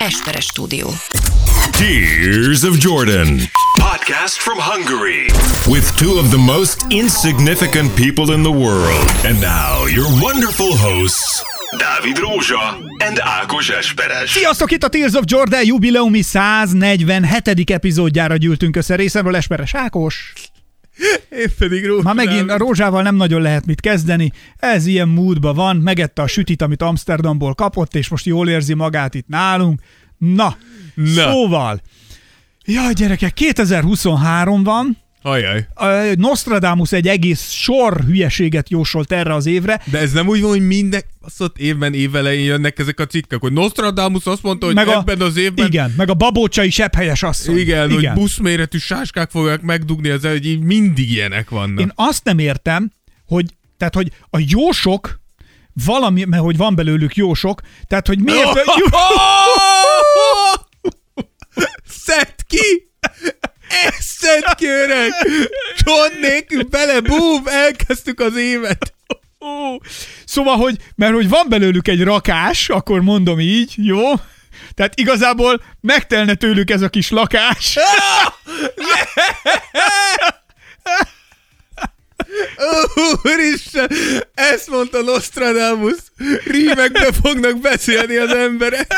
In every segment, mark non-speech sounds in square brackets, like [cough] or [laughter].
Esperes stúdió. Tears of Jordan. Podcast from Hungary. With two of the most insignificant people in the world. And now, your wonderful hosts, Dávid Rózsa and Ákos Esperes. Sziasztok, itt a Tears of Jordan jubileumi 147. epizódjára gyűltünk össze részemről Esperes Ákos. Én pedig Rózsa. Ma megint a rózsával nem nagyon lehet mit kezdeni, ez ilyen módban van, megette a sütit, amit Amsterdamból kapott, és most jól érzi magát itt nálunk. Na, Na. szóval, jaj gyerekek, 2023 van, Ajaj. Ö, Nostradamus egy egész sor hülyeséget jósolt erre az évre, De ez nem úgy van, hogy minden baszott évben évelején jönnek ezek a cikkek, hogy Nostradamus azt mondta, hogy meg a, ebben az évben... igen, meg a babócsai sepphelyes asszony. Igen, igen, hogy buszméretű sáskák fogják megdugni, az hogy így mindig ilyenek vannak. Én azt nem értem, hogy, tehát, hogy a jósok, valami, mert hogy van belőlük jósok, tehát, hogy miért... [laughs] Szedd ki! Eszed öreg! John nélkül bele, búm, elkezdtük az évet. Ó, Szóval, hogy, mert hogy van belőlük egy rakás, akkor mondom így, jó? Tehát igazából megtelne tőlük ez a kis lakás. [laughs] Úristen, ezt mondta Nostradamus. Rímekbe fognak beszélni az emberek.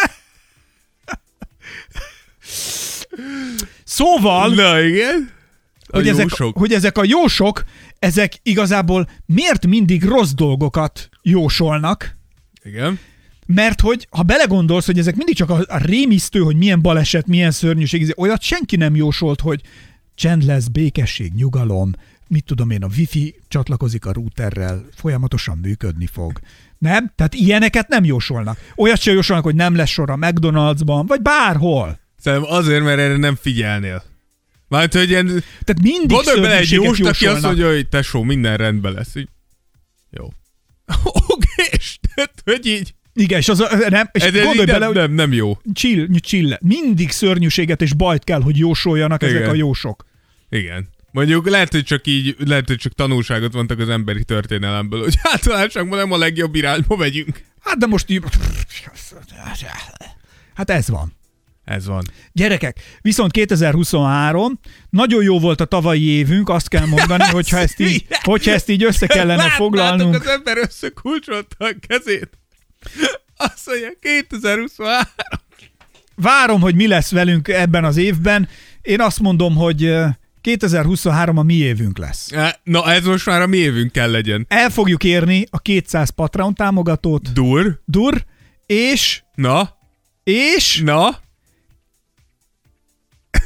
Szóval, Na igen. A hogy ezek, hogy ezek a jósok, ezek igazából miért mindig rossz dolgokat jósolnak? Igen. Mert hogy, ha belegondolsz, hogy ezek mindig csak a, a rémisztő, hogy milyen baleset, milyen szörnyűség, izé, olyat senki nem jósolt, hogy csend lesz, békesség, nyugalom, mit tudom én, a wifi csatlakozik a routerrel, folyamatosan működni fog. Nem? Tehát ilyeneket nem jósolnak. Olyat sem jósolnak, hogy nem lesz sor a McDonald'sban, vagy bárhol. Szerintem azért, mert erre nem figyelnél. Mármint, hogy ilyen, Tehát mindig gondolj bele egy jóst, aki azt mondja, hogy tesó, minden rendben lesz. Így, jó. [laughs] Oké, és tehát, hogy így. Igen, és, az, a- nem, és Ez, gondolj bele, nem, nem, nem jó. chill, chill. Mindig szörnyűséget és bajt kell, hogy jósoljanak ezek Igen. a jósok. Igen. Mondjuk lehet, hogy csak így, lehet, hogy csak tanulságot vontak az emberi történelemből, hogy [laughs] általánosságban nem a legjobb irányba megyünk. Hát de most így... [laughs] Hát ez van. Ez van. Gyerekek, viszont 2023, nagyon jó volt a tavalyi évünk, azt kell mondani, [laughs] hogyha ezt így, hogyha ezt így össze kellene Láttátok, foglalnunk. az ember összekulcsolta a kezét. Azt mondja, 2023. Várom, hogy mi lesz velünk ebben az évben. Én azt mondom, hogy ö, 2023 a mi évünk lesz. Á, Na, ez most már a mi évünk kell legyen. El fogjuk érni a 200 Patreon támogatót, Dur. dur, és, Na, és na.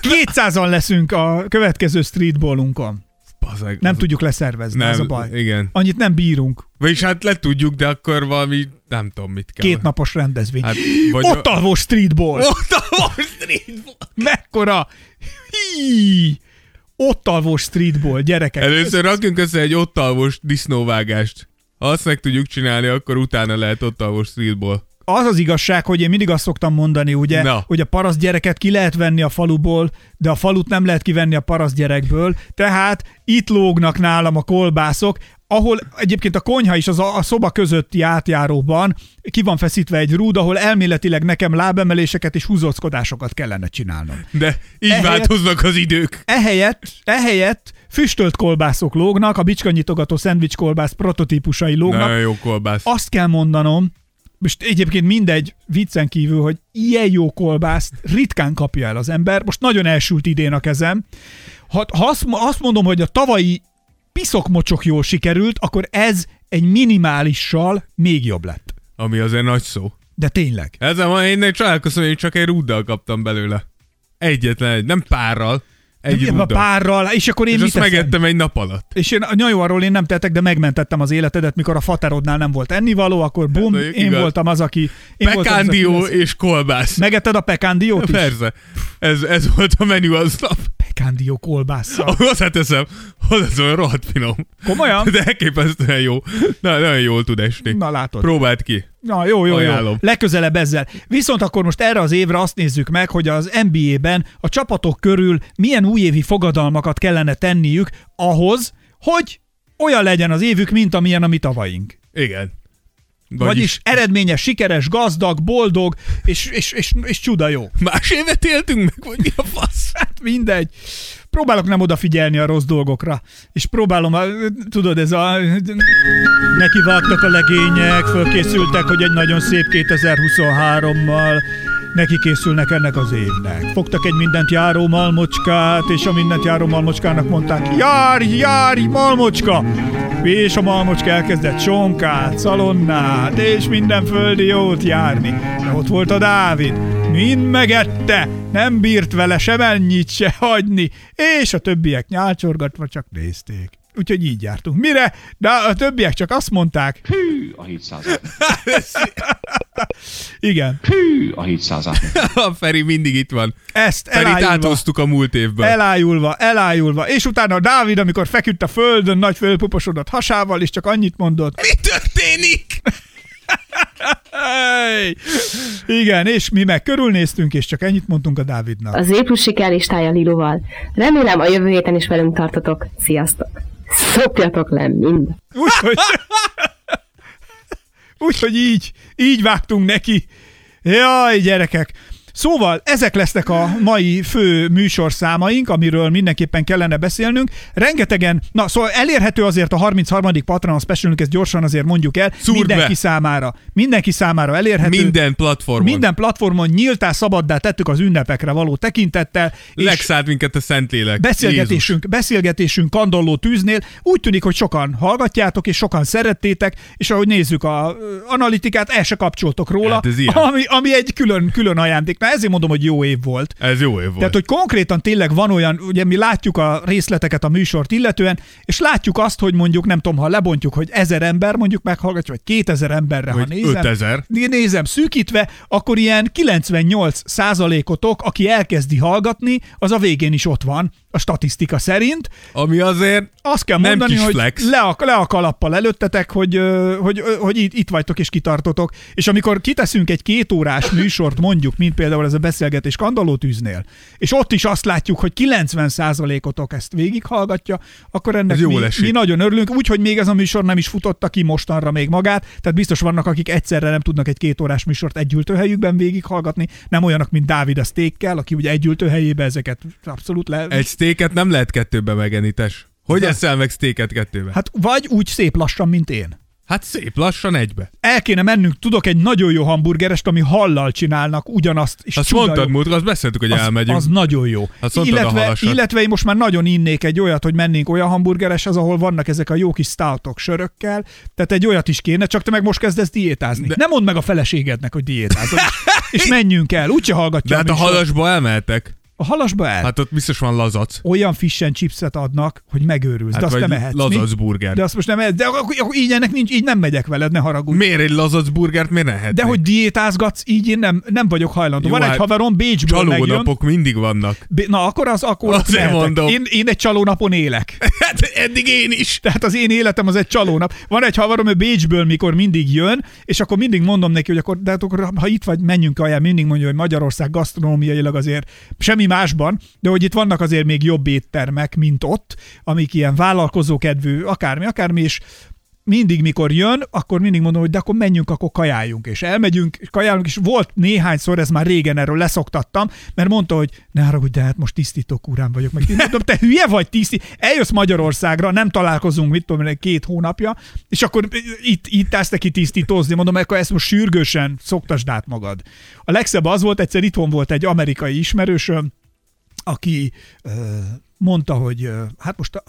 200-an leszünk a következő streetballunkon. Bazeg, Nem az- tudjuk leszervezni, nem, ez a baj. Igen. Annyit nem bírunk. Vagyis hát le tudjuk, de akkor valami, nem tudom mit kell. Két napos rendezvény. Hát, vagy Ott alvó streetball. Ott a Wall Street. Mekkora? Hí! Ott alvó streetball, gyerekek. Először rakjunk össze egy ott alvos disznóvágást. Ha azt meg tudjuk csinálni, akkor utána lehet ott alvos streetball. Az az igazság, hogy én mindig azt szoktam mondani, ugye, Na. hogy a paraszt gyereket ki lehet venni a faluból, de a falut nem lehet kivenni a paraszt gyerekből, tehát itt lógnak nálam a kolbászok, ahol egyébként a konyha is az a, a szoba közötti átjáróban ki van feszítve egy rúd, ahol elméletileg nekem lábemeléseket és húzóckodásokat kellene csinálnom. De így Ehelyett- változnak az idők. Ehelyett, ehelyett füstölt kolbászok lógnak, a bicskanyitogató szendvics kolbász prototípusai lógnak. Nagyon jó kolbász. Azt kell mondanom, most egyébként mindegy viccen kívül, hogy ilyen jó kolbászt ritkán kapja el az ember. Most nagyon elsült idén a kezem. Ha, ha azt, azt mondom, hogy a tavalyi piszokmocsok jól sikerült, akkor ez egy minimálissal még jobb lett. Ami azért nagy szó. De tényleg. Ezzel van, én csodálkozom, hogy én csak egy rúddal kaptam belőle. Egyetlen egy, nem párral. Egy a rúddal. párral, és akkor én És mit azt teszem? megettem egy nap alatt. És én, na jó, arról én nem tettek, de megmentettem az életedet, mikor a faterodnál nem volt ennivaló, akkor bum, mondjuk én igaz. voltam az, aki... Én voltam az, aki Pekándió és kolbász. Megetted a pekándiót is? Persze. Ez, ez volt a menü aznap. Pekándió kolbásszal. [laughs] Hozzáteszem, hozzáteszem, rohadt finom. Komolyan? De elképesztően jó. Na, nagyon jól tud esni. Na látod. Próbáld ki. Na jó, jó, jó. Ajánlom. Legközelebb ezzel. Viszont akkor most erre az évre azt nézzük meg, hogy az NBA-ben a csapatok körül milyen újévi fogadalmakat kellene tenniük ahhoz, hogy olyan legyen az évük, mint amilyen a mi tavaink. Igen. Vagyis, Vagyis eredményes, sikeres, gazdag, boldog, és, és, és, és csuda jó. Más évet éltünk meg, vagy mi a fasz? Hát mindegy. Próbálok nem odafigyelni a rossz dolgokra. És próbálom, a, tudod, ez a... Neki vágtak a legények, fölkészültek, hogy egy nagyon szép 2023-mal neki készülnek ennek az évnek. Fogtak egy mindent járó malmocskát, és a mindent járó malmocskának mondták, járj, járj, malmocska! És a malmocska elkezdett sonkát, szalonnát, és minden földi jót járni. De ott volt a Dávid, mind megette, nem bírt vele sem ennyit se hagyni, és a többiek nyálcsorgatva csak nézték. Úgyhogy így jártunk. Mire? De a többiek csak azt mondták. Hű, a 700 [laughs] Igen. Hű, a 700 [laughs] A Feri mindig itt van. Ezt Ferit elájulva, áthoztuk a múlt évből. elájulva, elájulva. És utána a Dávid, amikor feküdt a földön, nagy fölpuposodott hasával, és csak annyit mondott. Mi történik? Hey! Igen, és mi meg körülnéztünk, és csak ennyit mondtunk a Dávidnak. Az éplus sikerlistája Liluval. Remélem a jövő héten is velünk tartotok. Sziasztok! Szopjatok le mind! Úgyhogy... Úgyhogy így, így vágtunk neki. Jaj, gyerekek! Szóval ezek lesznek a mai fő műsorszámaink, amiről mindenképpen kellene beszélnünk. Rengetegen, na szóval elérhető azért a 33. Patreon specialünk, ezt gyorsan azért mondjuk el, Szúrd mindenki be. számára. Mindenki számára elérhető. Minden platformon. Minden platformon nyíltá, szabaddá tettük az ünnepekre való tekintettel. Legszállt minket a Szentlélek. Beszélgetésünk, beszélgetésünk kandalló tűznél. Úgy tűnik, hogy sokan hallgatjátok, és sokan szerettétek, és ahogy nézzük a analitikát, el se kapcsoltok róla, Hát ami, ami egy külön, külön ajándék. Na ezért mondom, hogy jó év volt. Ez jó év volt. Tehát, hogy konkrétan tényleg van olyan, ugye mi látjuk a részleteket a műsort illetően, és látjuk azt, hogy mondjuk, nem tudom, ha lebontjuk, hogy ezer ember mondjuk meghallgatja, vagy 2000 emberre, ha Vagy nézem. 5000. Né- Nézem szűkítve, akkor ilyen 98 százalékotok, aki elkezdi hallgatni, az a végén is ott van, a statisztika szerint. Ami azért Azt kell Nem mondani, hogy flex. le a, le a kalappal előttetek, hogy, hogy, hogy itt, itt vagytok és kitartotok. És amikor kiteszünk egy két órás műsort, mondjuk, mint például ez a beszélgetés Kandallótűznél, és ott is azt látjuk, hogy 90%-otok ezt végighallgatja, akkor ennek mi, esik. mi nagyon örülünk. Úgyhogy még ez a műsor nem is futotta ki mostanra még magát, tehát biztos vannak, akik egyszerre nem tudnak egy két órás műsort egy ültőhelyükben végighallgatni, nem olyanok, mint Dávid a steakkel, aki ugye egy ültőhelyébe ezeket abszolút le... egy steaket nem lehet kettőbe megenni, tes. Hogy De- eszel meg steaket kettőbe? Hát, vagy úgy szép lassan, mint én. hát szép lassan egybe. El kéne mennünk, tudok egy nagyon jó hamburgerest, ami hallal csinálnak ugyanazt. És Azt mondtad múltkor, azt beszéltük, hogy az, elmegyünk. az nagyon jó. Azt illetve, illetve én most már nagyon innék egy olyat, hogy mennénk olyan hamburgeres, az, ahol vannak ezek a jó kis stoutok sörökkel, tehát egy olyat is kéne, csak te meg most kezdesz diétázni. De... Nem mondd meg a feleségednek, hogy diétázol. [laughs] és menjünk el, úgyse hallgatja De hát a halasba elmehetek. A halasba el. Hát ott biztos van lazac. Olyan fish and chipset adnak, hogy megőrülsz, Hát de azt nem ehetsz. lazac mi? burger. De azt most nem ehetsz. De akkor, akkor így ennek nincs, így nem megyek veled, ne haragudj. Miért egy lazac burgert miért ne ehetnék? De hogy diétázgatsz, így én nem, nem vagyok hajlandó. Jó, Van egy hát haverom, Bécsből megjön. Csalónapok mindig vannak. Bé- Na, akkor az akkor mehetek. mondom. Én, én egy csalónapon élek. [laughs] Hát eddig én is. Tehát az én életem az egy csalónap. Van egy haverom, ő Bécsből mikor mindig jön, és akkor mindig mondom neki, hogy akkor, de hát akkor ha itt vagy, menjünk kaján, mindig mondja, hogy Magyarország gasztronómiailag azért semmi másban, de hogy itt vannak azért még jobb éttermek, mint ott, amik ilyen vállalkozókedvű, akármi, akármi, és mindig, mikor jön, akkor mindig mondom, hogy de akkor menjünk, akkor kajáljunk. És elmegyünk, és kajálunk, és volt néhányszor, ez már régen erről leszoktattam, mert mondta, hogy ne haragudj, de hát most tisztító urán vagyok. Meg mondom, te hülye vagy tiszti, eljössz Magyarországra, nem találkozunk, mit tudom, két hónapja, és akkor itt, itt állsz neki tisztítózni, mondom, akkor ezt most sürgősen szoktasd át magad. A legszebb az volt, egyszer itthon volt egy amerikai ismerősöm, aki mondta, hogy hát most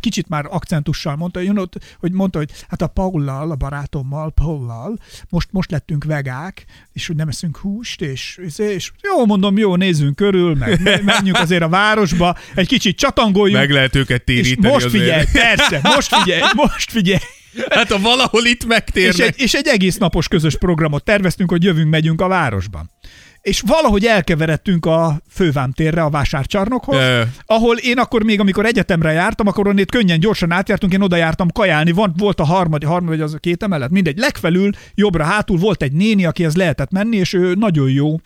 kicsit már akcentussal mondta, you know, hogy mondta, hogy hát a Paullal, a barátommal, Paullal, most, most lettünk vegák, és hogy nem eszünk húst, és, és, és jó, mondom, jó, nézzünk körül, meg me- menjünk azért a városba, egy kicsit csatangoljunk, Meg lehet őket és téríteni most azért. figyelj, persze, most figyelj, most figyelj, Hát ha valahol itt és megtérnek. egy, és egy egész napos közös programot terveztünk, hogy jövünk, megyünk a városban. És valahogy elkeveredtünk a fővámtérre, a vásárcsarnokhoz, Ö. ahol én akkor még, amikor egyetemre jártam, akkor onnét könnyen, gyorsan átjártunk, én oda jártam kajálni, van, volt a harmadik, harmadik, vagy az a két emelet, mindegy, legfelül, jobbra, hátul volt egy néni, akihez lehetett menni, és ő nagyon jó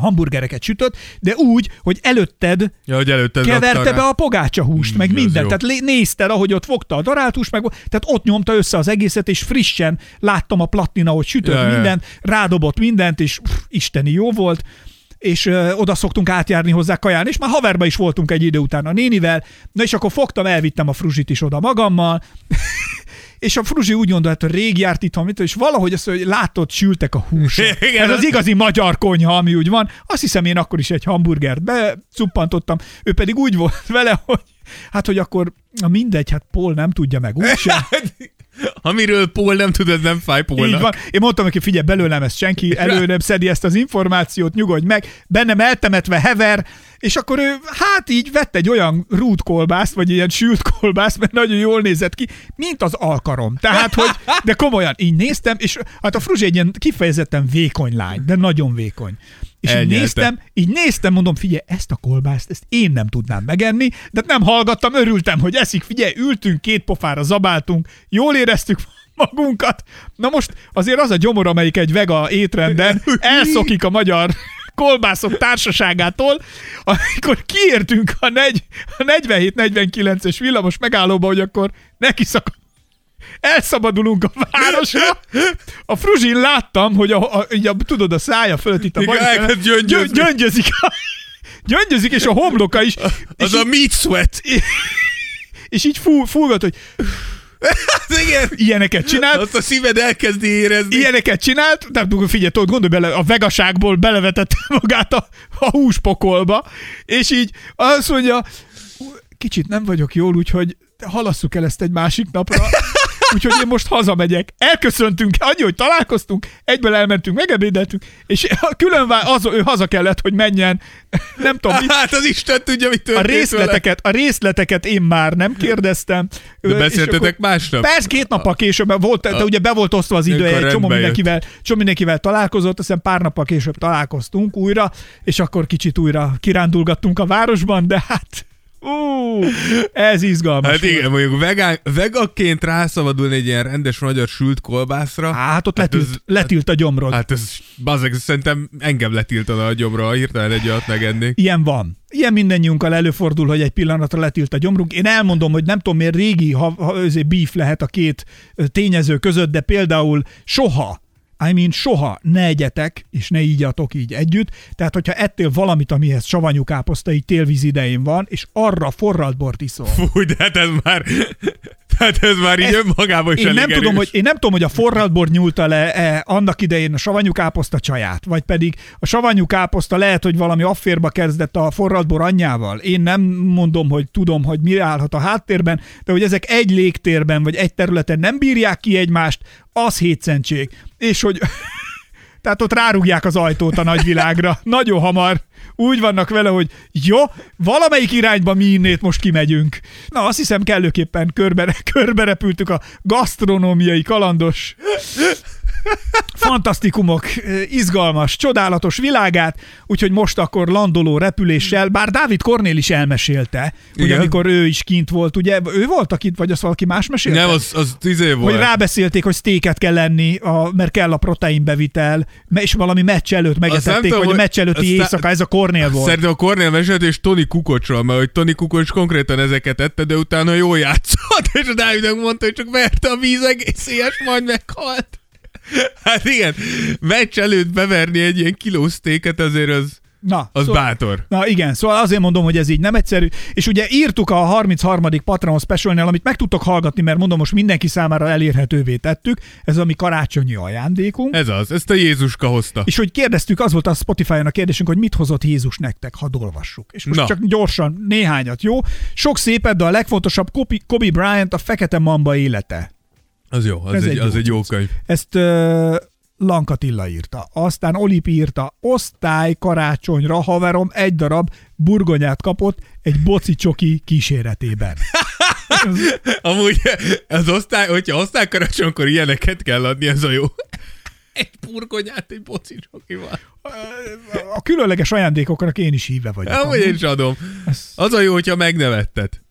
hamburgereket sütött, de úgy, hogy előtted Ja, hogy előtte keverte be a pogácsa húst, meg Mm, az mindent. Tehát lé- nézted, ahogy ott fogta a darált húst, meg, tehát ott nyomta össze az egészet, és frissen láttam a plattina, hogy sütött Ja, ja. mindent, rádobott mindent, és pff, isteni jó volt. És ö, oda szoktunk átjárni hozzá kaján, és már haverba is voltunk egy idő után a nénivel, na és akkor fogtam, elvittem a fruzsit is oda magammal, [laughs] és a Fruzsi úgy gondolta, hogy rég járt itthon, mint, és valahogy azt, hogy látod, sültek a húsok. [laughs] Igen. Ez az igazi magyar konyha, ami úgy van. Azt hiszem, én akkor is egy hamburgert becuppantottam, ő pedig úgy volt [laughs] vele, hogy hát, hogy akkor na mindegy, hát Paul nem tudja meg úgyse. [laughs] Amiről Paul nem tud, ez nem fáj Paulnak. Így van. Én mondtam neki, figyelj, belőlem ezt senki elő nem szedi ezt az információt, nyugodj meg, bennem eltemetve hever, és akkor ő hát így vett egy olyan rút kolbászt, vagy ilyen sült kolbászt, mert nagyon jól nézett ki, mint az alkarom. Tehát, hogy, de komolyan, így néztem, és hát a Fruzsi egy ilyen kifejezetten vékony lány, de nagyon vékony. És így Elnyelte. néztem, így néztem, mondom, figyelj, ezt a kolbászt, ezt én nem tudnám megenni, de hát nem hallgattam, örültem, hogy eszik, figyelj, ültünk, két pofára zabáltunk, jól éreztük [laughs] magunkat. Na most azért az a gyomor, amelyik egy vega étrenden [laughs] elszokik a magyar kolbászok társaságától, amikor kiértünk a, negy, a 47-49-es villamos megállóba, hogy akkor neki szakad elszabadulunk a városra. A fruzsin láttam, hogy a, a, így a, tudod, a szája fölött itt a baj, elkezd gyöngyözni. gyö- gyöngyözik, a, gyöngyözik, és a homloka is. Az és, a meat sweat. és így fú, fúlgat, hogy Igen. ilyeneket csinált, Azt a szíved elkezdi érezni. ilyeneket csinált, nem tudom, figyelj, tudod, gondolj bele, a vegaságból belevetette [laughs] magát a, a húspokolba, és így azt mondja, kicsit nem vagyok jól, úgyhogy halasszuk el ezt egy másik napra, [laughs] úgyhogy én most hazamegyek. Elköszöntünk, annyi, hogy találkoztunk, egyből elmentünk, megebédeltünk, és a külön vá- az, ő haza kellett, hogy menjen, nem tudom, mit, Hát az Isten tudja, mit a történt vele. részleteket, a részleteket én már nem kérdeztem. De beszéltetek másnap? Persze, két nappal később volt, de ugye be volt osztva az idő, egy csomó mindenkivel, csomó mindenkivel találkozott, aztán pár nappal később találkoztunk újra, és akkor kicsit újra kirándulgattunk a városban, de hát ú, ez izgalmas Hát volt. igen, mondjuk vegán, vegaként rászabadulni egy ilyen rendes magyar sült kolbászra. Hát ott Hát letilt, ez- letilt a gyomrod. Hát ez, bazeg, szerintem engem letiltana a gyomra, ha hirtelen egy olyat megennék. Ilyen van. Ilyen mindennyiunkkal előfordul, hogy egy pillanatra letilt a gyomrunk. Én elmondom, hogy nem tudom miért régi ha, ha özé beef lehet a két tényező között, de például soha, I mean soha ne egyetek, és ne ígyatok így együtt. Tehát, hogyha ettél valamit, amihez savanyú káposzta így télvíz idején van, és arra forralt bort iszol. Fúj, de hát ez már, tehát ez már így Ezt- önmagában is Én nem, tudom, erős. hogy, én nem tudom, hogy a forraltbor nyúlta le e, annak idején a savanyú káposzta csaját, vagy pedig a savanyú káposzta lehet, hogy valami afférba kezdett a forraltbor anyjával. Én nem mondom, hogy tudom, hogy mi állhat a háttérben, de hogy ezek egy légtérben, vagy egy területen nem bírják ki egymást, az hétszentség. És hogy [laughs] tehát ott rárugják az ajtót a nagyvilágra. Nagyon hamar. Úgy vannak vele, hogy jó, valamelyik irányba mi innét most kimegyünk. Na, azt hiszem kellőképpen körbe, [laughs] körbe repültük a gasztronómiai kalandos fantasztikumok, izgalmas, csodálatos világát, úgyhogy most akkor landoló repüléssel, bár Dávid Kornél is elmesélte, hogy Igen. amikor ő is kint volt, ugye, ő volt akit, vagy azt valaki más mesélte? Nem, az, az tíz év volt. Hogy rábeszélték, hogy sztéket kell lenni, a, mert kell a proteinbevitel, és valami meccs előtt megetették, tudom, vagy a hogy- meccs előtti éjszaka, ez a Kornél volt. Szerintem a Cornél mesélt, és Tony Kukocsról, mert hogy Tony Kukocs konkrétan ezeket ette, de utána jól játszott, [laughs] és a Dávidnak mondta, hogy csak verte a víz egész éjjel, majd meghalt. Hát igen, meccs előtt beverni egy ilyen kilósztéket azért az, Na, az szóval- bátor. Na igen, szóval azért mondom, hogy ez így nem egyszerű. És ugye írtuk a 33. Patreon specialnél, amit meg tudtok hallgatni, mert mondom, most mindenki számára elérhetővé tettük. Ez a mi karácsonyi ajándékunk. Ez az, ezt a Jézuska hozta. És hogy kérdeztük, az volt a Spotify-on a kérdésünk, hogy mit hozott Jézus nektek, hadd olvassuk. És most Na. csak gyorsan néhányat, jó? Sok szépet, de a legfontosabb Kobe Bryant a Fekete Mamba élete. Az jó, az, Ez egy, egy az jó egy jó könyv. Ezt uh, Lankatilla írta. Aztán Olipi írta, osztály karácsonyra haverom egy darab burgonyát kapott egy boci csoki kíséretében. [laughs] Amúgy az osztály, hogyha osztálykarácsonykor ilyeneket kell adni, ez a jó. [laughs] Egy burgonyát, egy boci csokival. A különleges ajándékokra én is híve vagyok. Amúgy én is adom. Az a jó, hogyha megnevetted.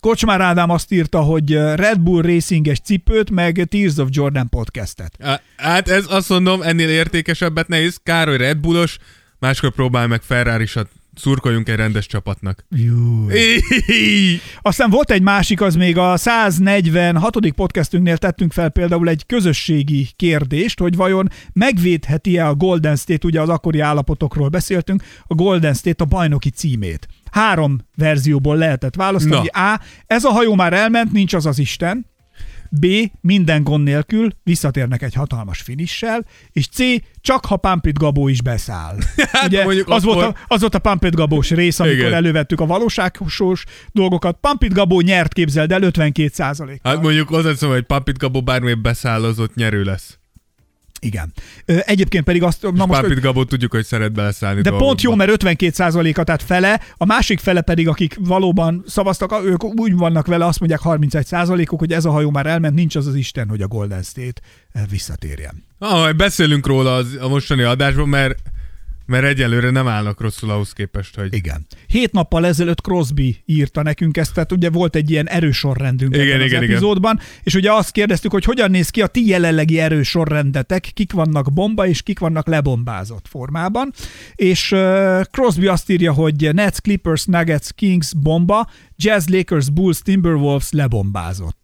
Kocsmár Ádám azt írta, hogy Red Bull Racinges cipőt, meg Tears of Jordan podcastet. Hát ez azt mondom, ennél értékesebbet nehéz. Kár, hogy Red Bullos, Máskor próbálj meg ferrari szurkoljunk egy rendes csapatnak. Jú. [laughs] Aztán volt egy másik, az még a 146. podcastünknél tettünk fel például egy közösségi kérdést, hogy vajon megvédheti-e a Golden State, ugye az akkori állapotokról beszéltünk, a Golden State a bajnoki címét. Három verzióból lehetett választani. Na. A. Ez a hajó már elment, nincs az az Isten. B. Minden gond nélkül, visszatérnek egy hatalmas finissel, és C. Csak ha Pampit Gabó is beszáll. [laughs] Hát Ugye, az, volt akkor- a, az volt a Pampit Gabós rész, amikor Igen. elővettük a valóságos dolgokat. Pampit Gabó nyert, képzeld el, 52 százalék. Hát mondjuk hozzáteszem, hogy Papit Gabó bármilyen beszállozott nyerő lesz. Igen. Egyébként pedig azt, na Na most, Papit Gabó tudjuk, hogy szeret beleszállni de dolgokba. pont jó, mert 52 százaléka, tehát fele, a másik fele pedig, akik valóban szavaztak, ők úgy vannak vele, azt mondják 31 százalékuk, hogy ez a hajó már elment, nincs az az Isten, hogy a Golden State eh, visszatérjen. Ah, beszélünk róla az, a mostani adásban, mert, mert egyelőre nem állnak rosszul ahhoz képest, hogy... Igen. Hét nappal ezelőtt Crosby írta nekünk ezt, tehát ugye volt egy ilyen erősorrendünk Igen, ebben az igen, igen. epizódban, és ugye azt kérdeztük, hogy hogyan néz ki a ti jelenlegi erősorrendetek, kik vannak bomba és kik vannak lebombázott formában, és uh, Crosby azt írja, hogy Nets, Clippers, Nuggets, Kings bomba, Jazz, Lakers, Bulls, Timberwolves lebombázott.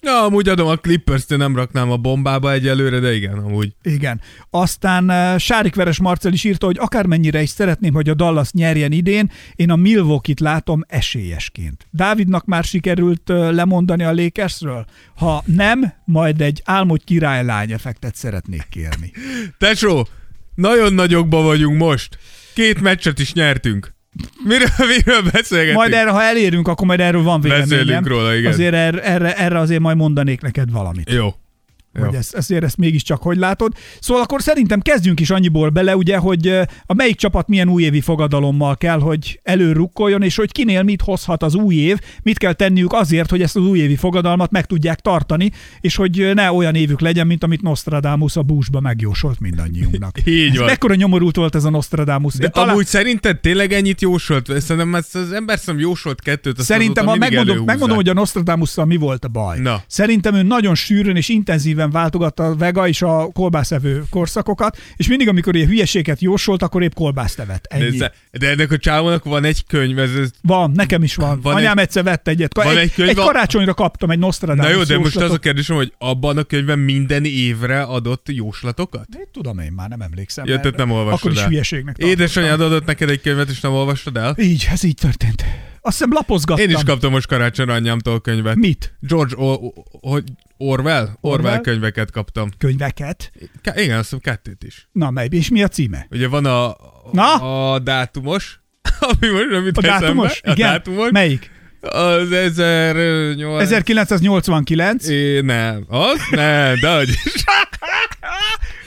Ja, amúgy adom a Clippers-t, én nem raknám a bombába egyelőre, de igen, amúgy. Igen. Aztán uh, Sárik Veres Marcel is írta, hogy akármennyire is szeretném, hogy a Dallas nyerjen idén, én a Milwaukee-t látom esélyesként. Dávidnak már sikerült uh, lemondani a Lakersről? Ha nem, majd egy álmod királylány effektet szeretnék kérni. Tesó, nagyon nagyokba vagyunk most. Két meccset is nyertünk. Miről, [laughs] miről beszélgetünk? Majd erre, ha elérünk, akkor majd erről van véleményem. Beszélünk róla, igen. Azért erre, erre, erre azért majd mondanék neked valamit. Jó. Jó. Hogy ezt, ezért ezt mégiscsak hogy látod. Szóval akkor szerintem kezdjünk is annyiból bele, ugye, hogy a melyik csapat milyen újévi fogadalommal kell, hogy előrukkoljon, és hogy kinél mit hozhat az új év, mit kell tenniük azért, hogy ezt az újévi fogadalmat meg tudják tartani, és hogy ne olyan évük legyen, mint amit Nostradamus a búsba megjósolt mindannyiunknak. [laughs] Így Ez van. mekkora nyomorult volt ez a Nostradamus. De Én talán... amúgy szerinted tényleg ennyit jósolt? Szerintem ezt az ember szem jósolt kettőt, Szerintem, azóta megmondom, megmondom, hogy a Nostradamusszal mi volt a baj. Na. Szerintem ő nagyon sűrűn és intenzíven váltogatta a vega és a kolbászevő korszakokat, és mindig, amikor ilyen hülyeséget jósolt, akkor épp kolbászt evett. De, Ennyi. ez, de ennek a csávónak van egy könyv, ez, ez Van, nekem is van. Van Anyám egy- egyszer vett egyet. Van egy, egy könyv egy karácsonyra kaptam egy Nostradamus Na jó, de most az a jóslatot. kérdésem, hogy abban a könyvben minden évre adott jóslatokat? Én tudom én már, nem emlékszem. Ja, nem olvastad Akkor is el. hülyeségnek. Édesanyád adott neked egy könyvet, és nem olvastad el? Így, ez így történt. Azt hiszem lapozgattam. Én is kaptam most karácsonyra anyámtól könyvet. Mit? George o- o- Orwell? Orwell? Orwell? könyveket kaptam. Könyveket. K- igen, azt hiszem kettőt is. Na, mely, és mi a címe? Ugye van a, Na? a dátumos, [laughs] ami most nem jut A eszembe. dátumos? A Igen. dátumos. Melyik? Az 1008... 1989, É, nem. Az? Nem, de hogy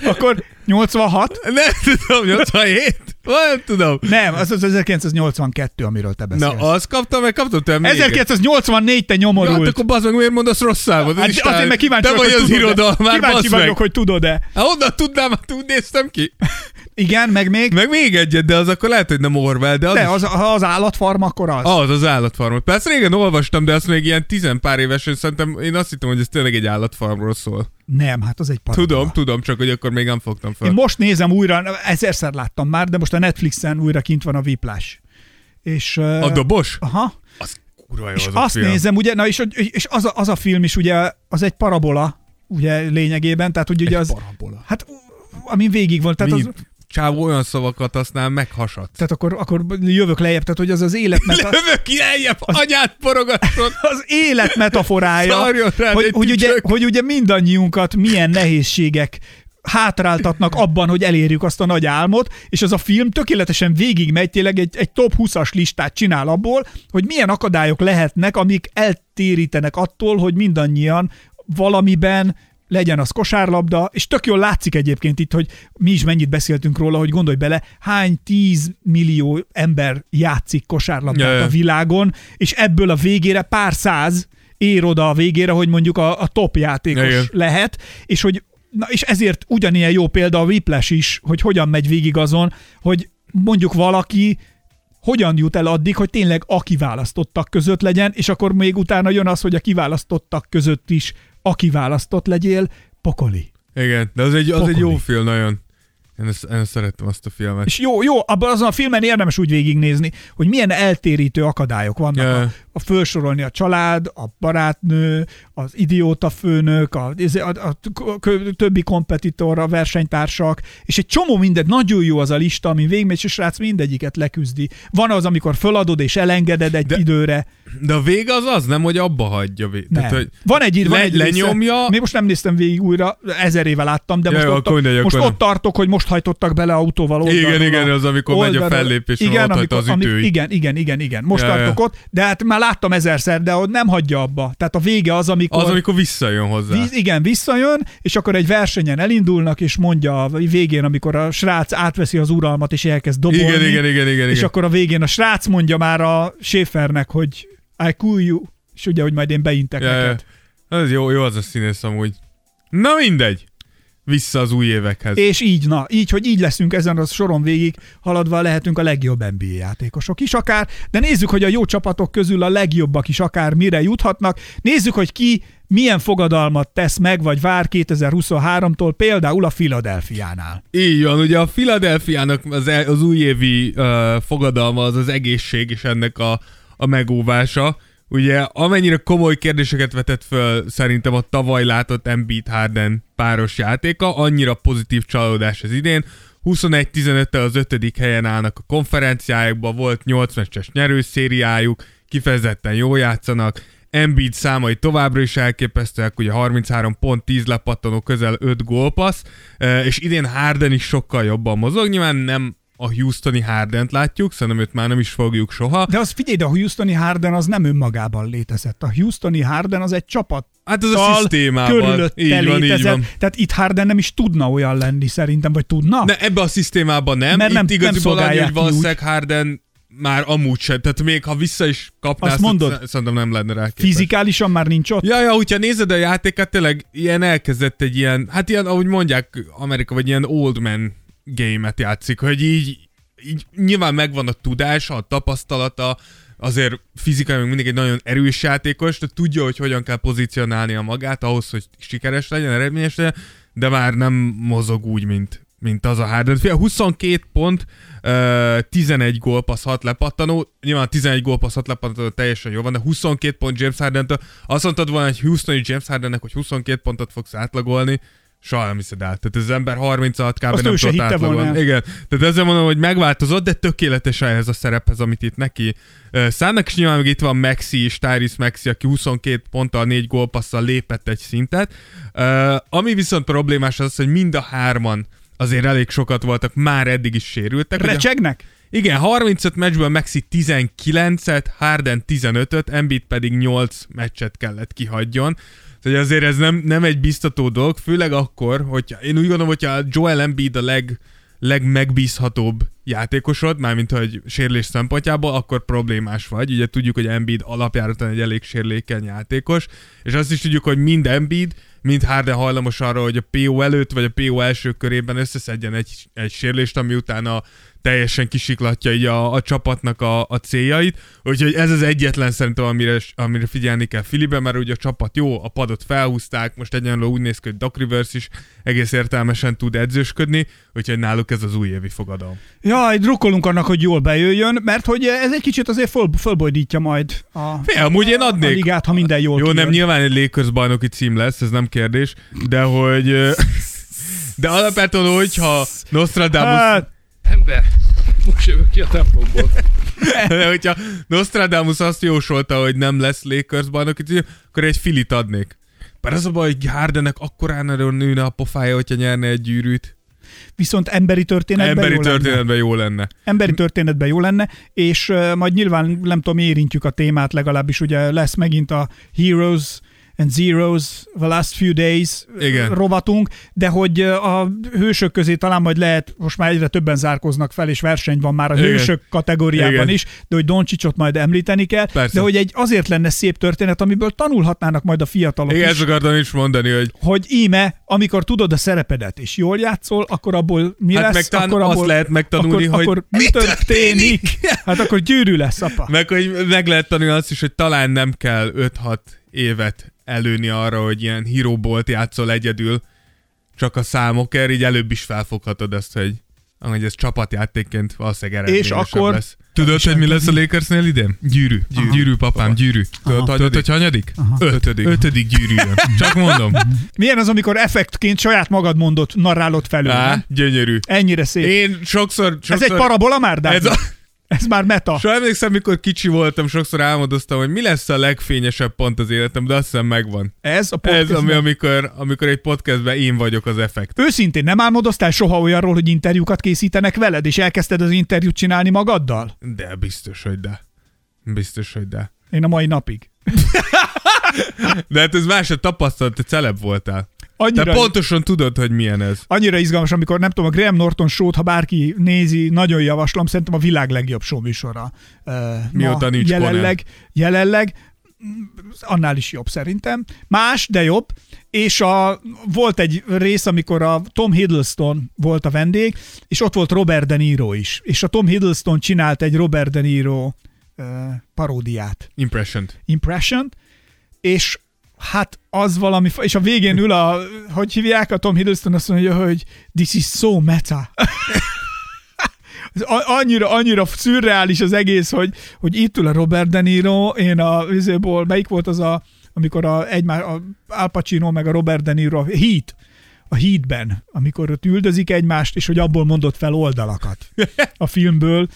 [laughs] akkor 86? Nem tudom, 87? Nem tudom. Nem, az az 1982, amiről te beszélsz. Na, azt kaptam, meg kaptam tőlem még. 1984, te Ja, nyomorult. hát akkor bazd meg, miért mondasz rossz számot? Hát Isten, azért, mert kíváncsi Te vagy az irodalmár, Kíváncsi vagyok, hogy tudod-e. Hát honnan tudnám, hát úgy néztem ki. Igen, meg még. Meg még egyet, de az akkor lehet, hogy nem Orwell, de az De az, ha az állatfarm, akkor az. Az, az állatfarmot. Persze régen olvastam, de azt még ilyen tizen pár évesen szerintem én azt hittem, hogy ez tényleg egy állatfarmról szól. Nem, hát az egy paradox. Tudom, tudom, csak hogy akkor még nem fogtam fel. Én most nézem újra, ezerszer láttam már, de most a Netflixen újra kint van a Whiplash. És, A dobos? Aha. Az kurva jó És az a azt film. nézem, ugye, na és, és az, a, az a film is ugye, az egy parabola, ugye lényegében, tehát ugye Egy az... parabola. Hát, amin végig volt, tehát az, Mi? Csávó olyan szavakat használ, meghasadt. tehát akkor, akkor jövök lejjebb, tehát hogy az az élet, meta, [laughs] Lövök ki eljebb, anyát porogatod. [laughs] az élet metaforája, rád hogy, hogy, ugye, hogy ugye mindannyiunkat milyen nehézségek hátráltatnak abban, hogy elérjük azt a nagy álmot, és az a film tökéletesen végigmegy, tényleg egy, egy top 20-as listát csinál abból, hogy milyen akadályok lehetnek, amik eltérítenek attól, hogy mindannyian valamiben legyen az kosárlabda, és tök jól látszik egyébként itt, hogy mi is mennyit beszéltünk róla, hogy gondolj bele, hány 10 millió ember játszik kosárlabdát ja. a világon, és ebből a végére pár száz ér oda a végére, hogy mondjuk a, a top játékos Igen. lehet, és hogy Na és ezért ugyanilyen jó példa a Whiplash is, hogy hogyan megy végig azon, hogy mondjuk valaki hogyan jut el addig, hogy tényleg a kiválasztottak között legyen, és akkor még utána jön az, hogy a kiválasztottak között is a kiválasztott legyél, pokoli. Igen, de az egy, az egy jó Pokoli. film nagyon. Én, ezt, én ezt szerettem azt a filmet. És jó, jó, abban azon a filmen érdemes úgy végignézni, hogy milyen eltérítő akadályok vannak. Ja. A, a felsorolni a család, a barátnő, az idióta főnök, a, a, a, a többi kompetitor, a versenytársak, és egy csomó mindent, nagyon jó az a lista, ami végigmegy, és srác mindegyiket leküzdi. Van az, amikor föladod és elengeded egy De- időre. De a vége az az, nem, hogy abba hagyja. vé- Nem. Tehát, hogy van egy, van le- egy lenyomja- Része, még most nem néztem végig újra, ezer éve láttam, de Ja, most, jó, ott, akkor mindegy, most ott tartok, hogy most hajtottak bele autóval Igen, oldalról igen, a- az, amikor megy a oldalról. fellépés, igen, amikor, az ütői. igen, igen, igen, igen. Most Ja, ja, ja. tartok ott, de hát már láttam ezerszer, de ott nem hagyja abba. Tehát a vége az, amikor... az, amikor visszajön hozzá. Víz, igen, visszajön, és akkor egy versenyen elindulnak, és mondja a végén, amikor a srác átveszi az uralmat, és elkezd dobolni. igen, igen, igen, igen, És igen. akkor a végén a srác mondja már a Schaefernek, hogy I cool you, és ugye, hogy majd én beintek Ja, ja. neked. Ez jó, jó az a színész amúgy. Na mindegy. Vissza az új évekhez. És így, na, így, hogy így leszünk ezen a soron végig haladva, lehetünk a legjobb NBA játékosok is akár, de nézzük, hogy a jó csapatok közül a legjobbak is akár mire juthatnak. Nézzük, hogy ki milyen fogadalmat tesz meg, vagy vár 2023-tól, például a Philadelphiánál. Így van, ugye a Philadelphiának az, el- az újévi uh, fogadalma az az egészség és ennek a, a megóvása. Ugye amennyire komoly kérdéseket vetett föl szerintem a tavaly látott Embiid Harden páros játéka, annyira pozitív csalódás az idén. 21-15-tel az ötödik helyen állnak a konferenciájukban, volt 8 meccses nyerőszériájuk, kifejezetten jól játszanak, Embiid számai továbbra is elképesztőek, ugye 33 pont, 10 lepattanó, közel 5 gólpassz, eh, és idén Harden is sokkal jobban mozog, nyilván nem a Houstoni Hardent látjuk, szerintem őt már nem is fogjuk soha. De az figyelj, de a Houstoni Harden az nem önmagában létezett. A Houstoni Harden az egy csapat Hát az a szisztémában. körülötte Így van, így van. Tehát itt Harden nem is tudna olyan lenni szerintem, vagy tudna? Ne, ebbe a szisztémában nem, Mert Itt nem- nem igaziból annyi, szolgálják hogy valószínűleg Harden már amúgy sem, tehát még ha vissza is kapná, Azt azt mondod? sz- szerintem nem lenne rá képes. Fizikálisan már nincs ott? Ja, ja, hogyha nézed a játékát, tényleg ilyen elkezdett egy ilyen, hát ilyen, ahogy mondják Amerika, vagy ilyen old man game-et játszik, hogy így, így nyilván megvan a tudása, a tapasztalata, azért fizikai még mindig egy nagyon erős játékos, de tudja, hogy hogyan kell pozícionálnia magát ahhoz, hogy sikeres legyen, eredményes legyen, de már nem mozog úgy, mint, mint az a Harden. Fia, 22 pont, ö, 11 gólpassz, 6 lepattanó, nyilván 11 gólpassz, 6 lepattanó teljesen jó van, de 22 pont James harden azt mondtad volna, hogy Houstoni James Hardennek, hogy 22 pontot fogsz átlagolni, soha nem hiszed el. Tehát az ember 36 kb. Azt nem tudott el. Igen. Tehát ezzel mondom, hogy megváltozott, de tökéletes ehhez a szerephez, amit itt neki szánnak, és nyilván még itt van Maxi és Tyrese Maxi, aki 22 ponttal, 4 gólpasszal lépett egy szintet. Ami viszont problémás az, hogy mind a hárman azért elég sokat voltak, már eddig is sérültek. Ugye- Recsegnek? igen, 35 meccsből Maxi 19-et, Harden 15-öt, Embiid pedig 8 meccset kellett kihagyjon. Tehát azért ez nem, nem egy biztató dolog, főleg akkor, hogyha én úgy gondolom, hogyha Joel Embiid a leg, legmegbízhatóbb játékosod, mármint hogy sérülés szempontjából, akkor problémás vagy. Ugye tudjuk, hogy Embiid alapjáraton egy elég sérülékeny játékos, és azt is tudjuk, hogy mind Embiid, mind Harden hajlamos arra, hogy a PO előtt, vagy a PO első körében összeszedjen egy, egy sérülést, ami utána teljesen kisiklatja így a, a csapatnak a, a céljait. Úgyhogy ez az egyetlen szerintem, amire, amire figyelni kell Filibe, mert ugye a csapat jó, a padot felhúzták, most egyenlő úgy néz ki, hogy Doc Rivers is egész értelmesen tud edzősködni, úgyhogy náluk ez az újévi fogadalom. Jaj, drukkolunk annak, hogy jól bejöjjön, mert hogy ez egy kicsit azért föl, fölbojdítja majd a, Fél, amúgy én a adnék. ligát, ha minden jól Jó, kijön. nem nyilván egy Lakers bajnoki cím lesz, ez nem kérdés, de hogy... [laughs] De alapvetően, hogyha Nostradamus Hát, Ember, most jövök ki a templomból. [laughs] De hogyha Nostradamus azt jósolta, hogy nem lesz Lakers bajnoki cím, akkor egy filit adnék. Bár az a baj, hogy Hardennek akkorán erről nőne a pofája, hogyha nyerne egy gyűrűt. viszont emberi történetben Emberi jó lenne. történetben jó lenne. Emberi történetben jó lenne, és uh, majd nyilván, nem tudom, érintjük a témát, legalábbis ugye lesz megint a Heroes and Zeros, the last few days Igen. rovatunk, de hogy a hősök közé talán majd lehet, most már egyre többen zárkoznak fel, és verseny van már a Igen. hősök kategóriában Igen. is, de hogy Doncsicsot majd említeni kell, Persze. de hogy egy azért lenne szép történet, amiből tanulhatnának majd a fiatalok Igen, is, ezt akartam is mondani, hogy hogy íme, amikor tudod a szerepedet, és jól játszol, akkor abból mi Hát lesz? meg akkor azt abból, lehet megtanulni, akkor, hogy akkor mi mi történik? Hát akkor gyűrű lesz, apa. meg, hogy meg lehet tanulni azt is, hogy talán nem kell 5-6 évet előni arra, hogy ilyen híróbolt játszol egyedül, csak a számokért, így előbb is felfoghatod ezt, hogy hogy ez csapatjátékként valószínűleg eredményesebb akkor- lesz. Tudod, hogy mi lesz a Lakersnél idén? Gyűrű. Gyűrű, gyűrű papám, gyűrű. Tudod, tudod, hogy hanyadik? Ötödik. Ötödik gyűrű jön. Csak mondom. [laughs] Milyen az, amikor effektként saját magad mondott, narrálod felül, Á, gyönyörű. Ennyire szép. Én sokszor, sokszor... Ez egy parabola már, Dávid? Ez a... Ez már meta. És emlékszem, mikor kicsi voltam, sokszor álmodoztam, hogy mi lesz a legfényesebb pont az életem, de azt hiszem megvan. Ez a Ez, podcast. ami, amikor, amikor egy podcastben én vagyok az effekt. Őszintén nem álmodoztál soha olyanról, hogy interjúkat készítenek veled, és elkezdted az interjút csinálni magaddal? De biztos, hogy de. Biztos, hogy de. Én a mai napig. [laughs] De hát ez más a tapasztalat, te celeb voltál. Annyira, pontosan tudod, hogy milyen ez. annyira izgalmas, amikor nem tudom, a Graham Norton show ha bárki nézi, nagyon javaslom, szerintem a világ legjobb show műsora. Uh, Mióta nincs jelenleg, jelenleg mm, annál is jobb szerintem. Más, de jobb. És a, volt egy rész, amikor a Tom Hiddleston volt a vendég, és ott volt Robert De Niro is. És a Tom Hiddleston csinált egy Robert De Niro uh, paródiát. Impression. Impression, és hát az valami, és a végén ül a, hogy hívják a Tom Hiddleston, azt mondja, hogy this is so meta. [laughs] Annyira, annyira szürreális az egész, hogy, hogy itt ül a Robert De Niro, én a vizéból, melyik volt az a, amikor a, egymás, a Al Pacino meg a Robert De Niro, a Heat, a Heatben, amikor ott üldözik egymást, és hogy abból mondott fel oldalakat a filmből.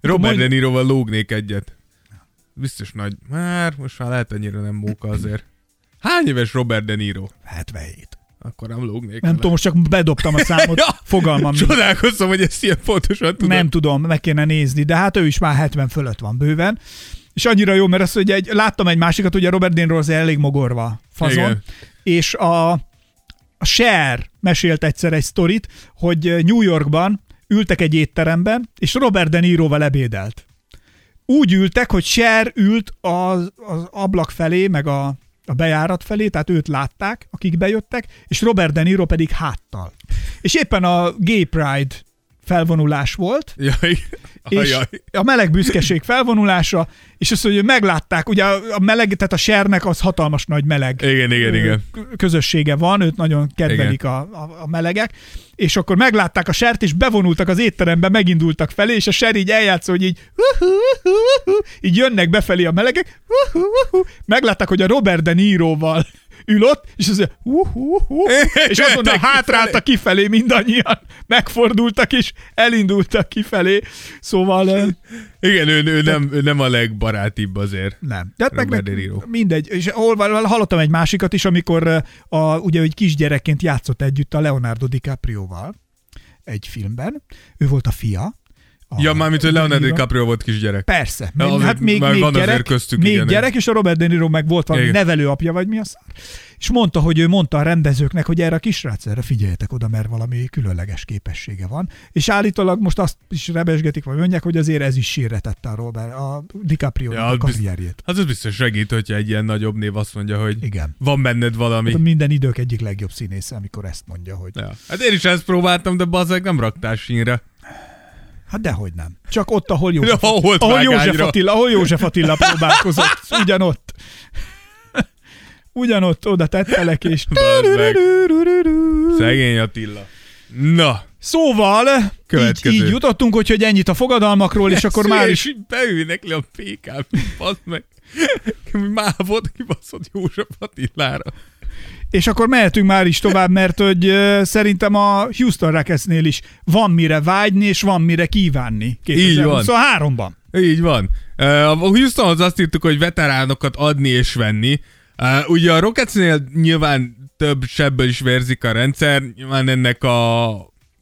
Robert mondj- De Niroval lógnék egyet. Biztos nagy. Már most már lehet annyira nem móka azért. Hány éves Robert De Niro? 77. Akkor nem lógnék. Nem tudom, most csak bedobtam a számot, [laughs] Ja, fogalmam nincs. Csodálkozom, hogy ezt ilyen pontosan tudod. Nem tudom, meg kéne nézni, de hát ő is már 70 fölött van bőven. És annyira jó, mert azt, hogy egy, láttam egy másikat, ugye Robert De Niro az elég mogorva fazon, Igen. és a, a Cher mesélt egyszer egy sztorit, hogy New Yorkban ültek egy étteremben, és Robert De Niroval ebédelt. Úgy ültek, hogy Cher ült az, az ablak felé, meg a, a bejárat felé, tehát őt látták, akik bejöttek, és Robert De Niro pedig háttal. És éppen a Gay Pride felvonulás volt, Jaj. és Ajaj. a meleg büszkeség felvonulása, és azt, hogy meglátták, ugye a meleg, tehát a sernek az hatalmas nagy meleg Igen, igen, igen. közössége van, őt nagyon kedvelik a, a, a melegek, és akkor meglátták a sert, és bevonultak az étterembe, megindultak felé, és a ser így eljátsz, hogy így, így jönnek befelé a melegek, meglátták, hogy a Robert De Niroval ül ott, és az uhu, [laughs] uhu, és azonnal hátráltak kifelé mindannyian, megfordultak, és elindultak kifelé, szóval Igen, ő, ő, nem, ő nem a legbarátibb azért. nem. De hát meg, meg mindegy. És hol, hallottam egy másikat is, amikor a, ugye, hogy kisgyerekként játszott együtt a Leonardo DiCaprio-val egy filmben. Ő volt a fia. A Ja, mármint, hogy Leonardo. DiCaprio volt kisgyerek. Persze. Még, azért hát még, még van gyerek, köztük még ilyen, gyerek, és a Robert De Niro meg volt valami Igen. nevelőapja, vagy mi az? És mondta, hogy ő mondta a rendezőknek, hogy erre a kisrác, erre figyeljetek oda, mert valami különleges képessége van. És állítólag most azt is rebesgetik, vagy mondják, hogy azért ez is sírre tette a Robert, a DiCaprio Ja, a karrierjét. Az az biztos segít, hogyha egy ilyen nagyobb név azt mondja, hogy Igen. van benned valami. Hát minden idők egyik legjobb színésze, amikor ezt mondja, hogy Ja. Hát én is ezt próbáltam, de bazzeg nem raktál sínre. Hát dehogy nem. Csak ott, ahol József, [laughs] Ja, holt ahol József. Attila, ahol József Attila [laughs] próbálkozott. Ugyanott. [laughs] Ugyanott oda tettelek, és... Szegény Attila. Na, Szóval, így, Következő. így jutottunk, úgyhogy ennyit a fogadalmakról, és akkor már is... beülnek le a PK, bazd meg. Már volt kibaszott József Attilára. És akkor mehetünk már is tovább, mert hogy szerintem a Houston Rocketsnél is van mire vágyni, és van mire kívánni. Így van. 2023-ban. Így van. A Houstonhoz azt írtuk, hogy veteránokat adni és venni. Ugye a Rocketsnél nyilván több sebből is vérzik a rendszer, nyilván ennek a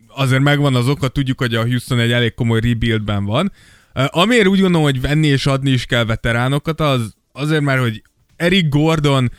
azért megvan az oka, tudjuk, hogy a Houston egy elég komoly rebuildben van. Amiért úgy gondolom, hogy venni és adni is kell veteránokat, az azért már, hogy Eric Gordon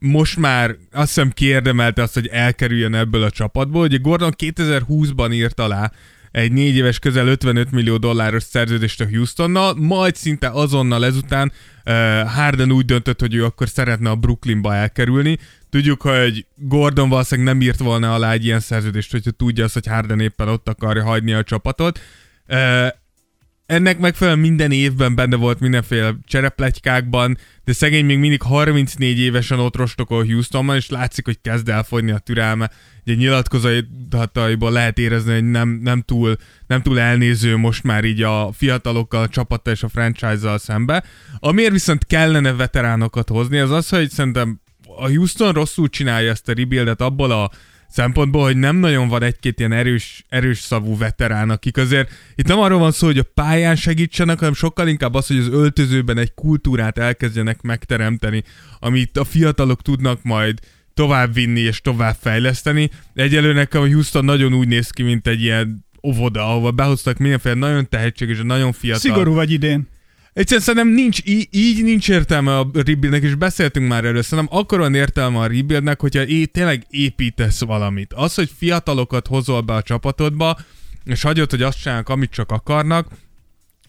most már azt hiszem kiérdemelte azt, hogy elkerüljön ebből a csapatból. Ugye Gordon 2020-ban írt alá egy négy éves közel 55 millió dolláros szerződést a Houstonnal, majd szinte azonnal ezután uh, Harden úgy döntött, hogy ő akkor szeretne a Brooklynba elkerülni. Tudjuk, hogy Gordon valószínűleg nem írt volna alá egy ilyen szerződést, hogyha tudja azt, hogy Harden éppen ott akarja hagyni a csapatot. Uh, ennek megfelelően minden évben benne volt mindenféle csereplegykákban, de szegény még mindig 34 évesen ott rostokol Houstonban, és látszik, hogy kezd elfogyni a türelme. Ugye nyilatkozataiból lehet érezni, hogy nem, nem, túl, nem túl elnéző most már így a fiatalokkal, a csapattal és a franchise-zal szembe. Amiért viszont kellene veteránokat hozni, az az, hogy szerintem a Houston rosszul csinálja ezt a rebuildet abból a szempontból, hogy nem nagyon van egy-két ilyen erős, erős szavú veterán, akik azért itt nem arról van szó, hogy a pályán segítsenek, hanem sokkal inkább az, hogy az öltözőben egy kultúrát elkezdjenek megteremteni, amit a fiatalok tudnak majd továbbvinni és tovább fejleszteni. Egyelőre nekem a Houston nagyon úgy néz ki, mint egy ilyen óvoda, ahova behoztak mindenféle nagyon tehetséges, nagyon fiatal. Szigorú vagy idén. Egyszerűen szerintem nincs, í- így nincs értelme a rebuildnek, és beszéltünk már erről, szerintem akkor van értelme a rebuildnek, hogyha é- tényleg építesz valamit. Az, hogy fiatalokat hozol be a csapatodba, és hagyod, hogy azt csinálják, amit csak akarnak,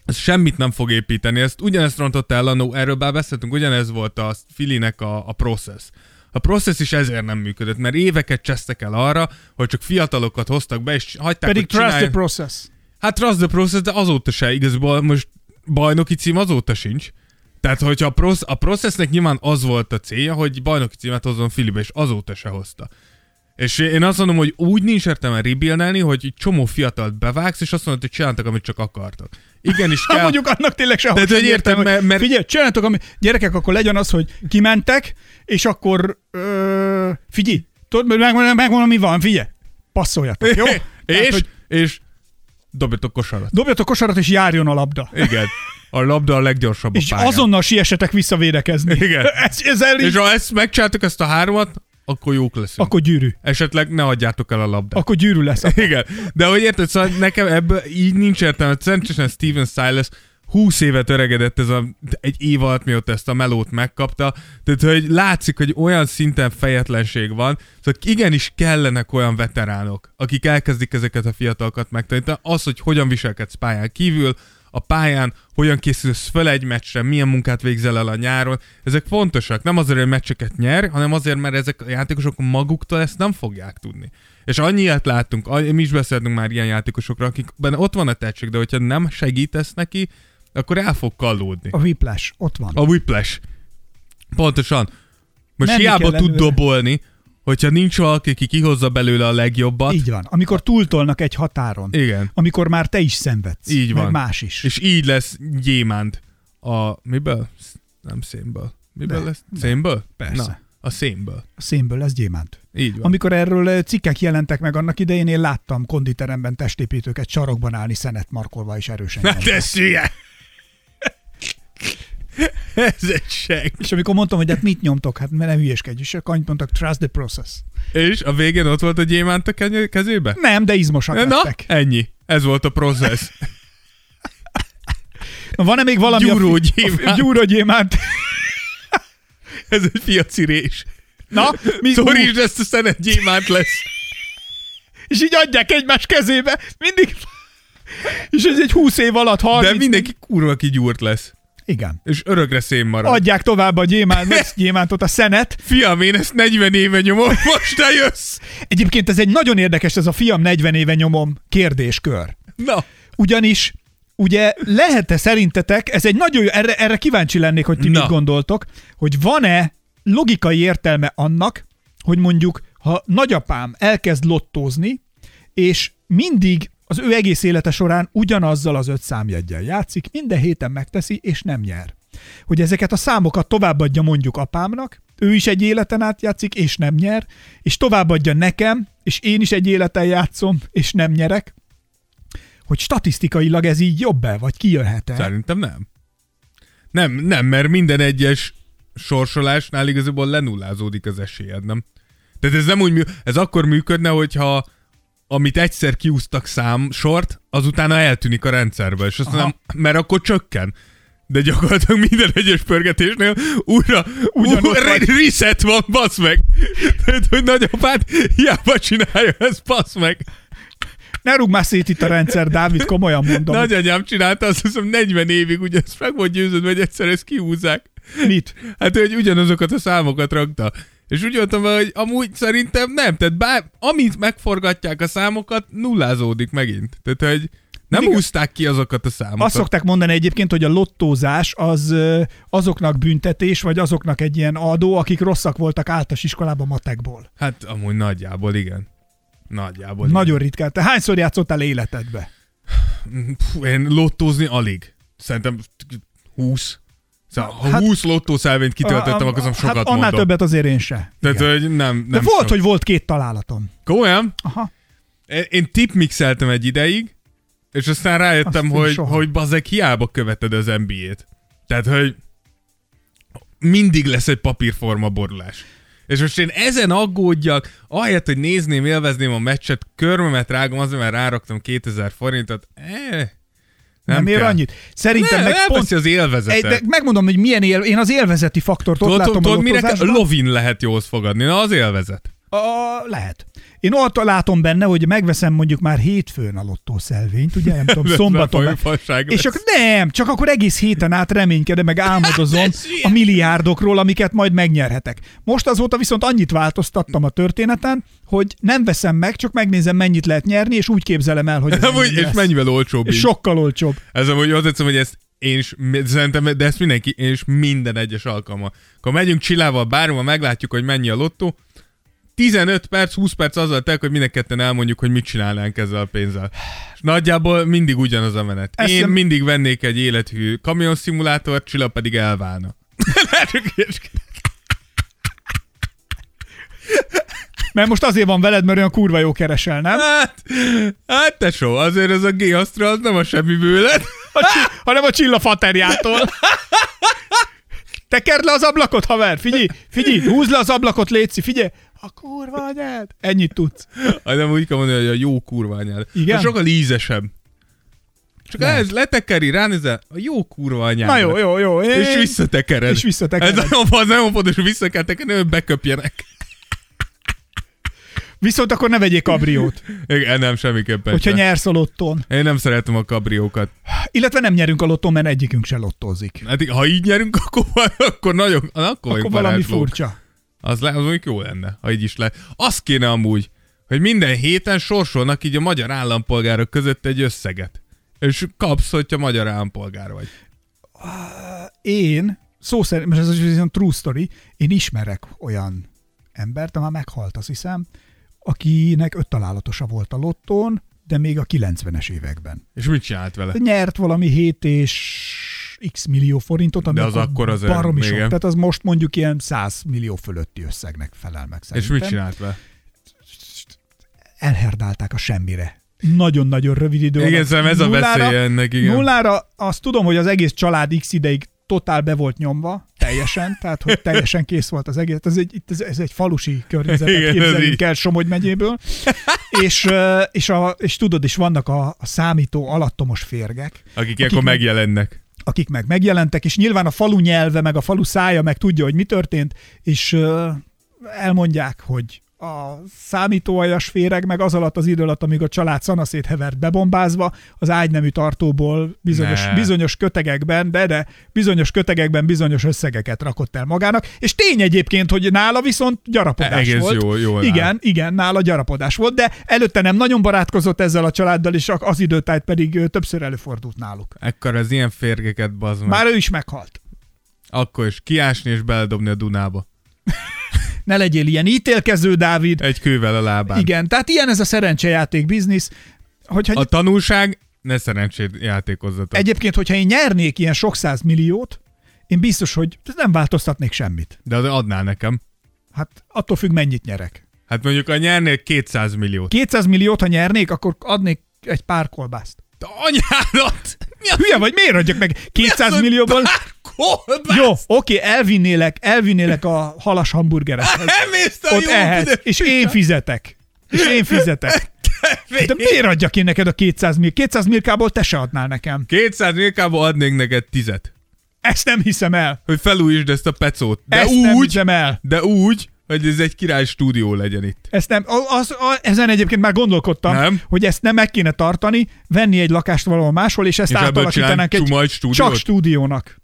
ez semmit nem fog építeni. Ezt ugyanezt rontott el, annó, erről bár beszéltünk, ugyanez volt a Filinek a, a process. A process is ezért nem működött, mert éveket csesztek el arra, hogy csak fiatalokat hoztak be, és hagyták, Pedig hogy trust the process. Hát trust the process, de azóta se igazából most bajnoki cím azóta sincs. Tehát, hogyha a, prosz, a processnek nyilván az volt a célja, hogy bajnoki címet hozzon Filibe, és azóta se hozta. És én azt mondom, hogy úgy nincs értelme rebuildelni, hogy egy csomó fiatalt bevágsz, és azt mondod, hogy csináltak, amit csak akartak. Igenis Ha [laughs] kell. mondjuk annak tényleg sehol Tehát, sem hogy értem, értem, mert- mert- Figyelj, csináltok, ami... gyerekek, akkor legyen az, hogy kimentek, és akkor ö, figyelj, tudod, megmondom, megmondom, mi van, figyelj, passzoljatok, jó? [laughs] Tehát, és, hogy és dobjatok kosarat. dobjatok kosarat, és járjon a labda. Igen. A labda a leggyorsabb És a pályán. azonnal siessetek visszavédekezni. Igen. [laughs] Ez, ez el, És ha ezt megcsináltuk ezt a háromat, akkor jók leszünk. akkor gyűrű. Esetleg ne adjátok el a labdát. Akkor gyűrű lesz. [laughs] Igen, de hogy érted, szóval nekem ebből így nincs értelme. Szerencsésem Steven Silas 20 évet öregedett ez a, egy év alatt, mióta ezt a melót megkapta. Tehát, hogy látszik, hogy olyan szinten fejetlenség van, szóval igenis kellenek olyan veteránok, akik elkezdik ezeket a fiatalokat megtanítani. Az, hogy hogyan viselkedsz pályán kívül, a pályán, hogyan készülsz fel egy meccsre, milyen munkát végzel el a nyáron, ezek fontosak. Nem azért, hogy meccseket nyer, hanem azért, mert ezek a játékosok maguktól ezt nem fogják tudni. És annyiat láttunk, annyi- mi is beszéltünk már ilyen játékosokra, akikben ott van a tehetség, de hogyha nem segítesz neki, akkor el fog kallódni. A whiplash, ott van. A whiplash. Pontosan. Most Menni hiába tud előre. dobolni, hogyha nincs valaki, aki kihozza belőle a legjobbat. Így van. Amikor túltolnak egy határon. Igen. Amikor már te is szenvedsz. Így van. más is. És így lesz gyémánt. A miből? Nem szénből. Miből De, lesz? Szénből? persze. Na, a szénből. A szénből lesz gyémánt. Így van. Amikor erről cikkek jelentek meg annak idején, én láttam konditeremben testépítőket sarokban állni szenet markolva és erősen. Na nyomva. [laughs] Ez egy seg. És amikor mondtam, hogy hát mit nyomtok, hát mert ne hülyeskedj, és akkor annyit mondtak, trust the process. És a végén ott volt a gyémánt a kezébe? Nem, de izmosak Na, lettek. ennyi. Ez volt a process. Na, van-e még valami? Gyúró a, gyémánt. A, gyúró gyémánt. [laughs] Ez egy fiacirés. Na, mi, Szorítsd ezt a szenet gyémánt lesz. [laughs] és így adják egymás kezébe, mindig. És ez egy 20 év alatt 30. De mindenki kurva kigyúrt lesz. Igen. És örökre szén marad. Adják tovább a gyémánt, gyémántot, a szenet. Fiam, én ezt 40 éve nyomom, [laughs] most te jössz. Egyébként ez egy nagyon érdekes, ez a fiam 40 éve nyomom kérdéskör. Na, Ugyanis ugye lehet-e szerintetek, ez egy nagyon jó, erre, erre kíváncsi lennék, hogy ti Na. mit gondoltok, hogy van-e logikai értelme annak, hogy mondjuk, ha nagyapám elkezd lottózni, és mindig az ő egész élete során ugyanazzal az öt számjeggyel játszik, minden héten megteszi, és nem nyer. Hogy ezeket a számokat továbbadja mondjuk apámnak, ő is egy életen át játszik, és nem nyer, és továbbadja nekem, és én is egy életen játszom, és nem nyerek, hogy statisztikailag ez így jobb-e, vagy kijöhet-e? szerintem nem. Nem, nem, mert minden egyes sorsolásnál igazából lenullázódik az esélyed, nem? Tehát ez nem úgy ez akkor működne, hogyha amit egyszer kiúztak szám sort, az utána eltűnik a rendszerből, és azt Aha. mert akkor csökken. De gyakorlatilag [laughs] minden egyes pörgetésnél újra, Ugyanott újra vagy. reset van, basz meg. Tehát, hogy nagyapád hiába csinálja ezt, basz meg. Ne rúg már szét itt a rendszer, Dávid, komolyan mondom. Nagyanyám csinálta, azt hiszem 40 évig, ugye ezt meg volt győződve, hogy egyszer ezt kihúzzák. Mit? Hát, hogy ugyanazokat a számokat rakta. És úgy voltam vele, hogy amúgy szerintem nem. Tehát bár, amint megforgatják a számokat, nullázódik megint. Tehát, hogy Nem Mindig- húzták ki azokat a számokat. Azt szokták mondani egyébként, hogy a lottózás az azoknak büntetés, vagy azoknak egy ilyen adó, akik rosszak voltak általános iskolában matekból. Hát amúgy nagyjából igen. Nagyjából Nagyon ritkán. Te hányszor játszottál életedbe? Fú, én lottózni alig. Szerintem 20. Szóval, ha Hát- 20 lottószelvényt kitöltöttem, akkor azon sokat hát annál mondom. többet azért én se. Tehát, Igen. hogy nem, nem De volt, sok. hogy volt két találatom. Komolyan? Aha. Én- Én tipmixeltem egy ideig, és aztán rájöttem, Azt hogy, soha. hogy bazeg hiába követed az NBA-t. Tehát, hogy mindig lesz egy papírforma borulás. És most én ezen aggódjak, ahelyett, hogy nézném, élvezném a meccset, körmömet rágom azért, mert ráraktam 2000 forintot. Eh, Nem, nem ér kell. annyit. Szerintem Nem, meg pont... az Egy, élvezetet. de megmondom, hogy milyen él... Én az élvezeti faktort ott látom tudod, a mire. Lovin lehet jóhoz fogadni. Na, az élvezet. A, lehet. Én ott látom benne, hogy megveszem mondjuk már hétfőn a lottószelvényt, ugye, nem tudom, [laughs] szombaton. nem És csak nem, csak akkor egész héten át reménykedem, meg álmodozom [laughs] a milliárdokról, amiket majd megnyerhetek. Most azóta viszont annyit változtattam a történeten, hogy nem veszem meg, csak megnézem, mennyit lehet nyerni, és úgy képzelem el, hogy [laughs] ennyi és lesz. mennyivel olcsóbb És így. sokkal olcsóbb. Ez amúgy azt tetszem, hogy ezt én is, szerintem, de ezt mindenki, én is minden egyes alkalma. Akkor megyünk csillával bárhova, meglátjuk, hogy mennyi a lottó. 15 perc, 20 perc azzal telik, hogy minden ketten elmondjuk, hogy mit csinálnánk ezzel a pénzzel. És nagyjából mindig ugyanaz a menet. Ezt Én mindig vennék egy élethű kamionszimulátor, Csilla pedig elválna. [laughs] Mert most azért van veled, mert olyan kurva jó keresel, nem? hát, hát tesó, azért ez a G-Astra az nem a semmiből lett. A csi- [laughs] hanem a csilla faterjától. Tekerd le az ablakot, haver, figyelj, figyelj, húzd le az ablakot, létszi, figyelj. A kurva anyád. Ennyit tudsz. Hát nem úgy kell mondani, hogy a jó kurva anyád. Igen? De sokkal ízesebb. Csak ez letekeri, ránézel, a jó kurva anyád. Na jó, jó, jó. Én... És visszatekered. És visszatekered. Ez nagyon, az nagyon fontos, hogy vissza kell tekerni, hogy beköpjenek. Viszont akkor ne vegyél kabriót, Igen, nem, semmiképpen hogyha sem. nyersz a lottón. Én nem szeretem a kabriókat. Illetve nem nyerünk a lottón, mert egyikünk se lottózik. Hát ha így nyerünk, akkor, akkor nagyon, akkor, Akkor valami furcsa. Az, le, az mondjuk jó lenne, ha így is le. Az kéne amúgy, hogy minden héten sorsolnak így a magyar állampolgárok között egy összeget. És kapsz, hogyha magyar állampolgár vagy. Én, szó szerint, most ez egy true story, én ismerek olyan embert, de már meghalt, azt hiszem, akinek öt találatosa volt a lottón, de még a 90-es években. És mit csinált vele? Nyert valami 7 és x millió forintot, ami De az akkor azért baromi sok. Tehát az most mondjuk ilyen 100 millió fölötti összegnek felel meg És szerintem. mit csinált vele? Elherdálták a semmire. Nagyon-nagyon rövid idő Igen, szerintem ez a veszélye ennek, igen. Nullára azt tudom, hogy az egész család x ideig totál be volt nyomva, teljesen, tehát hogy teljesen kész volt az egész. Ez egy, ez, ez egy falusi környezetet Igen, képzeljünk el Somogy megyéből. és, és, a, és tudod, és vannak a, a számító alattomos férgek, Akik ilyenkor megjelennek. Akik meg megjelentek, és nyilván a falu nyelve, meg a falu szája meg tudja, hogy mi történt, és elmondják, hogy a számítóajas féreg meg az alatt az idő alatt, amíg a család szanaszét hevert bebombázva, az ágynemű tartóból bizonyos, Ne. bizonyos kötegekben, de de bizonyos kötegekben bizonyos összegeket rakott el magának, és tény egyébként, hogy nála viszont gyarapodás Egész volt. jó- jól áll. igen, igen, nála gyarapodás volt, de előtte nem nagyon barátkozott ezzel a családdal, és az időtájt pedig többször előfordult náluk. Ekkor az ilyen férgeket bazd meg. Már ő is meghalt. Akkor is kiásni és beledobni a Dunába. Ne legyél ilyen ítélkező, Dávid. Egy kővel a lábán. Igen, tehát ilyen ez a szerencsejáték biznisz. Hogyha A tanulság, ne szerencsét játékozzatok. Egyébként, hogyha én nyernék ilyen sok száz milliót, én biztos, hogy nem változtatnék semmit. De adnál nekem. Hát attól függ, mennyit nyerek. Hát mondjuk a nyernél 200 milliót. 200 milliót, ha nyernék, akkor adnék egy pár kolbászt. De anyádat! Mi az, Hülye vagy, miért adjak meg 200 hogy millióból? pár Jó, oké, elvinnélek, elvinnélek a halas hamburgereshez. [laughs] Ott büdös és én fizetek. És én fizetek. De miért adjak én neked a 200 millió? 200 milliókából te se adnál nekem. 200 milliókából adnék neked tizet. Ezt nem hiszem el. Hogy felújítsd ezt a pecót. De Ezt nem úgy, hiszem el. de úgy, hogy ez egy király stúdió legyen itt. Ezt nem, az, az, ezen egyébként már gondolkodtam, Nem? hogy ezt nem meg kéne tartani, venni egy lakást valahol máshol, és ezt És átalakítanánk egy stúdiót? csak stúdiónak.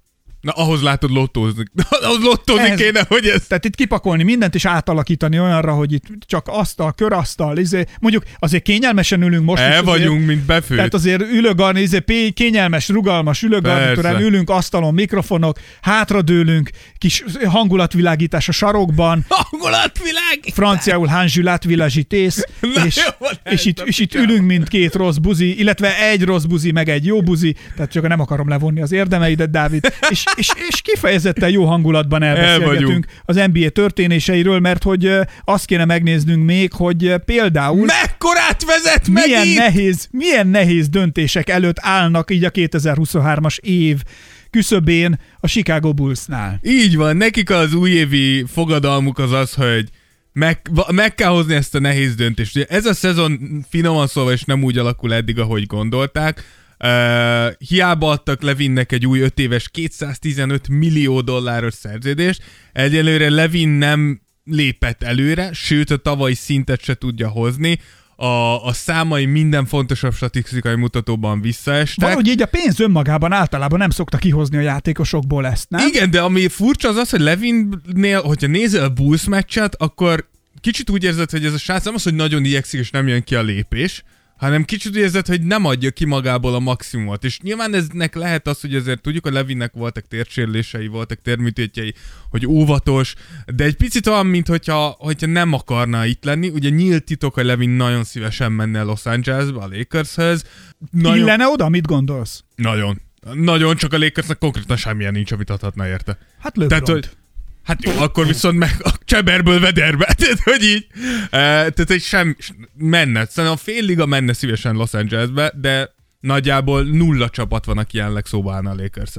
Na, ahhoz látod lottózni. [laughs] ahhoz lottózni Ez- kéne, hogy ez... Tehát itt kipakolni mindent és átalakítani olyanra, hogy itt csak asztal, körasztal, izé. mondjuk azért kényelmesen ülünk most. El azért, vagyunk, mint befőtt. Tehát azért ülök a izé, pé- kényelmes, rugalmas ülőgarnitúrán, Persze. ülünk asztalon, mikrofonok, hátradőlünk, kis hangulatvilágítás a sarokban, [laughs] Hangulatvilág! franciául Hanjulat Villagitées, Na és, jó, és, itt, és itt ülünk, mint két rossz buzi, illetve egy rossz buzi, meg egy jó buzi, tehát csak nem akarom levonni az érdemeidet, Dávid, [laughs] és, és, és kifejezetten jó hangulatban elbeszélgetünk vagyunk. az NBA történéseiről, mert hogy azt kéne megnéznünk még, hogy például Mekkorát vezet milyen megint? nehéz, milyen nehéz döntések előtt állnak így a 2023-as év küszöbén a Chicago Bullsnál. Így van, nekik az újévi fogadalmuk az az, hogy meg, meg kell hozni ezt a nehéz döntést. Ugye ez a szezon finoman szólva és nem úgy alakul eddig, ahogy gondolták. Uh, hiába adtak Levinnek egy új 5 éves 215 millió dolláros szerződést. Egyelőre Levin nem lépett előre, sőt a tavalyi szintet se tudja hozni. A, a számai minden fontosabb statisztikai mutatóban visszaestek. Valahogy így a pénz önmagában általában nem szokta kihozni a játékosokból ezt, nem? Igen, de ami furcsa az az, hogy Levinnél, hogyha nézel a Bulls meccset, akkor kicsit úgy érzed, hogy ez a srác nem az, hogy nagyon igyekszik és nem jön ki a lépés, hanem kicsit érzed, hogy nem adja ki magából a maximumot. És nyilván eznek lehet az, hogy azért tudjuk, hogy Levinnek voltak térsérlései, voltak térműtétjei, hogy óvatos, de egy picit olyan, mint hogyha, hogyha nem akarna itt lenni. Ugye nyílt titok, hogy Levin nagyon szívesen menne Los Angelesbe, a Lakershöz. Nagyon, Illene oda, mit gondolsz? nagyon. Nagyon, csak a Lakersnek konkrétan semmilyen nincs, amit adhatna érte. Hát LeBron. Tehát, hogy Hát jó, akkor viszont meg a cseberből vederbe. [laughs] Tehát, hogy így. E, tehát, hogy sem menne. Szerintem a fél liga menne szívesen Los Angelesbe, de nagyjából nulla csapat van, aki jelenleg szóba állna a lakers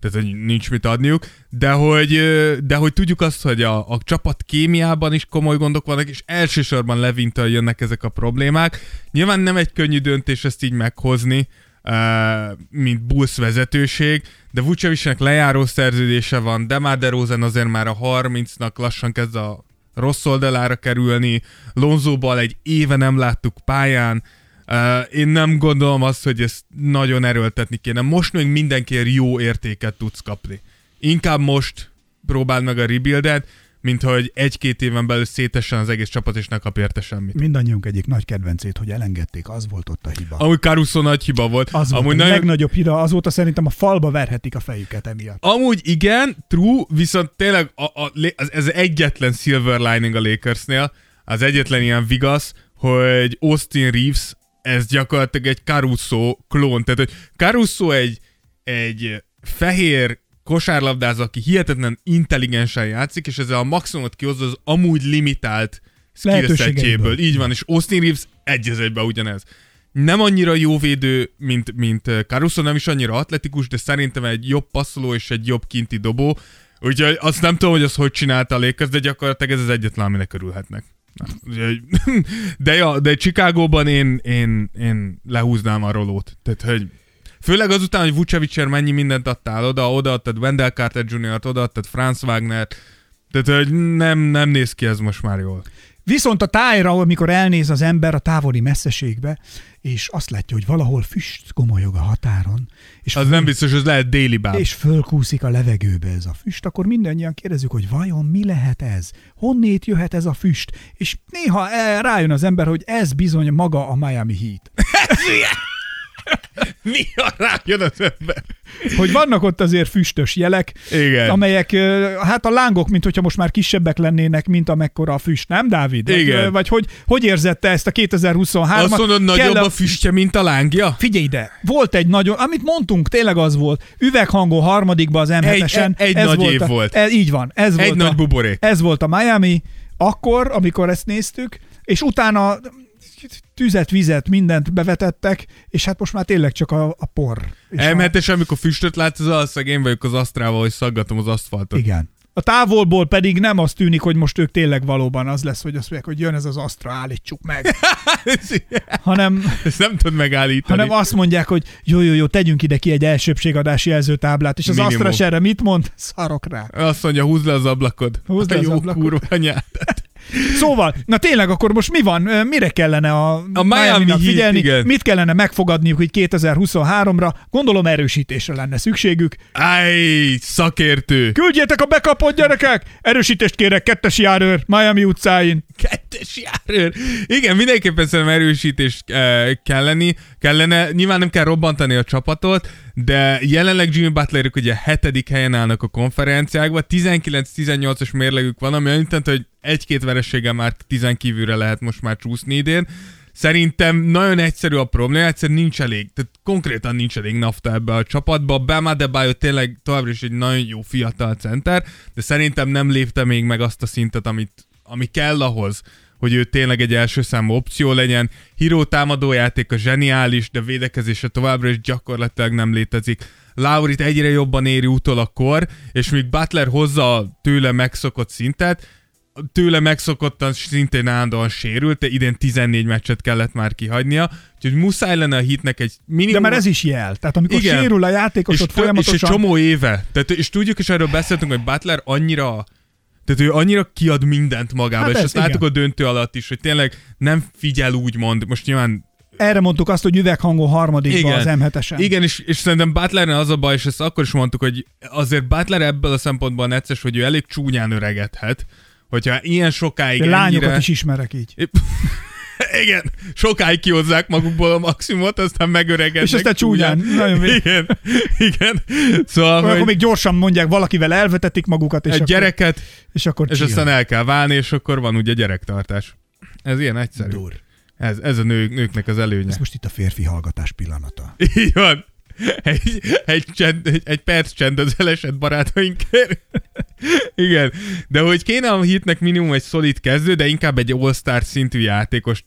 tehát hogy nincs mit adniuk, de hogy, ö, de hogy tudjuk azt, hogy a, a csapat kémiában is komoly gondok vannak, és elsősorban Levintől jönnek ezek a problémák. Nyilván nem egy könnyű döntés ezt így meghozni, mint Bulls vezetőség, de Vucevicnek lejáró szerződése van, de már DeRozan azért már a 30-nak lassan kezd a rossz oldalára kerülni, Lonzóval egy éve nem láttuk pályán, én nem gondolom azt, hogy ezt nagyon erőltetni kéne. Most még mindenkiért jó értéket tudsz kapni. Inkább most próbáld meg a rebuildet, mint hogy egy-két éven belül szétessen az egész csapat, és ne kap érte semmit. Mindannyiunk egyik nagy kedvencét, hogy elengedték, az volt ott a hiba. Amúgy Caruso nagy hiba volt. Az volt Amúgy a nagyon, legnagyobb hiba, azóta szerintem a falba verhetik a fejüket emiatt. Amúgy igen, true, viszont tényleg a, a, az, ez egyetlen silver lining a Lakersnél, az egyetlen ilyen vigasz, hogy Austin Reeves, ez gyakorlatilag egy Caruso klón. Tehát, hogy Caruso egy, egy fehér kosárlabdázó, aki hihetetlen intelligensen játszik, és ezzel a maximumot kihozza az amúgy limitált skillsetjéből. Így van, és Austin Reeves egy az egyben ugyanez. Nem annyira jó védő, mint, mint Caruso, nem is annyira atletikus, de szerintem egy jobb passzoló és egy jobb kinti dobó. Úgyhogy azt nem tudom, hogy az hogy csinálta a Lakers, de gyakorlatilag ez az egyetlen, aminek örülhetnek. [laughs] De ja, de Chicagóban én, én, én lehúznám a rolót. Tehát, hogy Főleg azután, hogy Vucevicser mennyi mindent adtál oda, odaadtad Wendell Carter Jr.-t, odaadtad Franz Wagner-t, tehát hogy nem, nem néz ki ez most már jól. Viszont a tájra, amikor elnéz az ember a távoli messzeségbe, és azt látja, hogy valahol füst gomolyog a határon, és, Az nem biztos, hogy lehet déli báb. és fölkúszik a levegőbe ez a füst, akkor mindannyian kérdezzük, hogy vajon mi lehet ez? Honnét jöhet ez a füst? És néha eh, rájön az ember, hogy ez bizony maga a Miami Heat. [laughs] [laughs] Mi a rájön az ember? Hogy vannak ott azért füstös jelek, Igen. amelyek, hát a lángok, mint hogyha most már kisebbek lennének, mint amekkora a füst, nem, Dávid? Vagy, Igen. ö, Vagy hogy, hogy érzette ezt a 2023-at? Azt mondod, nagyobb Kell a füstje, mint a lángja? Figyelj ide, volt egy nagyon, amit mondtunk, tényleg az volt, üveghangon harmadikba az M7-esen. Egy- egy ez nagy volt év a, volt. Ez, így van, ez Egy volt nagy a, buborék. Ez volt a Miami, akkor, amikor ezt néztük, és utána tüzet, vizet, mindent bevetettek, és hát most már tényleg csak a, a por. Elmehetes, amikor füstöt látsz, az az én vagyok az asztrával, hogy szaggatom az aszfaltot. igen. A távolból pedig nem az tűnik, hogy most ők tényleg valóban az lesz, hogy azt mondják, hogy jön ez az Astra, állítsuk meg, [laughs] hanem, Ezt nem tudod megállítani. hanem azt mondják, hogy jó, jó, jó, tegyünk ide ki egy elsőbségadási jelzőtáblát, és az Minimum. Astra erre mit mond? Szarok rá. Azt mondja, húzd le az ablakod. Húzd A le az jó ablakod. kurva anyát. [laughs] Szóval, na tényleg, akkor most mi van? Mire kellene a, A Miami Heat, figyelni? igen. Mit kellene megfogadniuk hogy 2023-ra? Gondolom erősítésre lenne szükségük. Áj, szakértő. Küldjétek a bekapott gyerekek! Erősítést kérek, kettes járőr, Miami utcáin. Kettes járőr. Igen, mindenképpen szerintem erősítést eh, kelleni, kellene. Nyilván nem kell robbantani a csapatot, de jelenleg Jimmy Butlerük ugye hetedik helyen állnak a konferenciákban, 19-18-as mérlegük van, ami annyit jelent, hogy egy-két verességgel már tizen kívülre lehet most már csúszni idén. Szerintem nagyon egyszerű a probléma, egyszerűen nincs elég, tehát konkrétan nincs elég nafta ebbe a csapatba. Bam Adebayo tényleg továbbra is egy nagyon jó fiatal center, de szerintem nem lépte még meg azt a szintet, amit, ami kell ahhoz, hogy ő tényleg egy első számú opció legyen. Híró támadójátéka zseniális, de védekezése továbbra is gyakorlatilag nem létezik. Laurit egyre jobban éri utol a kor, és míg Butler hozza a tőle megszokott szintet, tőle megszokottan szintén állandóan sérült, de idén 14 meccset kellett már kihagynia, úgyhogy muszáj lenne a hitnek egy minimum... De már ez is jel. Tehát amikor Igen. sérül a játékos, és, ott tö- és egy folyamatosan... csomó éve. Tehát, és tudjuk, és erről beszéltünk, hogy Butler annyira tehát ő annyira kiad mindent magába, Hát és ezt láttuk igen. a döntő alatt is, hogy tényleg nem figyel úgymond, most nyilván Erre mondtuk azt, hogy üveghangon harmadikba az M7-esen. igen, és, és szerintem Butlernek az a baj, és ezt akkor is mondtuk, hogy azért Butler ebből a szempontból necces, hogy ő elég csúnyán öregedhet, hogyha ilyen sokáig De lányokat ennyire... is ismerek így. [laughs] [laughs] Igen, sokáig kihozzák magukból a maximumot, aztán megöregednek. És aztán csúnyán, nagyon vég- Igen, igen. Szóval, Akkor hogy még gyorsan mondják, valakivel elvetetik magukat, és egy akkor, gyereket, és akkor és chill. aztán el kell válni, és akkor van ugye gyerektartás. Ez ilyen egyszerű. Dur. Ez, ez a nők, nőknek az előnye. Ez most itt a férfi hallgatás pillanata. Így van. Egy, egy, csend, egy, egy perc csend az elesett barátainkért. Igen. De hogy kéne a hitnek minimum egy szolid kezdő, de inkább egy all-star szintű játékost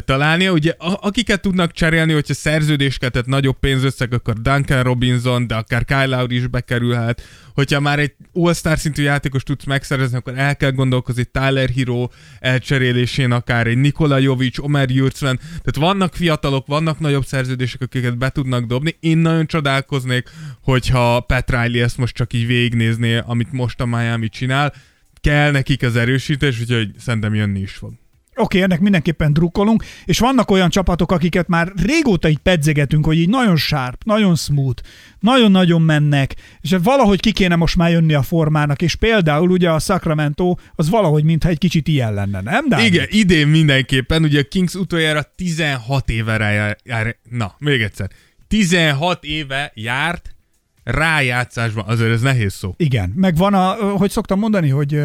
találnia. Ugye akiket tudnak cserélni, hogyha szerződésket, tehát nagyobb pénzösszeg, akkor Duncan Robinson, de akár Kyle Lowry is bekerülhet. Hogyha már egy all-star szintű játékos tudsz megszerezni, akkor el kell gondolkozni Tyler Hero elcserélésén, akár egy Nikola Jovic, Omer Jurcven. Tehát vannak fiatalok, vannak nagyobb szerződések, akiket be tudnak dobni. Én nagyon csodálkoznék, hogyha Pat Riley ezt most csak így végignézné, amit most a Miami csinál. Kell nekik az erősítés, úgyhogy szerintem jönni is fog. Oké, okay, ennek mindenképpen drukkolunk, és vannak olyan csapatok, akiket már régóta így pedzegetünk, hogy így nagyon sharp, nagyon smooth, nagyon-nagyon mennek, és valahogy ki kéne most már jönni a formának, és például ugye a Sacramento az valahogy mintha egy kicsit ilyen lenne, nem? Dávid? Igen, idén mindenképpen, ugye a Kings utoljára 16 éve rá jár, na, még egyszer, 16 éve járt rájátszásban, azért ez nehéz szó. Igen, meg van a, hogy szoktam mondani, hogy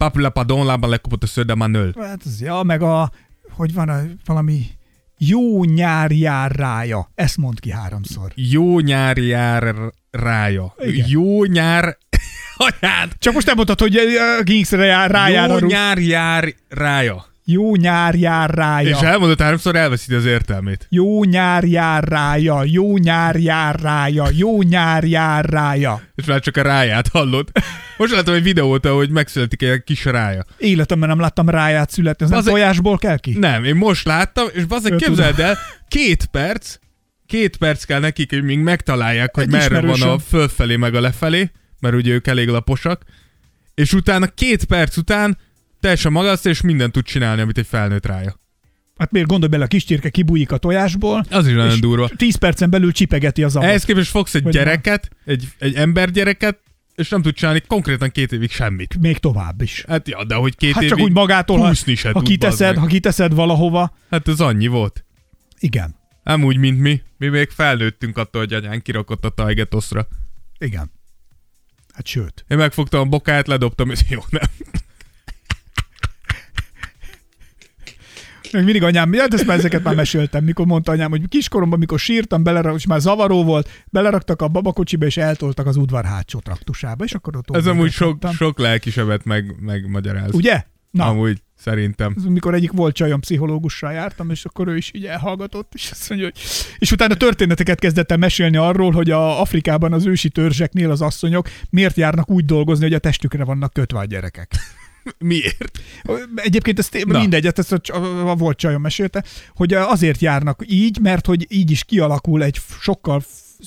Papula Padon lábban lekopott a szöde Manöl. hát ja, meg a, hogy van a valami jó nyár jár rája. Ezt mond ki háromszor. Jó nyár jár rája. Igen. Jó nyár... [laughs] Anyád! Csak most nem mondtad, hogy ö, Kingsre jár, rájár Jó a rú- nyár jár rája. Jó nyár jár rája. És elmondott háromszor, elveszíti az értelmét. Jó nyár jár rája, jó nyár jár rája, jó nyár jár rája. És már csak a ráját hallod. Most látom egy videót, ahogy megszületik egy kis rája. Életemben nem láttam ráját születni, az nem Az egy- tojásból kell ki? Nem, én most láttam, és bazdmeg Ő képzeld el, két perc, két perc kell nekik, hogy még megtalálják, hogy Egy merre van ismerősöm. a fölfelé meg a lefelé, mert ugye ők elég laposak, és utána két perc után teljesen magaszt, és mindent tud csinálni, amit egy felnőtt rája. Hát miért gondolj bele, a kis csirke kibújik a tojásból, Az is nagyon durva. 10 percen belül csipegeti az Ehhez avat. képest fogsz egy Hogy gyereket, egy, egy ember gyereket, és nem tud csinálni konkrétan két évig semmit. Még tovább is. Hát ja, de hogy két Hát évig csak úgy magától, ha, se ha, kiteszed, ha kiteszed valahova. Hát ez annyi volt. Igen, Nem úgy, mint mi. Mi még felnőttünk attól, hogy anyán kirakott a Taigetoszra. igen. Hát sőt. Én megfogtam a bokát, ledobtam, és [laughs] jó, nem. Még mindig anyám, hát ezt már ezeket már meséltem, mikor mondta anyám, hogy kiskoromban, mikor sírtam, belerak, és már zavaró volt, beleraktak a babakocsiba, és eltoltak az udvar hátsó traktusába, és akkor ott Ez amúgy sok, óvégeztettem. sok lelkisebet meg, megmagyaráz. Ugye? Na, Amúgy szerintem. Ez mikor egyik volt csajom pszichológussal jártam, és akkor ő is így elhallgatott, és azt mondja, hogy... És utána történeteket kezdett el mesélni arról, hogy a Afrikában az ősi törzseknél az asszonyok miért járnak úgy dolgozni, hogy a testükre vannak kötve a gyerekek. Miért? Egyébként ezt Na. mindegy, ezt a, a, a volt csajom mesélte, hogy azért járnak így, mert hogy így is kialakul egy sokkal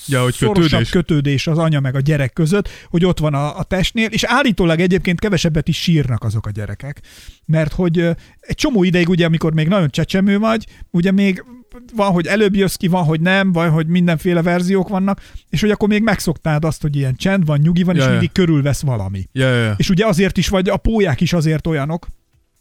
Ja, hogy szorosabb kötődés. kötődés az anya meg a gyerek között, hogy ott van a, a testnél, és állítólag egyébként kevesebbet is sírnak azok a gyerekek. Mert hogy egy csomó ideig, ugye, amikor még nagyon csecsemő vagy, ugye még van, hogy előbb jössz ki, van, hogy nem, vagy hogy mindenféle verziók vannak, és hogy akkor még megszoktád azt, hogy ilyen csend van, nyugi van, Ja, és ja. mindig körülvesz valami. Ja, ja, ja. És ugye azért is, vagy a pólyák is azért olyanok,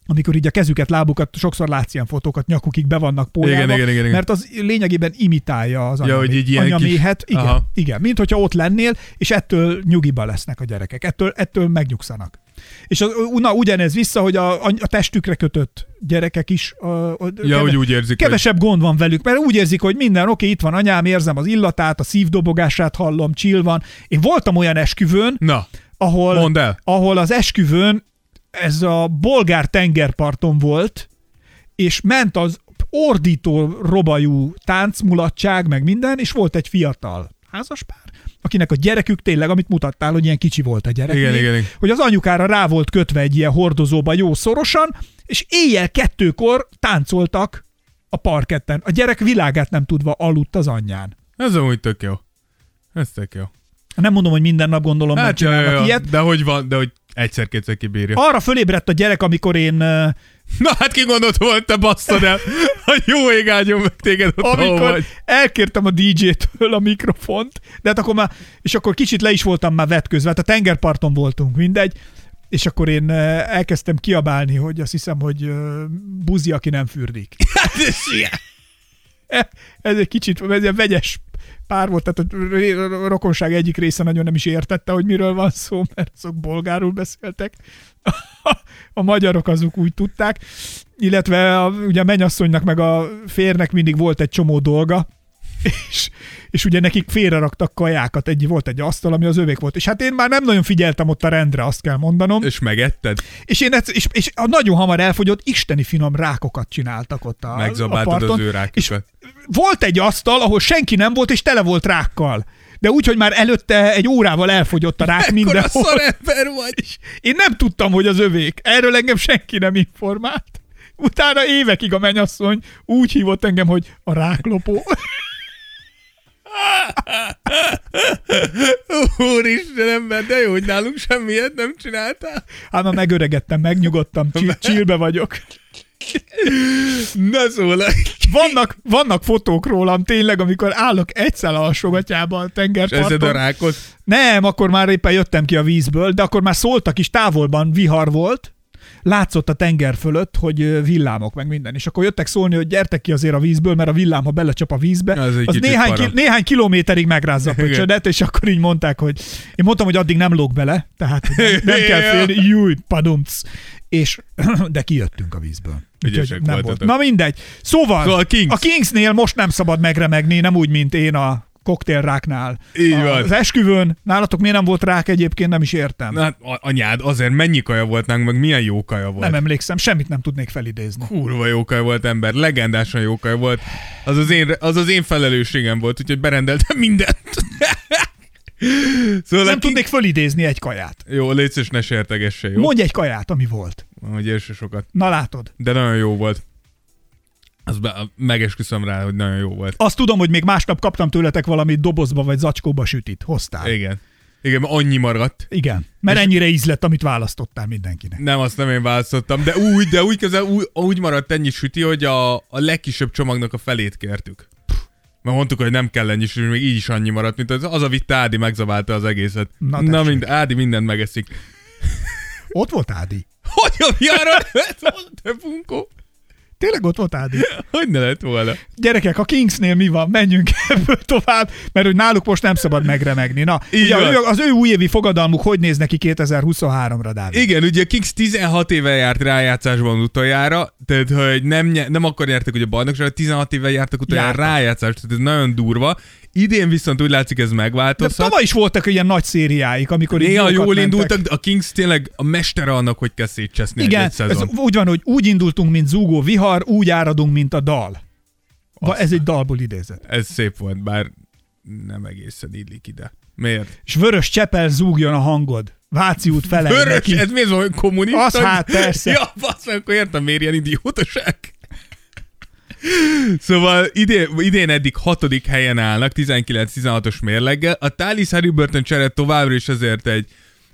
amikor így a kezüket, lábukat, sokszor látsz ilyen fotókat, nyakukig be vannak pólyálva, Igen, igen, igen, igen. mert az lényegében imitálja az Ja, hogy így ilyen kis- anyaméhet. Igen, Aha. igen, mint hogyha ott lennél, és ettől nyugiba lesznek a gyerekek, ettől, ettől megnyugszanak. És az, na, ugyanez vissza, hogy a, a, testükre kötött gyerekek is a, a, Ja, hogy úgy érzik, hogy- kevesebb gond van velük, mert úgy érzik, hogy minden oké, itt van anyám, érzem az illatát, a szívdobogását hallom, chill van. Én voltam olyan esküvőn, Na, ahol, Mondd el. ahol az esküvőn ez a bolgár tengerparton volt, és ment az ordító robajú táncmulatság, meg minden, és volt egy fiatal házaspár, akinek a gyerekük tényleg, amit mutattál, hogy ilyen kicsi volt a gyerek. Igen, még, igen, igen. Hogy az anyukára rá volt kötve egy ilyen hordozóba jó szorosan, és éjjel kettőkor táncoltak a parketten. A gyerek világát nem tudva aludt az anyján. ez amúgy tök jó. Ez tök jó. Nem mondom, hogy minden nap gondolom, hát, ja, csinálnak ja, ja. ilyet. De hogy van, de hogy egyszer-kétszer kibírja. Arra fölébredt a gyerek, amikor én Na hát ki gondolt volt, te basszad el. A jó ég áldjon meg téged ott, amikor vagy. elkértem a DJ-től a mikrofont, de hát akkor már, és akkor kicsit le is voltam már vetközve, hát a tengerparton voltunk, mindegy, és akkor én ö, elkezdtem kiabálni, hogy azt hiszem, hogy ö, buzi, aki nem fürdik. [laughs] Hát ez ilyen. Ez egy kicsit, ez egy vegyes pár volt, tehát a rokonság egyik része nagyon nem is értette, hogy miről van szó, [laughs] mert azok bolgárul beszéltek. [laughs] A magyarok azok úgy tudták, illetve a, ugye a mennyasszonynak meg a férnek mindig volt egy csomó dolga, [laughs] és, és ugye nekik félreraktak kajákat, egy volt egy asztal, ami az övék volt. És hát én már nem nagyon figyeltem ott a rendre, azt kell mondanom. És megetted? És én egyszer- és, és a nagyon hamar elfogyott, isteni finom rákokat csináltak ott a, a parton. az ő És rákokat. volt egy asztal, ahol senki nem volt, és tele volt rákkal. De úgy, hogy már előtte egy órával elfogyott a rák mindenhol. szarember vagy. Én nem tudtam, hogy az övék. Erről engem senki nem informált. Utána évekig a mennyasszony úgy hívott engem, hogy a ráklopó. Úristen ember, de jó, hogy nálunk semmiet nem csináltál. Hát már megöregedtem, megnyugodtam, csi- [laughs] csillbe vagyok. Na szóval, Vannak, vannak fotók rólam tényleg, amikor állok egyszer alsógatyában a tengerparton. ezed a rákot. Nem, akkor már éppen jöttem ki a vízből, de akkor már szóltak is, távolban vihar volt, látszott a tenger fölött, hogy villámok meg minden. És akkor jöttek szólni, hogy gyertek ki azért a vízből, mert a villám, ha belecsap a vízbe, Az az néhány, ki, néhány kilométerig megrázza a pöcsödet, és akkor így mondták, hogy én mondtam, hogy addig nem lóg bele, tehát nem, nem kell [laughs] félni, júj, padumc. És, [clears throat] de kijöttünk a vízből. Ügyesek nem volt. Na mindegy. Szóval, Szóval a Kings. a Kingsnél most nem szabad megremegni, nem úgy, mint én a koktélráknál. Így a, van. Az esküvőn, nálatok miért nem volt rák egyébként, nem is értem. Na hát anyád, azért mennyi kaja volt nálunk, meg milyen jó kaja volt. nem emlékszem, semmit nem tudnék felidézni. Kurva jó kaja volt ember, legendásan jó kaja volt. Az az én, az az én felelősségem volt, úgyhogy berendeltem mindent. [laughs] szóval Nem a tudnék felidézni egy kaját. Jó, légy szíves, ne sértegesse, jó? Mondj egy kaját, ami volt. Hogy érse sokat. Na látod. De nagyon jó volt. Az be, megesküszöm rá, hogy nagyon jó volt. Azt tudom, hogy még másnap kaptam tőletek valami dobozba vagy zacskóba sütit. Hoztál. Igen. Igen, annyi maradt. Igen. Mert ennyire ízlett, amit választottál mindenkinek. Nem, azt nem én választottam, de úgy, de úgy közel úgy, úgy maradt ennyi süti, hogy a, a legkisebb csomagnak a felét kértük. Mert mondtuk, hogy nem kell ennyi süti, még így is annyi maradt, mint az, az a vitte Ádi megzabálta az egészet. Na, Na, mind, Ádi mindent megeszik. Ott volt Ádi. Hogy a viára [laughs] te bunkó? Tényleg ott volt Ádi. [laughs] Hogy ne lett volna? Gyerekek, a Kingsnél mi van? Menjünk [laughs] ebből tovább, mert hogy náluk most nem szabad megremegni. Na, Így ugye van. az ő újévi fogadalmuk hogy néz neki 2023-ra, Dávid? Igen, ugye Kings 16 éve járt rájátszásban utoljára, tehát hogy nem, nem akkor nyertek ugye bajnokságot, 16 éve jártak utoljára Jártak. rájátszást, tehát ez nagyon durva. Idén viszont úgy látszik ez De megváltozhat. tavaly is voltak ilyen nagy szériáik, amikor Néha jól mentek. indultak, de a Kings tényleg a mestere annak, hogy kell szétcseszni Igen, egy ez úgy van, hogy úgy indultunk, mint zúgó vihar, úgy áradunk, mint a dal. Va, ez egy dalból idézett. Ez szép volt, bár nem egészen illik ide. Miért? És vörös csepel zúgjon a hangod. Váci út fele Vörös, neki. ez mi az, hogy kommunista? Az hát, persze. Ja, basz, akkor értem, miért ilyen idiótaság. Szóval idén, idén eddig hatodik helyen állnak, 19-16-os mérleggel. A Talis Halliburton csere továbbra is azért egy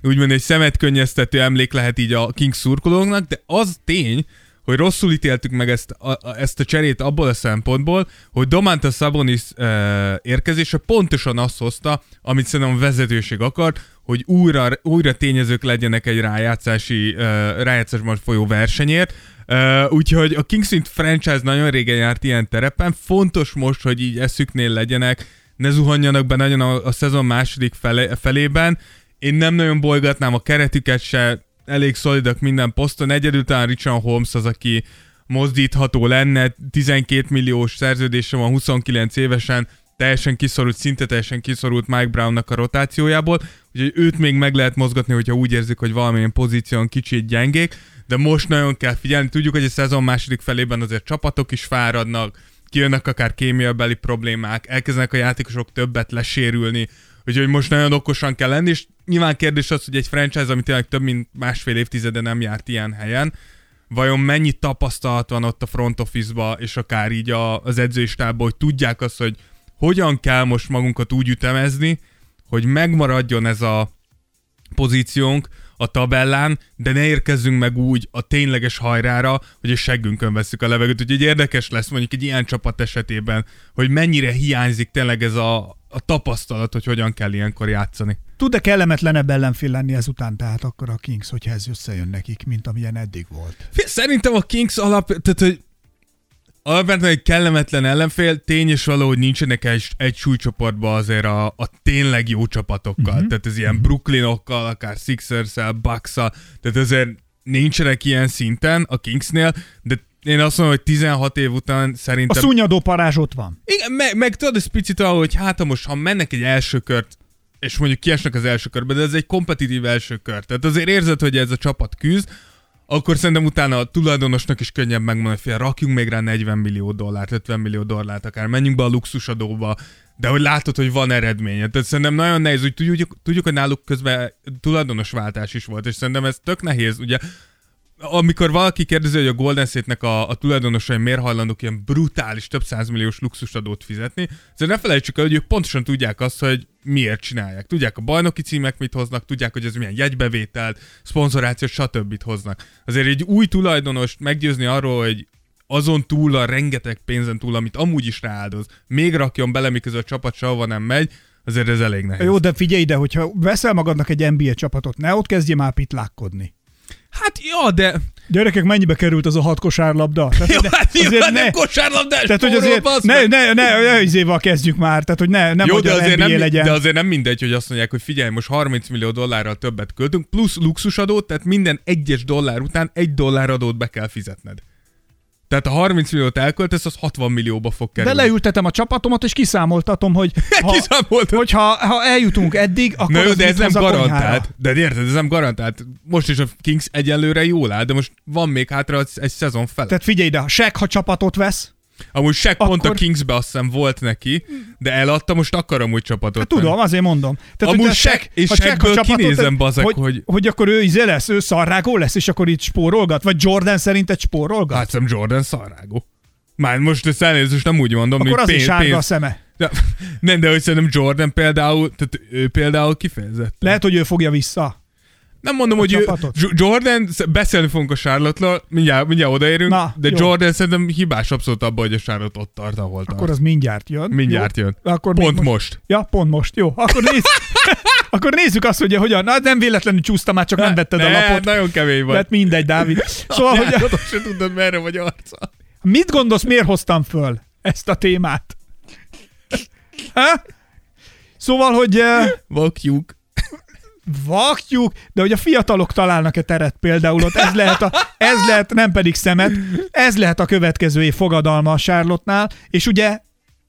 úgymond egy szemetkönnyeztető emlék lehet így a Kings szurkolóknak, de az tény, hogy rosszul ítéltük meg ezt a, a, ezt a cserét abból a szempontból, hogy Domantas Sabonis e, érkezése pontosan azt hozta, amit szerintem a vezetőség akart, hogy újra, újra tényezők legyenek egy rájátszási, e, rájátszásban folyó versenyért, Uh, úgyhogy a Kingston franchise nagyon régen járt ilyen terepen, fontos most, hogy így eszüknél legyenek, ne zuhanjanak be nagyon a, a szezon második fele, felében. Én nem nagyon bolygatnám a keretüket se, elég szolidak minden poszton, egyedül talán Richard Holmes az, aki mozdítható lenne, 12 milliós szerződése van 29 évesen, teljesen kiszorult, szinte teljesen kiszorult Mike Brownnak a rotációjából, úgyhogy őt még meg lehet mozgatni, hogyha úgy érzik, hogy valamilyen pozíción kicsit gyengék, de most nagyon kell figyelni. Tudjuk, hogy a szezon második felében azért csapatok is fáradnak, kijönnek akár kémiabeli problémák, elkezdenek a játékosok többet lesérülni, úgyhogy most nagyon okosan kell lenni, és nyilván kérdés az, hogy egy franchise, ami tényleg több mint másfél évtizede nem járt ilyen helyen, vajon mennyi tapasztalat van ott a front office-ba, és akár így a, az edzőistában, hogy tudják azt, hogy hogyan kell most magunkat úgy ütemezni, hogy megmaradjon ez a pozíciónk, a tabellán, de ne érkezzünk meg úgy a tényleges hajrára, hogy a seggünkön veszük a levegőt. Úgyhogy érdekes lesz mondjuk egy ilyen csapat esetében, hogy mennyire hiányzik tényleg ez a, a tapasztalat, hogy hogyan kell ilyenkor játszani. Tud-e kellemetlenebb ellenfél lenni ezután, tehát akkor a Kings, hogyha ez összejön nekik, mint amilyen eddig volt? Szerintem a Kings alap, tehát hogy alapvetően egy kellemetlen ellenfél, tény és való, hogy nincsenek egy, egy súlycsoportban azért a, a tényleg jó csapatokkal. Uh-huh. Tehát ez ilyen uh-huh. Brooklynokkal, akár Sixers-el, bucks tehát azért nincsenek ilyen szinten a Kingsnél, de én azt mondom, hogy 16 év után szerintem... A szúnyadó parázs ott van. Igen, meg, meg tudod, ez picit ahol, hogy hát ha most, ha mennek egy első kört, és mondjuk kiesnek az első körbe, de ez egy kompetitív első kör. Tehát azért érzed, hogy ez a csapat küzd, akkor szerintem utána a tulajdonosnak is könnyebb megmondani, hogy rakjunk még rá 40 millió dollárt, 50 millió dollárt akár, menjünk be a luxusadóba, de hogy látod, hogy van eredménye. Tehát szerintem nagyon nehéz, hogy tudjuk, tudjuk hogy náluk közben tulajdonos váltás is volt, és szerintem ez tök nehéz, ugye amikor valaki kérdezi, hogy a Golden State-nek a, a tulajdonosai miért hajlandók ilyen brutális, több százmilliós luxusadót fizetni, azért ne felejtsük el, hogy ők pontosan tudják azt, hogy miért csinálják. Tudják a bajnoki címek mit hoznak, tudják, hogy ez milyen jegybevételt, szponzorációt, stb. hoznak. Azért egy új tulajdonost meggyőzni arról, hogy azon túl a rengeteg pénzen túl, amit amúgy is rááldoz, még rakjon bele, miközben a csapat sehova nem megy, azért ez elég nehéz. Jó, de figyelj ide, hogyha veszel magadnak egy NBA csapatot, ne ott kezdje már pitlákkodni. Hát ja, de... Gyerekek, mennyibe került az a hat kosárlabda? Tehát, [laughs] Jó, hát ne, nem kosárlabdás tehát, hogy azért ne, ne, ne, ne, izéval kezdjük már, tehát hogy ne, nem Jó, de azért, nem, legyen. de azért nem mindegy, hogy azt mondják, hogy figyelj, most 30 millió dollárral többet költünk, plusz luxusadót, tehát minden egyes dollár után egy dollár adót be kell fizetned. Tehát a 30 milliót elköltesz, az 60 millióba fog kerülni. De leültetem a csapatomat, és kiszámoltatom, hogy [laughs] ha, Kiszámoltad. hogy ha, ha eljutunk eddig, akkor Na jó, de ez nem garantált. De érted, ez nem garantált. Most is a Kings egyelőre jól áll, de most van még hátra egy szezon fel. Tehát figyelj ide, ha Sek, ha csapatot vesz, Amúgy Shaq Akkor- pont a Kingsbe azt hiszem volt neki, de eladta, most akar amúgy csapatot. hát tudom, azért mondom. Tehát, Amúgy Shaq- és Shaq Shaqből csapatot- kinézem, bazeg, hogy, hogy- hogy akkor ő izé lesz, ő szarrágó lesz, és akkor itt spórolgat? Vagy Jordan szerinted spórolgat? Hát szem Jordan szarrágó. Már most ezt elnézést nem úgy mondom, akkor hogy az pénz, sárga a szeme. De, [laughs] nem, de hogy szerintem Jordan például, tehát ő például kifejezett. Lehet, hogy ő fogja vissza. Nem mondom, A hogy ő, csapatot? J- Jordan, sz- beszélni fogunk a charlotte mindjárt, mindjárt odaérünk, Na, de jó. Jordan szerintem hibás abszolút abban, hogy a Charlotte ott tart, ahol tart. Akkor az mindjárt jön. Mindjárt jó? jön. Akkor Pont még most. Ja, pont most. Jó, akkor nézd. [laughs] akkor nézzük azt, hogy hogyan. Na, nem véletlenül csúsztam, már csak nem vetted ne, a lapot. nagyon kemény vagy. Hát mindegy, Dávid. [laughs] Szóval, hogy [laughs] Látod, se tudod, merre vagy arca. mit gondolsz, miért hoztam föl ezt a témát? Ha? Szóval, hogy eh, Vakjuk. Vakjuk, de hogy a fiatalok találnak-e teret például ott, ez lehet, a, ez lehet, nem pedig szemet, ez lehet a következő év fogadalma a Charlotte-nál, és ugye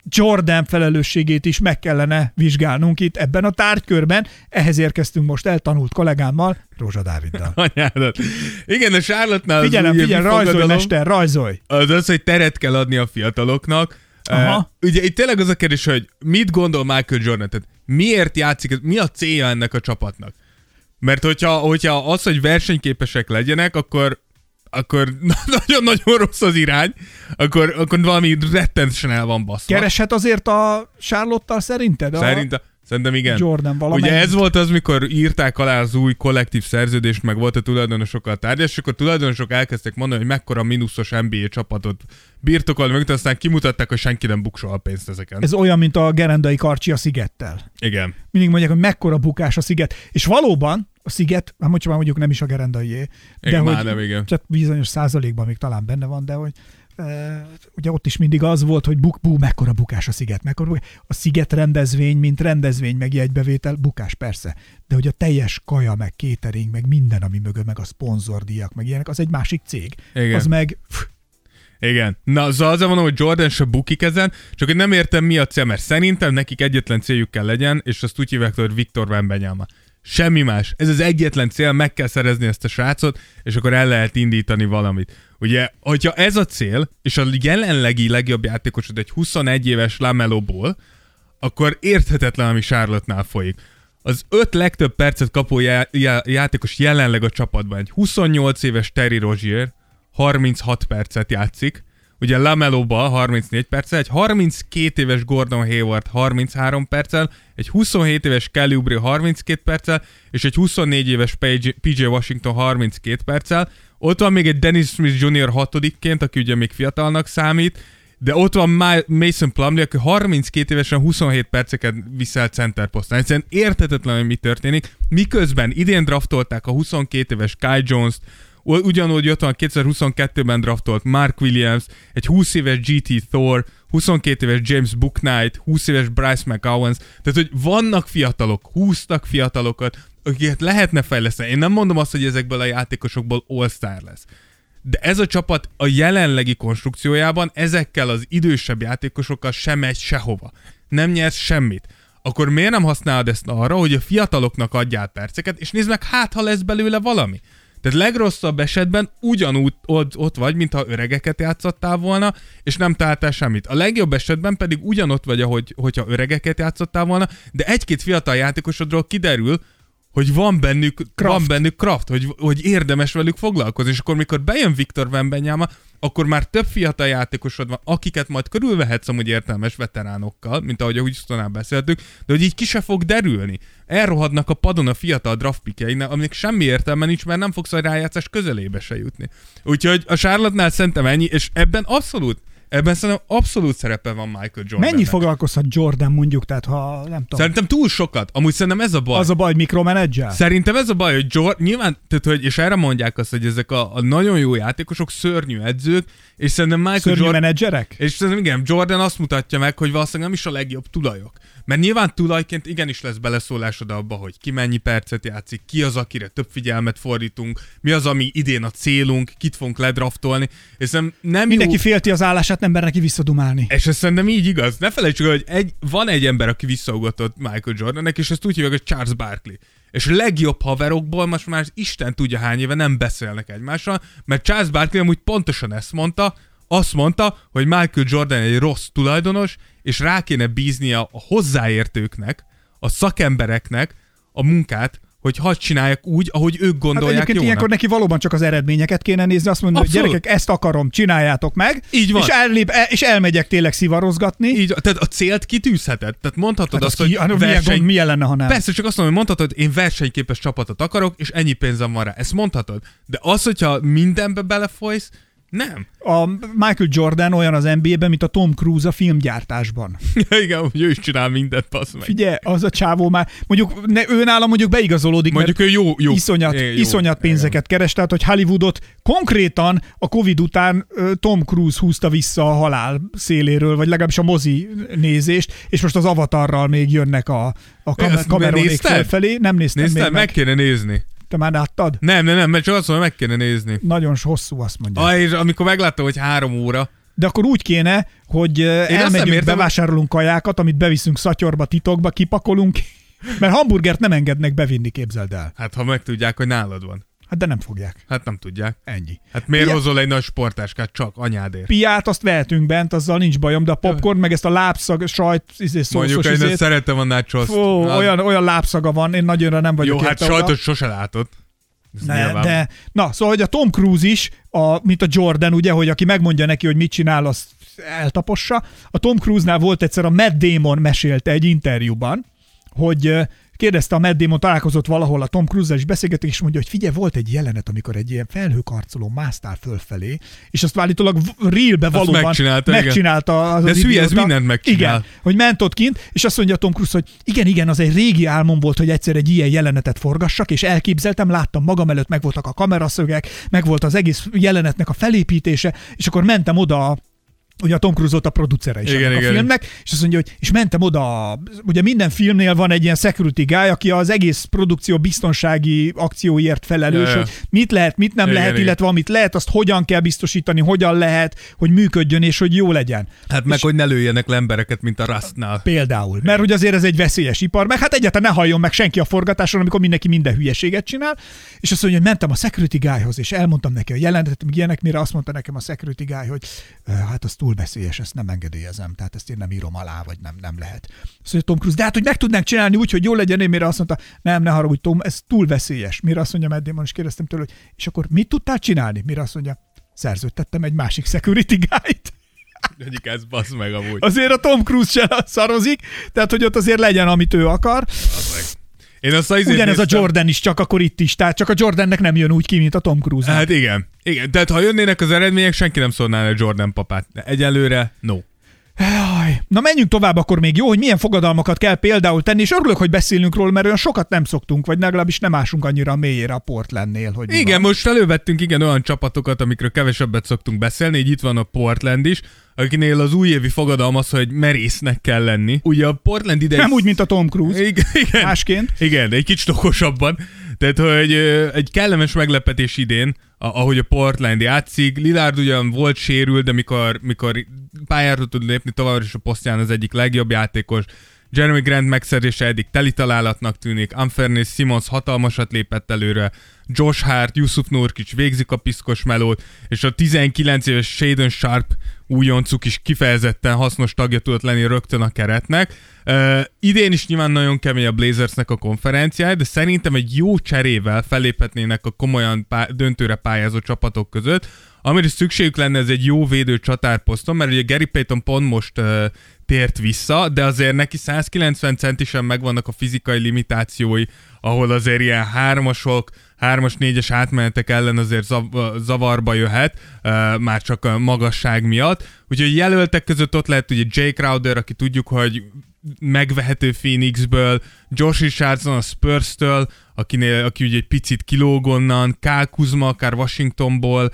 Jordan felelősségét is meg kellene vizsgálnunk itt ebben a tárgykörben. Ehhez érkeztünk most eltanult kollégámmal, Rózsa Dáviddal. Anyádat. Igen, a Charlotte-nál Figyelem, figyelj, rajzolj, mester, rajzolj! az az, hogy teret kell adni a fiataloknak. Aha. Uh, ugye itt tényleg az a kérdés, hogy mit gondol Michael Jordan? Tehát miért játszik, mi a célja ennek a csapatnak? Mert hogyha, hogyha az, hogy versenyképesek legyenek, akkor akkor [laughs] nagyon-nagyon rossz az irány, akkor, akkor valami rettentesen el van baszva. Kereshet azért a Charlotte-tal szerinted? A... Szerintem, szerintem igen. Jordan valamennyit. Ugye ez volt az, mikor írták alá az új kollektív szerződést, meg volt a tulajdonosokkal tárgyalás, és akkor tulajdonosok elkezdtek mondani, hogy mekkora mínuszos NBA csapatot birtokolni, meg aztán kimutatták, hogy senki nem buksol a pénzt ezeken. Ez olyan, mint a gerendai karcsi a szigettel. Igen. Mindig mondják, hogy mekkora bukás a sziget. És valóban a sziget, hát most már mondjuk nem is a gerendaié, de Igen, hogy már nem, igen. csak bizonyos százalékban még talán benne van, de hogy ugye ott is mindig az volt, hogy buk, bú, mekkora bukás a sziget, mekkora bukás. A sziget rendezvény, mint rendezvény, meg jegybevétel, bukás persze, de hogy a teljes kaja, meg catering, meg minden, ami mögött, meg a szponzordíjak, meg ilyenek, az egy másik cég. Igen. Az meg, pff, Igen. Na, szóval azért mondom, hogy Jordan se bukik ezen, csak hogy nem értem mi a cél, mert szerintem nekik egyetlen céljuk kell legyen, és azt úgy hívják, hogy Viktor Wembanyama. Semmi más. Ez az egyetlen cél, meg kell szerezni ezt a srácot, és akkor el lehet indítani valamit. Ugye, hogyha ez a cél, és a jelenlegi legjobb játékosod egy 21 éves Lamelóból, akkor érthetetlen, ami Charlotte-nál folyik. Az öt legtöbb percet kapó já- já- játékos jelenleg a csapatban. Egy 28 éves Terry Rozier 36 percet játszik, ugye Lamelóba 34 perccel, egy 32 éves Gordon Hayward 33 perccel, egy 27 éves Kelly Oubre 32 perccel, és egy 24 éves PJ Washington 32 perccel. Ott van még egy Dennis Smith Jr. hatodikként, aki ugye még fiatalnak számít, de ott van Ma- Mason Plumlee, aki 32 évesen 27 perceket viszel center posztán. Egyszerűen értetetlen, hogy mi történik. Miközben idén draftolták a 22 éves Kai Jones-t, ugyanúgy ott van 2022-ben draftolt Mark Williams, egy 20 éves GT Thor, 22 éves James Booknight, 20 éves Bryce McGowans, tehát hogy vannak fiatalok, húztak fiatalokat, akiket lehetne fejleszteni. Én nem mondom azt, hogy ezekből a játékosokból all-star lesz. De ez a csapat a jelenlegi konstrukciójában ezekkel az idősebb játékosokkal sem megy sehova. Nem nyersz semmit. Akkor miért nem használod ezt arra, hogy a fiataloknak adjál perceket, és nézd meg, hát ha lesz belőle valami. Tehát legrosszabb esetben ugyanúgy ott, ott vagy, mintha öregeket játszottál volna, és nem találtál semmit. A legjobb esetben pedig ugyanott vagy, ahogy, hogyha öregeket játszottál volna, de egy-két fiatal játékosodról kiderül, hogy van bennük craft, van bennük craft hogy, hogy érdemes velük foglalkozni, és akkor mikor bejön Viktor Wembanyama, akkor már több fiatal játékosod van, akiket majd körülvehetsz amúgy értelmes veteránokkal, mint ahogy a Houstonál beszéltük, de hogy így ki se fog derülni. Elrohadnak a padon a fiatal draft pickjeinek, aminek semmi értelme nincs, mert nem fogsz a rájátszás közelébe se jutni. Úgyhogy a Charlotte-nál szerintem ennyi, és ebben abszolút Ebben szerintem abszolút szerepe van Michael Jordan. Mennyit foglalkozhat Jordan mondjuk, tehát ha nem tudom. Szerintem túl sokat. Amúgy szerintem ez a baj. Az a baj, hogy mikromanedzsel? Szerintem ez a baj, hogy Jordan, nyilván, tehát, hogy, és erre mondják azt, hogy ezek a, a nagyon jó játékosok szörnyű edzők, és szerintem Michael Szörnyű Jordan... menedzserek? És szerintem igen, Jordan azt mutatja meg, hogy valószínűleg nem is a legjobb tulajok. Mert nyilván tulajként igenis lesz beleszólásod abba, hogy ki mennyi percet játszik, ki az, akire több figyelmet fordítunk, mi az, ami idén a célunk, kit fogunk ledraftolni. És nem Mindenki jó... félti az állását, nem mer neki visszadumálni. És ez szerintem így igaz. Ne felejtsük el, hogy egy, van egy ember, aki visszaugatott Michael Jordannek, és ezt úgy hívják, hogy Charles Barkley. És legjobb haverokból most már Isten tudja hány éve nem beszélnek egymással, mert Charles Barkley amúgy pontosan ezt mondta, azt mondta, hogy Michael Jordan egy rossz tulajdonos, és rá kéne bíznia a hozzáértőknek, a szakembereknek a munkát, hogy hadd csinálják úgy, ahogy ők Hát gondolják egyébként jónak. ilyenkor neki valóban csak az eredményeket kéne nézni, azt mondani, hogy gyerekek, ezt akarom, csináljátok meg, Így van. és, ellép, el, és elmegyek tényleg szivarozgatni. Így, tehát a célt kitűzheted. Tehát mondhatod Hát azt, az ki, hogy hát milyen, gond, milyen lenne, ha nem? Persze, csak azt mondom, hogy mondhatod, hogy én versenyképes csapatot akarok, és ennyi pénzem van rá. Ezt mondhatod. De az, hogyha mindenbe belefolysz, nem. A Michael Jordan olyan az NBA-ben, mint a Tom Cruise a filmgyártásban. [laughs] Igen, hogy ő is csinál mindent, passz meg. Figyelj, az a csávó már, mondjuk ne, ő nála mondjuk beigazolódik, Mondjuk mert ő jó, jó. iszonyat, Igen, jó. iszonyat pénzeket keres, tehát hogy Hollywoodot konkrétan a Covid után Tom Cruise húzta vissza a halál széléről, vagy legalábbis a mozi nézést, és most az avatarral még jönnek a, a kam- kameronék felfelé. Nem néztem Nézd még meg. meg kéne nézni. Te már láttad? Nem, nem, nem, mert csak azt mondom, meg kéne nézni. Nagyon hosszú, azt mondja. Ah, és amikor megláttam, hogy három óra, De akkor úgy kéne, hogy azt nem elmegyünk, értem, bevásárolunk kajákat, amit beviszünk szatyorba, titokba, kipakolunk, [laughs] mert hamburgert nem engednek bevinni, képzeld el. hát ha megtudják, hogy nálad van. Hát de nem fogják. Hát nem tudják. Ennyi. Hát miért Pia- hozol egy nagy sportáskát csak anyádért? Piát azt vehetünk bent, azzal nincs bajom, de a popcorn, meg ezt a lábszag, sajt, izé, Mondjuk szószos én ezt izét, szeretem a nachos. Fó, olyan, olyan lábszaga van, én nagyonra nem vagyok Jó, hát sajtot sose látott. Ez Ne, nyilván. de, na, szóval, hogy a Tom Cruise is, a, mint a Jordan, ugye, hogy aki megmondja neki, hogy mit csinál, azt eltapossa. A Tom Cruise-nál volt egyszer a Matt Damon mesélte egy interjúban, hogy kérdezte a Matt Damon, találkozott valahol a Tom Cruise-zal, és beszélgették, és mondja, hogy figyelj, volt egy jelenet, amikor egy ilyen felhőkarcoló másztál fölfelé, és azt állítólag reelbe valóban megcsinálta, megcsinálta az De az hülye, ez mindent megcsinál. Igen, hogy ment ott kint, és azt mondja Tom Cruise, hogy igen, igen, az egy régi álmom volt, hogy egyszer egy ilyen jelenetet forgassak, és elképzeltem, láttam magam előtt, meg voltak a kameraszögek, meg volt az egész jelenetnek a felépítése, és akkor mentem oda a ugye a Tom Cruise volt a producere is Igen, ennek a igen. filmnek, és azt mondja, hogy és mentem oda, ugye minden filmnél van egy ilyen security guy, aki az egész produkció biztonsági akcióért felelős, Ja, ja. hogy mit lehet, mit nem Igen, lehet, igen. illetve amit lehet, azt hogyan kell biztosítani, hogyan lehet, hogy működjön és hogy jó legyen. Hát meg, És- hogy ne lőjenek le embereket, mint a Rustnál. Például. Mert hogy azért ez egy veszélyes ipar, meg hát egyáltalán ne halljon meg senki a forgatáson, amikor mindenki minden hülyeséget csinál. És azt mondja, hogy mentem a security guyhoz, és elmondtam neki a jelenetet, meg ilyenek, mire azt mondta nekem a security guy, hogy "Ö, hát az túl veszélyes, ezt nem engedélyezem, tehát ezt én nem írom alá, vagy nem, nem lehet. Azt mondja Tom Cruise, de hát hogy meg tudnánk csinálni úgy, hogy jó legyen, én mire azt mondta, nem, ne haragudj, Tom, ez túl veszélyes. Mire azt mondja Matt Damon, és kérdeztem tőle, hogy és akkor mit tudtál csinálni? Mire azt mondja, szerződtettem egy másik security guy-t. [laughs] Ez basz meg amúgy. azért a Tom Cruise se szarozik, tehát hogy ott azért legyen, amit ő akar. Az. Én azt Ugyanez a néztem- Jordan is, csak akkor itt is, tehát csak a Jordannek nem jön úgy ki, mint a Tom Cruise. Hát igen. Igen, tehát ha jönnének az eredmények, senki nem szólná a Jordan papát. De egyelőre no. Jaj. Na menjünk tovább akkor még jó, hogy milyen fogadalmakat kell például tenni, és örülök, hogy beszélünk róla, mert olyan sokat nem szoktunk, vagy legalábbis nem ásunk annyira a mélyére a Portlandnél, hogy Igen, van. most elővettünk igen olyan csapatokat, amikről kevesebbet szoktunk beszélni, így itt van a Portland is, akinél az újévi fogadalom az, hogy merésznek kell lenni. Ugye a Portland ide Nem úgy, mint a Tom Cruise. Igen, igen. Másként. Igen, de egy kicsit okosabban. Tehát, hogy egy kellemes meglepetés idén, ahogy a Portland játszik. Lillard ugyan volt sérült, de mikor, mikor pályára tud lépni, továbbra is a posztján az egyik legjobb játékos. Jeremy Grant megszerzése eddig teli találatnak tűnik, Unfairness Simons hatalmasat lépett előre, Josh Hart, Yusuf Nurkic végzik a piszkos melót, és a 19 éves Shaden Sharp újoncuk is kifejezetten hasznos tagja tudott lenni rögtön a keretnek. Uh, idén is nyilván nagyon kemény a Blazersnek a konferenciája, de szerintem egy jó cserével feléphetnének a komolyan pá- döntőre pályázó csapatok között, amire szükségük lenne ez egy jó védő csatárposzton, mert ugye Gary Payton pont most uh, tért vissza, de azért neki 190 centisen megvannak a fizikai limitációi, ahol azért ilyen hármasok, hármas, négyes átmenetek ellen azért zav- zavarba jöhet, már csak a magasság miatt. Úgyhogy jelöltek között ott lehet ugye Jay Crowder, aki tudjuk, hogy megvehető Phoenixből, Josh Richardson a Spurs-től, akinél, aki ugye egy picit kilóg onnan, Kyle Kuzma akár Washingtonból,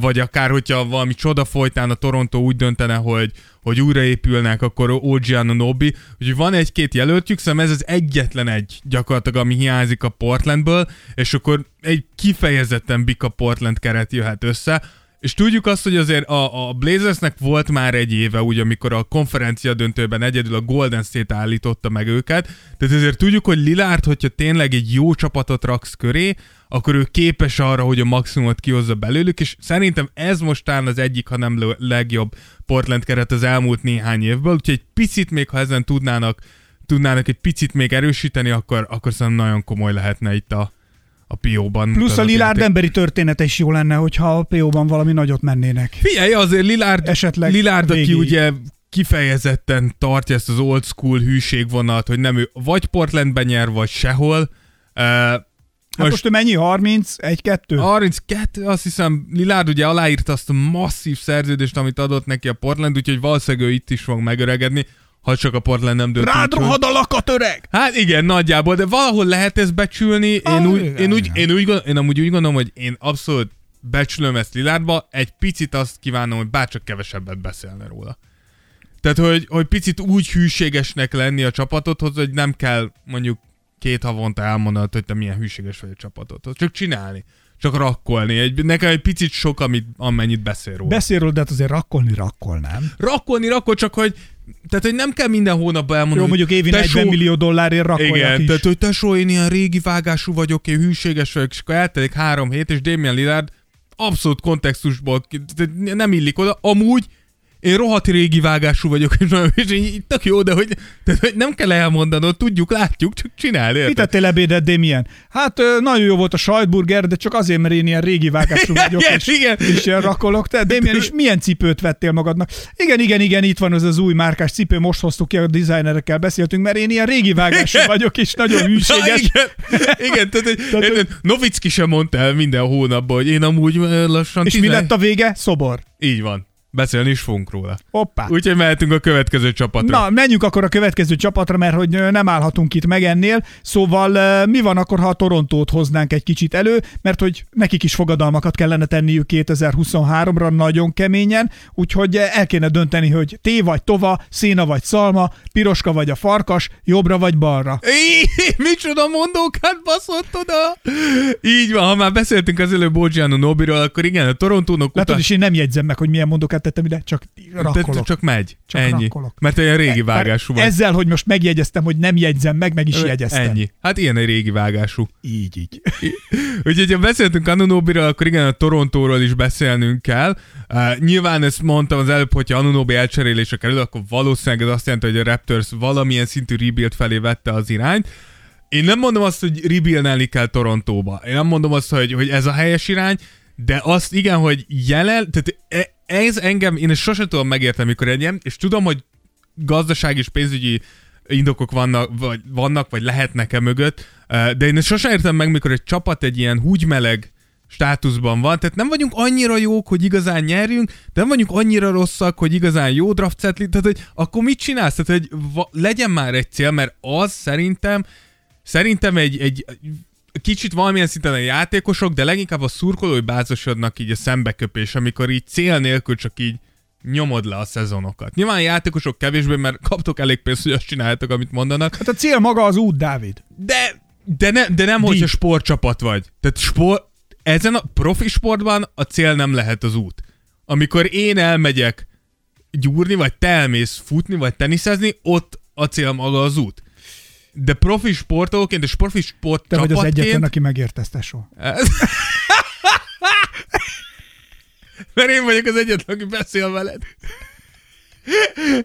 vagy akár, hogyha valami csoda folytán a Toronto úgy döntene, hogy, hogy újraépülnek, akkor OG Anunobi. Úgyhogy van egy-két jelöltjük, szerintem ez az egyetlen egy gyakorlatilag, ami hiányzik a Portlandből, és akkor egy kifejezetten bika Portland keret jöhet össze, és tudjuk azt, hogy azért a, a Blazersnek volt már egy éve, ugye, amikor a konferencia döntőben egyedül a Golden State állította meg őket, tehát ezért tudjuk, hogy Lillard, hogyha tényleg egy jó csapatot raksz köré, akkor ő képes arra, hogy a maximumot kihozza belőlük, és szerintem ez mostán az egyik, ha nem le- legjobb Portland keret az elmúlt néhány évből, úgyhogy egy picit még, ha ezen tudnának, tudnának egy picit még erősíteni, akkor, akkor szerintem nagyon komoly lehetne itt a, a pióban. Plusz a játék. emberi története is jó lenne, hogyha a PO-ban valami nagyot mennének. Figyelj, azért Lillard, Esetleg Lillard aki végig. ugye kifejezetten tartja ezt az old school hűségvonalat, hogy nem ő vagy Portlandben nyer, vagy sehol. Uh, Hát most, most ő mennyi? 30? 1-2? 32, azt hiszem, Lillard ugye aláírta azt a masszív szerződést, amit adott neki a Portland, úgyhogy valószínűleg ő itt is fog megöregedni, ha csak a Portland nem dönt. Rád rohad a lakat, öreg! Hát igen, nagyjából, de valahol lehet ezt becsülni. Én, Ah, úgy, igen, én, úgy, igen. én, úgy, én amúgy úgy gondolom, hogy én abszolút becsülöm ezt Lilárdba, egy picit azt kívánom, hogy bárcsak kevesebbet beszélne róla. Tehát, hogy, hogy picit úgy hűségesnek lenni a csapatodhoz, hogy nem kell mondjuk két havonta elmondanod, hogy te milyen hűséges vagy a csapatodhoz. Csak csinálni. Csak rakkolni. Egy, nekem egy picit sok, amit, amennyit beszél róla. Beszél róla, de hát azért rakkolni rakkol, nem? rakkolni, rakkol, csak hogy tehát, hogy nem kell minden hónapban elmondani, Jó, hogy mondjuk évi tesó, 40 millió dollárért rakkolják igen, is. tehát hogy tesó, én ilyen régi vágású vagyok, én hűséges vagyok, és akkor eltelik három hét, és Damian Lillard abszolút kontextusból nem illik oda. Amúgy én rohadt régi vágású vagyok, és, nagyon- és így tök jó, de hogy, de hogy nem kell elmondanod, tudjuk, látjuk, csak csinál, Mit érted? tettél ebédet, Damien? Hát nagyon jó volt a sajtburger, de csak azért, mert én ilyen régi vágású vagyok, Igen, és, igen. és ilyen rakolok. Te, Damien, és milyen cipőt vettél magadnak? Igen, igen, igen, itt van az az új márkás cipő, most hoztuk ki, a designerekkel beszéltünk, mert én ilyen régi vágású Igen. vagyok, és nagyon Na, hűséges. igen, igen, tehát, hogy, Tehát, érted, Novicki sem mondta el minden hónapban, hogy én amúgy lassan És mi tizen- lett a vége? Szobor. Így van. Beszélni is fogunk róla. Hoppá. Úgyhogy mehetünk a következő csapatra. Na, menjünk akkor a következő csapatra, mert hogy nem állhatunk itt meg ennél. Szóval mi van akkor, ha a Torontót hoznánk egy kicsit elő, mert hogy nekik is fogadalmakat kellene tenniük 2023-ra nagyon keményen, úgyhogy el kéne dönteni, hogy té vagy tova, széna vagy szalma, piroska vagy a farkas, jobbra vagy balra. Í, micsoda mondókát baszott oda! Így van, ha már beszéltünk az előbb Bogiano Nobiról, akkor igen, a Torontónak Látod, és én nem jegyzem meg, hogy milyen mondókat tettem ide, csak rakkolok. Csak, csak megy. Csak ennyi. rakkolok. Mert olyan régi vágású vagy. Ezzel, hogy most megjegyeztem, hogy nem jegyzem meg, meg is jegyeztem. Ennyi. Hát ilyen egy régi vágású. Így, így. Úgyhogy ha beszéltünk Anunobiról, akkor igen, a Torontóról is beszélnünk kell. Uh, nyilván ezt mondtam az előbb, hogyha Anunobi elcserélése kerül, akkor valószínűleg ez azt jelenti, hogy a Raptors valamilyen szintű rebuild felé vette az irányt. Én nem mondom azt, hogy rebuildnelni kell Torontóba. Én nem mondom azt, hogy, hogy ez a helyes irány, de azt igen, hogy jelen, tehát e- ez engem, én sosem tudom megérteni, mikor egy ilyen, és tudom, hogy gazdaság és pénzügyi indokok vannak, vagy, vannak, vagy lehetnek-e mögött, eh, de én sosem értem meg, mikor egy csapat egy ilyen húgymeleg státuszban van, tehát nem vagyunk annyira jók, hogy igazán nyerjünk, de nem vagyunk annyira rosszak, hogy igazán jó draft setli, tehát hogy akkor mit csinálsz? Tehát, hogy va- legyen már egy cél, mert az szerintem Szerintem egy, egy kicsit valamilyen szinten a játékosok, de leginkább a szurkolói bázosodnak így a szembeköpés, amikor így cél nélkül csak így nyomod le a szezonokat. Nyilván a játékosok kevésbé, mert kaptok elég pénzt, hogy azt csináljátok, amit mondanak, Hát a cél maga az út, Dávid. de, de, ne, de nem, hogyha sportcsapat vagy. Tehát sport, ezen a profi sportban a cél nem lehet az út. Amikor én elmegyek gyúrni, vagy te elmész futni, vagy teniszezni, ott a cél maga az út. De profi sportolóként és profi sport Te vagy az egyetlen, aki megért ezt, tesó. [laughs] mert én vagyok az egyetlen, aki beszél veled.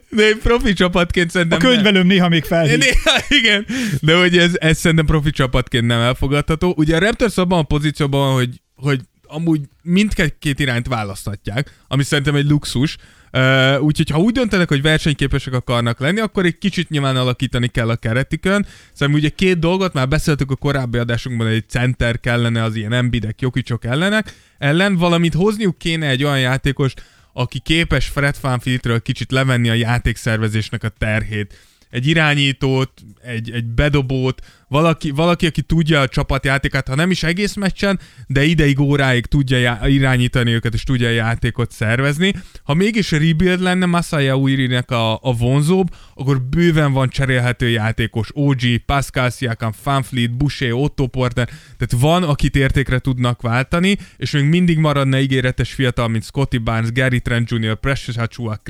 De egy profi csapatként A szerintem... könyvelőm néha még felhív. Néha, igen, de hogy ez, ez szerintem profi csapatként nem elfogadható. Ugye a Raptors abban a pozícióban van, hogy, hogy amúgy mindkét irányt választhatják, ami szerintem egy luxus. Uh, úgyhogy ha úgy döntenek, hogy versenyképesek akarnak lenni, akkor egy kicsit nyilván alakítani kell a keretikön. Szóval ugye két dolgot már beszéltük a korábbi adásunkban, egy center kellene az ilyen Embiidek, Jokicsok ellenek, ellen, valamit hozniuk kéne egy olyan játékost, aki képes Fred VanVleetről kicsit levenni a játékszervezésnek a terhét. Egy irányítót, egy, egy bedobót, valaki, valaki, aki tudja a csapatjátékát, ha nem is egész meccsen, de ideig, óráig tudja já- irányítani őket, és tudja a játékot szervezni. Ha mégis rebuild lenne Masaya Ujirinek a, a vonzóbb, akkor bőven van cserélhető játékos. OG, Pascal Siakam, Fanfleet, Boucher, Otto Porter, tehát van, akit értékre tudnak váltani, és még mindig maradna ígéretes fiatal, mint Scotty Barnes, Gary Trent Jr., Precious Achua,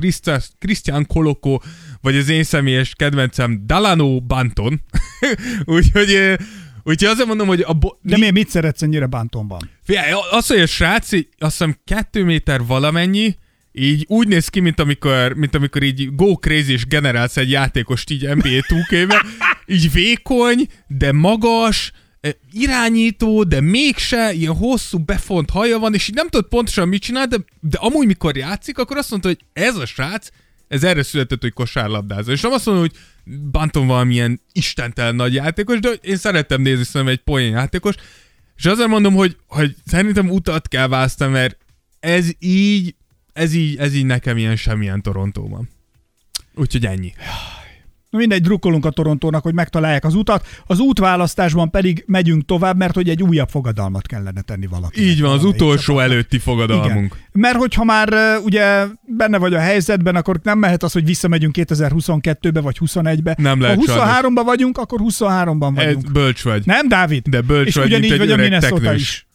Christian Koloko, vagy az én személyes kedvencem Dalano Banton. [laughs] úgyhogy, úgyhogy azért mondom, hogy a bo- De miért mit szeretsz ennyire bántomban? Figyelj, az, hogy a srác, így, azt hiszem kettő méter valamennyi, így úgy néz ki, mint amikor, mint amikor így go crazy és generálsz egy játékost így NBA 2 így vékony, de magas, irányító, de mégse, ilyen hosszú, befont haja van, és így nem tudod pontosan mit csinál, de, de amúgy mikor játszik, akkor azt mondta, hogy ez a srác, ez erre született, hogy kosárlabdázó. És nem azt mondom, hogy Banton valamilyen istentelen nagy játékos, de én szerettem nézni szerintem egy poén játékos, és azért mondom, hogy, hogy szerintem utat kell választani, mert ez így, ez így, ez így nekem ilyen semmilyen Torontóban. Úgyhogy ennyi. Mindegy, drukkolunk a Torontónak, hogy megtalálják az utat. Az útválasztásban pedig megyünk tovább, mert hogy egy újabb fogadalmat kellene tenni valaki. Így van, az utolsó előtti fogadalmunk. Igen. Mert hogyha már ugye benne vagy a helyzetben, akkor nem mehet az, hogy visszamegyünk 2022-be vagy 21-be. Nem lehet Ha 23-ban vagyunk, akkor 23-ban Ez vagyunk. bölcs vagy. Nem, Dávid? De bölcs És vagy, ugyanígy mint egy vagy a Minnesota teknős. is.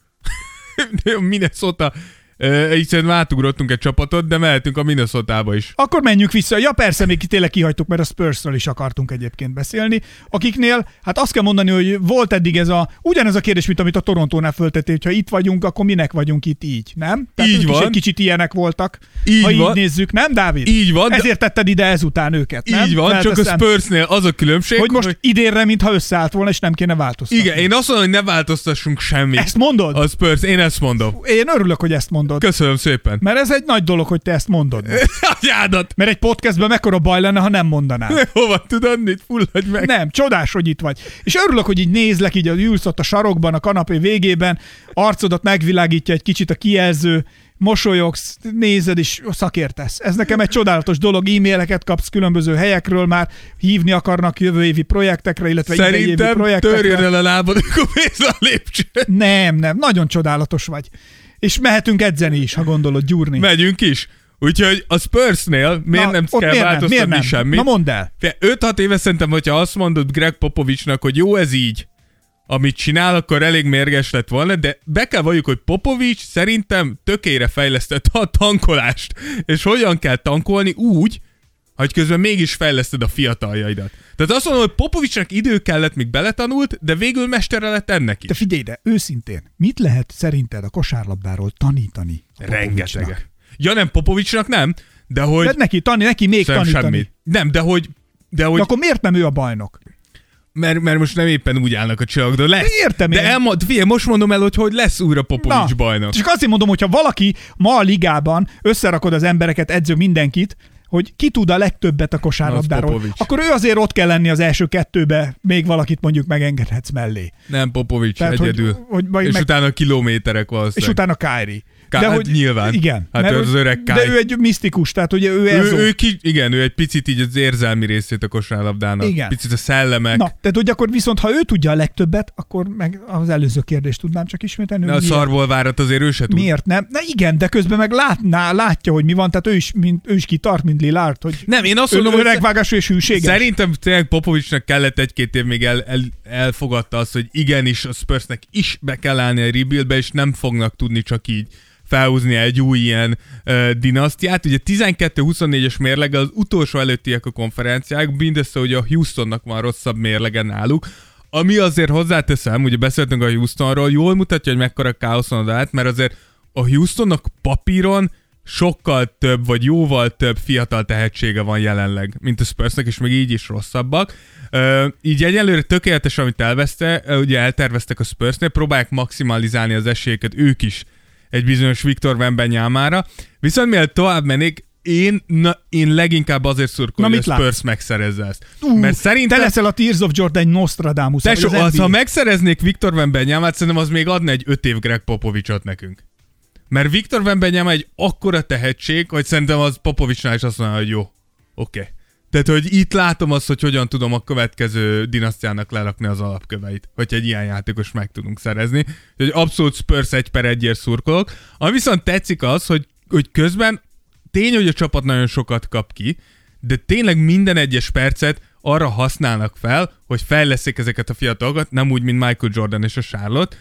[laughs] Minnesota Szerintem átugrottunk egy csapatot, de mehetünk a Minnesota-ba is. Akkor menjünk vissza. Ja persze, még tényleg kihagytuk, mert a Spursről is akartunk egyébként beszélni, akiknél, hát azt kell mondani, hogy volt eddig ez a, ugyanez a kérdés, mint amit a Torontónál föltettél, hogy ha itt vagyunk, akkor minek vagyunk itt így, nem? Tehát Így ők is van. egy kicsit ilyenek voltak, Így ha van. így nézzük, nem, Dávid? Így van, Ezért tetted ide ezután őket, nem? Így van, csak a Felteszem, Spursnél az a különbség, Hogy most idénre, mintha összeállt volna, és nem kéne változtatni. Igen, én azt mondom, hogy ne változtassunk semmit. Ezt mondod? A Spurs, én ezt mondom. Én örülök, hogy ezt mondod. Köszönöm szépen. Mert ez egy nagy dolog, hogy te ezt mondod. [laughs] Atyádat! Mert egy podcastben mekkora baj lenne, ha nem mondanád. [laughs] Hova tudod, mit fulladj meg? Nem, csodás, hogy itt vagy. És örülök, hogy így nézlek, így ülsz ott a sarokban, a kanapé végében, arcodat megvilágítja egy kicsit a kijelző, mosolyogsz, nézed és szakértesz. Ez nekem egy csodálatos dolog, e-maileket kapsz különböző helyekről már, hívni akarnak jövő évi projektekre, illetve idei évi Szerintem projektekre. törjön el a lábad, [laughs] mész a lépcsőn. Nem, nem, nagyon csodálatos vagy. És mehetünk edzeni is, ha gondolod, gyúrni. Megyünk is. Úgyhogy a Spursnél miért Na, nem kell miért változtatni Miért nem? semmit? Na mondd el. 5-6 éve szerintem, hogyha azt mondod Greg Popovicsnak, hogy jó ez így, amit csinál, akkor elég mérges lett volna, de be kell valljuk, hogy Popovics szerintem tökére fejlesztette a tankolást. És hogyan kell tankolni úgy, hogy közben mégis fejleszted a fiataljaidat. Tehát azt mondom, hogy Popovicsnak idő kellett, míg beletanult, de végül mestere lett ennek is. De figyelj ide, őszintén, mit lehet szerinted a kosárlabdáról tanítani? a Popovicsnak? Rengeteg. Ja nem, Popovicsnak nem, de hogy... De neki, tani, neki még tanítani. semmit. Nem, de hogy... De hogy De akkor miért nem ő a bajnok? mert, mert most nem éppen úgy állnak a csillagok, de lesz. Értem de én. elmond, figyelj, most mondom el, hogy hogy lesz újra Popovics bajnok. Csak azért mondom, hogyha valaki ma a ligában összerakod az embereket, edző mindenkit, hogy ki tud a legtöbbet a kosárlabdáról, Popovics. akkor ő azért ott kell lenni az első kettőbe, még valakit mondjuk megengedhetsz mellé. Nem Popovics Tehát, hogy- egyedül. hogy majd és meg- utána kilométerek valószínűleg. És utána Kyrie. Ká- hát nyilván. Igen. Hát mert az hogy- öreg De Kai. ő egy misztikus, tehát ugye ő ez ő, ő ki, igen, ő egy picit így az érzelmi részét a kosárlabdának. Igen. Picit a szellemek. Na, tehát hogy akkor viszont, ha ő tudja a legtöbbet, akkor meg az előző kérdést tudnám csak ismételni. De a hogy szarból várat azért ő se tud. Miért nem? Na igen, de közben meg látná, látja, hogy mi van, tehát ő is, mint, ő is kitart, mint Lillard, hogy Nem, én azt mondom, hogy öregvágású és hűséges. Szerintem tényleg Popovicsnak kellett egy-két év még el, el, elfogadta azt, hogy igenis a Spursnek is be kell állni a rebuildbe, és nem fognak tudni csak így felhúzni egy új ilyen uh, dinasztiát. Ugye 12-24-es mérlege az utolsó előttiek a konferenciák, mindössze ugye a Houstonnak van rosszabb mérlege náluk, ami azért hozzáteszem, ugye beszéltünk a Houstonról, jól mutatja, hogy mekkora káoszon át, mert azért a Houstonnak papíron sokkal több, vagy jóval több fiatal tehetsége van jelenleg, mint a Spursnek, és még így is rosszabbak. Ö, így egyelőre tökéletes, amit elveszte, ö, ugye elterveztek a Spursnél, próbálják maximalizálni az esélyeket ők is egy bizonyos Viktor Wembanyámára. Viszont mielőtt tovább mennék, én, na, én leginkább azért szurkolom, Na, hogy a Spurs megszerezze ezt. Ú, Mert szerintem... Te leszel a Tears of Jordan Nostradamus. Tesó, az, NBA. ha megszereznék Viktor Wembanyamát, szerintem az még adna egy öt év Greg Popovicsot nekünk. Mert Viktor Wembanyama egy akkora tehetség, hogy szerintem az Popovicsnál is azt mondja, hogy jó, oké. Okay. Tehát, hogy itt látom azt, hogy hogyan tudom a következő dinasztiának lerakni az alapköveit, hogy egy ilyen játékos meg tudunk szerezni. Hogy abszolút Spurs egy per egyért szurkolok. Ami viszont tetszik az, hogy, hogy közben tény, hogy a csapat nagyon sokat kap ki, de tényleg minden egyes percet arra használnak fel, hogy fejleszék ezeket a fiatalokat, nem úgy, mint Michael Jordan és a Charlotte.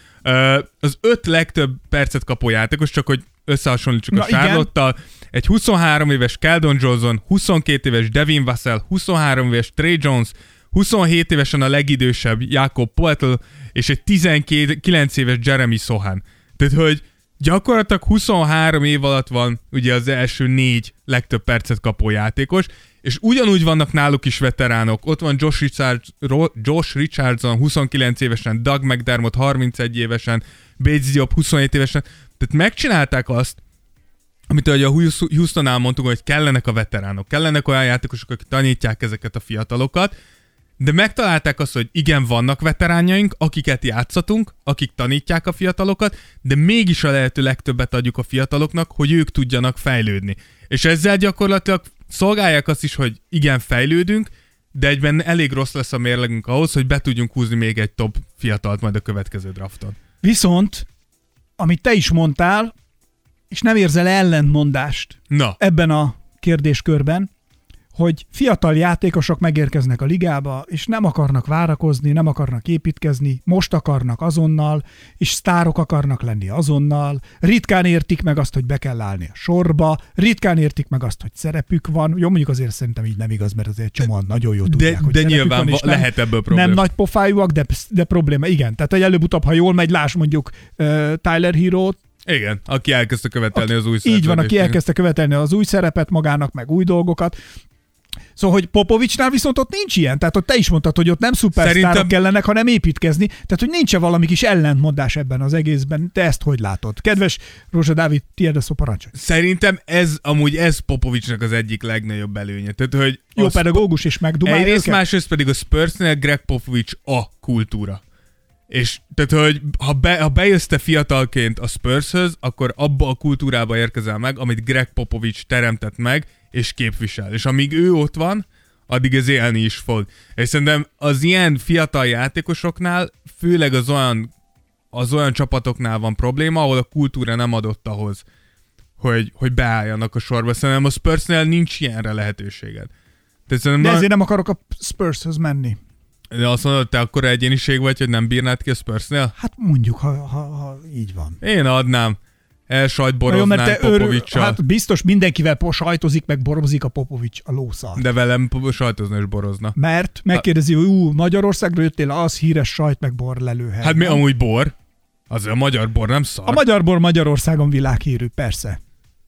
Az öt legtöbb percet kapó játékos, csak hogy összehasonlítsuk Na a. Charlotte-tal, egy 23 éves Keldon Johnson, 22 éves Devin Vassell, 23 éves Trey Jones, 27 évesen a legidősebb Jakob Poeltl, és egy 19 éves Jeremy Sohan. Tehát, hogy gyakorlatilag 23 év alatt van ugye az első négy legtöbb percet kapó játékos, és ugyanúgy vannak náluk is veteránok. Ott van Josh, Richards, Ro- Josh Richardson 29 évesen, Doug McDermott 31 évesen, Bates Diop 27 évesen. Tehát megcsinálták azt, amit ugye a Houstonnál mondtuk, hogy kellenek a veteránok, kellenek olyan játékosok, akik tanítják ezeket a fiatalokat, de megtalálták azt, hogy igen, vannak veteránjaink, akiket játszatunk, akik tanítják a fiatalokat, de mégis a lehető legtöbbet adjuk a fiataloknak, hogy ők tudjanak fejlődni. És ezzel gyakorlatilag szolgálják azt is, hogy igen, fejlődünk, de egyben elég rossz lesz a mérlegünk ahhoz, hogy be tudjunk húzni még egy top fiatalt majd a következő drafton. Viszont, amit te is mondtál, és nem érzel ellentmondást Na, ebben a kérdéskörben, hogy fiatal játékosok megérkeznek a ligába, és nem akarnak várakozni, nem akarnak építkezni, most akarnak azonnal, és sztárok akarnak lenni azonnal, ritkán értik meg azt, hogy be kell állni a sorba, ritkán értik meg azt, hogy szerepük van. Jó, mondjuk azért szerintem így nem igaz, mert azért csomóan nagyon jó tudják, hogy de nyilván van, lehet ebből probléma. Nem nagy pofájúak, de, de probléma. Igen, tehát egy előbb-utóbb, ha jól megy, láss mondjuk uh, Tyler hero Igen, aki elkezdte követelni az új így van, aki elkezdte követelni az új szerepet magának, meg új dolgokat. Szóval, hogy Popovicsnál viszont ott nincs ilyen. Tehát ott te is mondtad, hogy ott nem szupersztárok Szerintem- kellenek, hanem építkezni. Tehát, hogy nincs valami kis ellentmondás ebben az egészben. Te ezt hogy látod? Kedves Rózsa Dávid, tiéd a szó parancsolj. Szerintem ez, amúgy ez Popovicsnak az egyik legnagyobb előnye. Tehát, hogy Jó pedagógus és megdumálja Egyrészt, őket? másrészt pedig a Spursnél Greg Popovich a kultúra. És tehát, hogy ha, be, ha bejössz te fiatalként a Spurshöz, akkor abba a kultúrába érkezel meg, amit Greg Popovich teremtett meg, és képvisel. És amíg ő ott van, addig ez élni is fog. És szerintem az ilyen fiatal játékosoknál, főleg az olyan, az olyan csapatoknál van probléma, ahol a kultúra nem adott ahhoz, hogy, hogy beálljanak a sorba. Szerintem a Spursnél nincs ilyenre lehetőséged. Tehát De na- ezért nem akarok a Spurshöz menni. de azt mondod, te akkor egyéniség vagy, hogy nem bírnád ki a Spursnél? Hát mondjuk, ha, ha, ha így van. Én adnám. Na jó, Elsajtboroznánk mert te őr, Popovicsal. hát biztos mindenkivel sajtozik, meg borozik a Popovics a lószal. De velem sajtozna és borozna. Mert megkérdezi, hogy ú, Magyarországra jöttél, az híres sajt meg bor lelőhely. Hát mi amúgy bor? Az a magyar bor nem szar. A magyar bor Magyarországon világhírű, persze.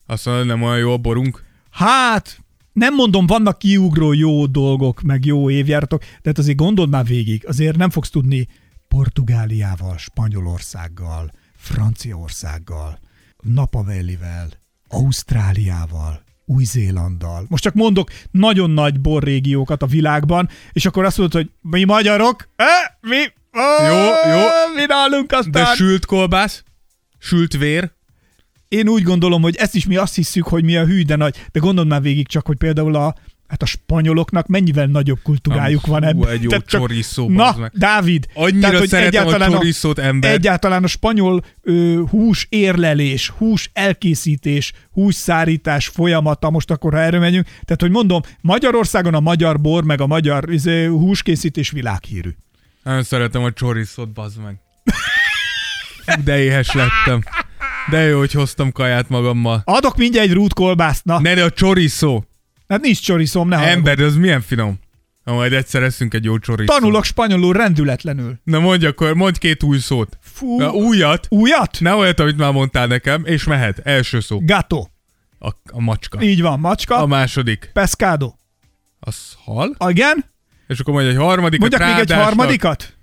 Azt mondod, nem olyan jó a borunk? Hát, nem mondom, vannak kiugró jó dolgok, meg jó évjáratok, de hát azért gondold már végig, azért nem fogsz tudni Portugáliával, Spanyolországgal, Franciaországgal, Napavellivel, Ausztráliával, Új-Zélanddal. Most csak mondok nagyon nagy borrégiókat a világban, és akkor azt mondod, hogy mi magyarok? Eh, mi? Oh, Jó, jó. Mi nálunk aztán? De sült kolbász? Sült vér? én úgy gondolom, hogy ezt is mi azt hiszük, hogy mi a hű, de nagy. De gondold már végig csak, hogy például a, hát a spanyoloknak mennyivel nagyobb kultúrájuk Hú, van ebben. egy jó Tehát csak- chorizo, Na, meg. Dávid. Annyira hogy szeretem a egyáltalán chorizo-t, ember. Egyáltalán a spanyol ö, hús érlelés, hús elkészítés, hús szárítás folyamata, most akkor ha erről megyünk, tehát hogy mondom, Magyarországon a magyar bor, meg a magyar izé, húskészítés világhírű. Nagyon szeretem a csorizót, bazd meg. De éhes lettem. De jó, hogy hoztam kaját magammal. Adok mindjárt egy rútkolbászt, na. Ne, de a chorizo. Hát nincs csoriszom, ne. Ember, az milyen finom. Ha majd egyszer eszünk egy jó chorizo. Tanulok spanyolul rendületlenül. Na mondj akkor, mondj két új szót. Fú. Na, újat. Újat? Ne olyat, amit már mondtál nekem, és mehet. Első szó. Gato. A, a macska. Így van, macska. A második. Pescado. Az hal. Igen? És akkor mondj egy harmadikat. Mondjak még egy harmadikat?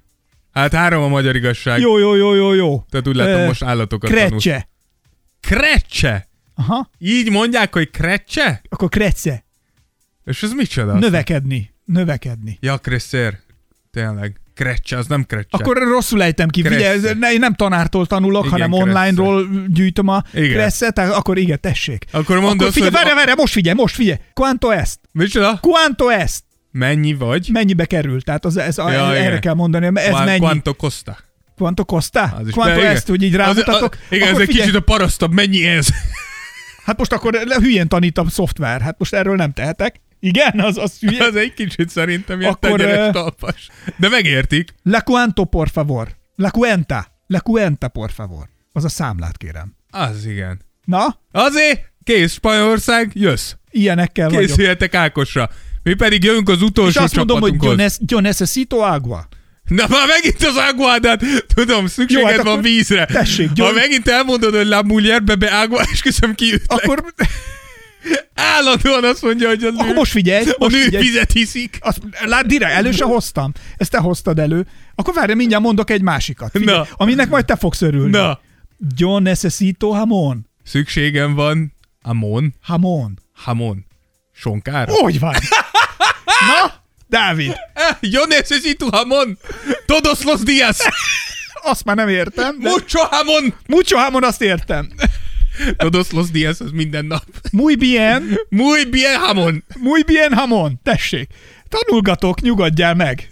Hát három a magyar igazság. Jó, jó, jó, jó, jó. Tehát úgy látom, Ö, most állatokat tanulsz. Krecse. Krecse. Aha. Így mondják, hogy krecse? Akkor krecse. És ez micsoda? Növekedni. Növekedni. Ja, kresszer. Tényleg. Krecse, az nem krecse. Akkor rosszul ejtem ki. Figyelj, ez- ne, én nem tanártól tanulok, Igen, hanem online-ról gyűjtöm a Igen. kressze, tehát akkor igen, tessék. Akkor mondod, akkor figyelj, hogy... várj, várj, most figyelj, most figyelj. Quanto est? Micsoda? Quanto est? Mennyi vagy? Mennyibe kerül? Tehát az, ez, Ja, ja, erre igen. kell mondani, ez Qua- mennyi? Quanto costa? Quanto costa? Az is Quanto be- est, hogy így Az- rámutatok? az- Igen, ez egy kicsit a parasztabb. Mennyi ez? Hát most akkor hülyén tanít a szoftver, hát most erről nem tehetek. Igen, az, az hülye. Az egy kicsit szerintem ilyen Akkor, tegyenes ö, talpas. De megértik. La cuanto, por favor. La cuenta. La cuenta, por favor. Az a számlát kérem. Az igen. Na, Azért, kész Spanyolország, jössz. ilyenekkel vagyok. Készüljetek Ákosra. Mi pedig jövünk az És utolsó azt mondom, hogy yo, csapatunkhoz. ne- yo necesito agua. Na már megint az aguádát, tudom, szükséged Jó, hát van vízre. tessék, ha gyors- megint elmondod, hogy la mujer bebe agua, és köszönöm kiütlek. Akkor, Állandóan azt mondja, hogy az akkor most figyelj, a most nő figyelj. vizet hiszik. Azt, lát, direkt, elő se hoztam. Ezt te hoztad elő. Akkor várj, mindjárt mondok egy másikat. Figyelj, Na. Aminek majd te fogsz örülni. Na, Yo necesito hamon. szükségem van Amon, Hamon. Hamon. Sonkára? Úgy van. [laughs] Na, Dávid, Eh, Yo necesito Hamon. Todos los días. azt már nem értem. De Mucho Hamon. mucho hamon azt értem. Todos los días, az minden nap. Muy bien, Muy bien Hamon. muy bien hamon. Tessék. Tanulgatok, nyugodjál meg.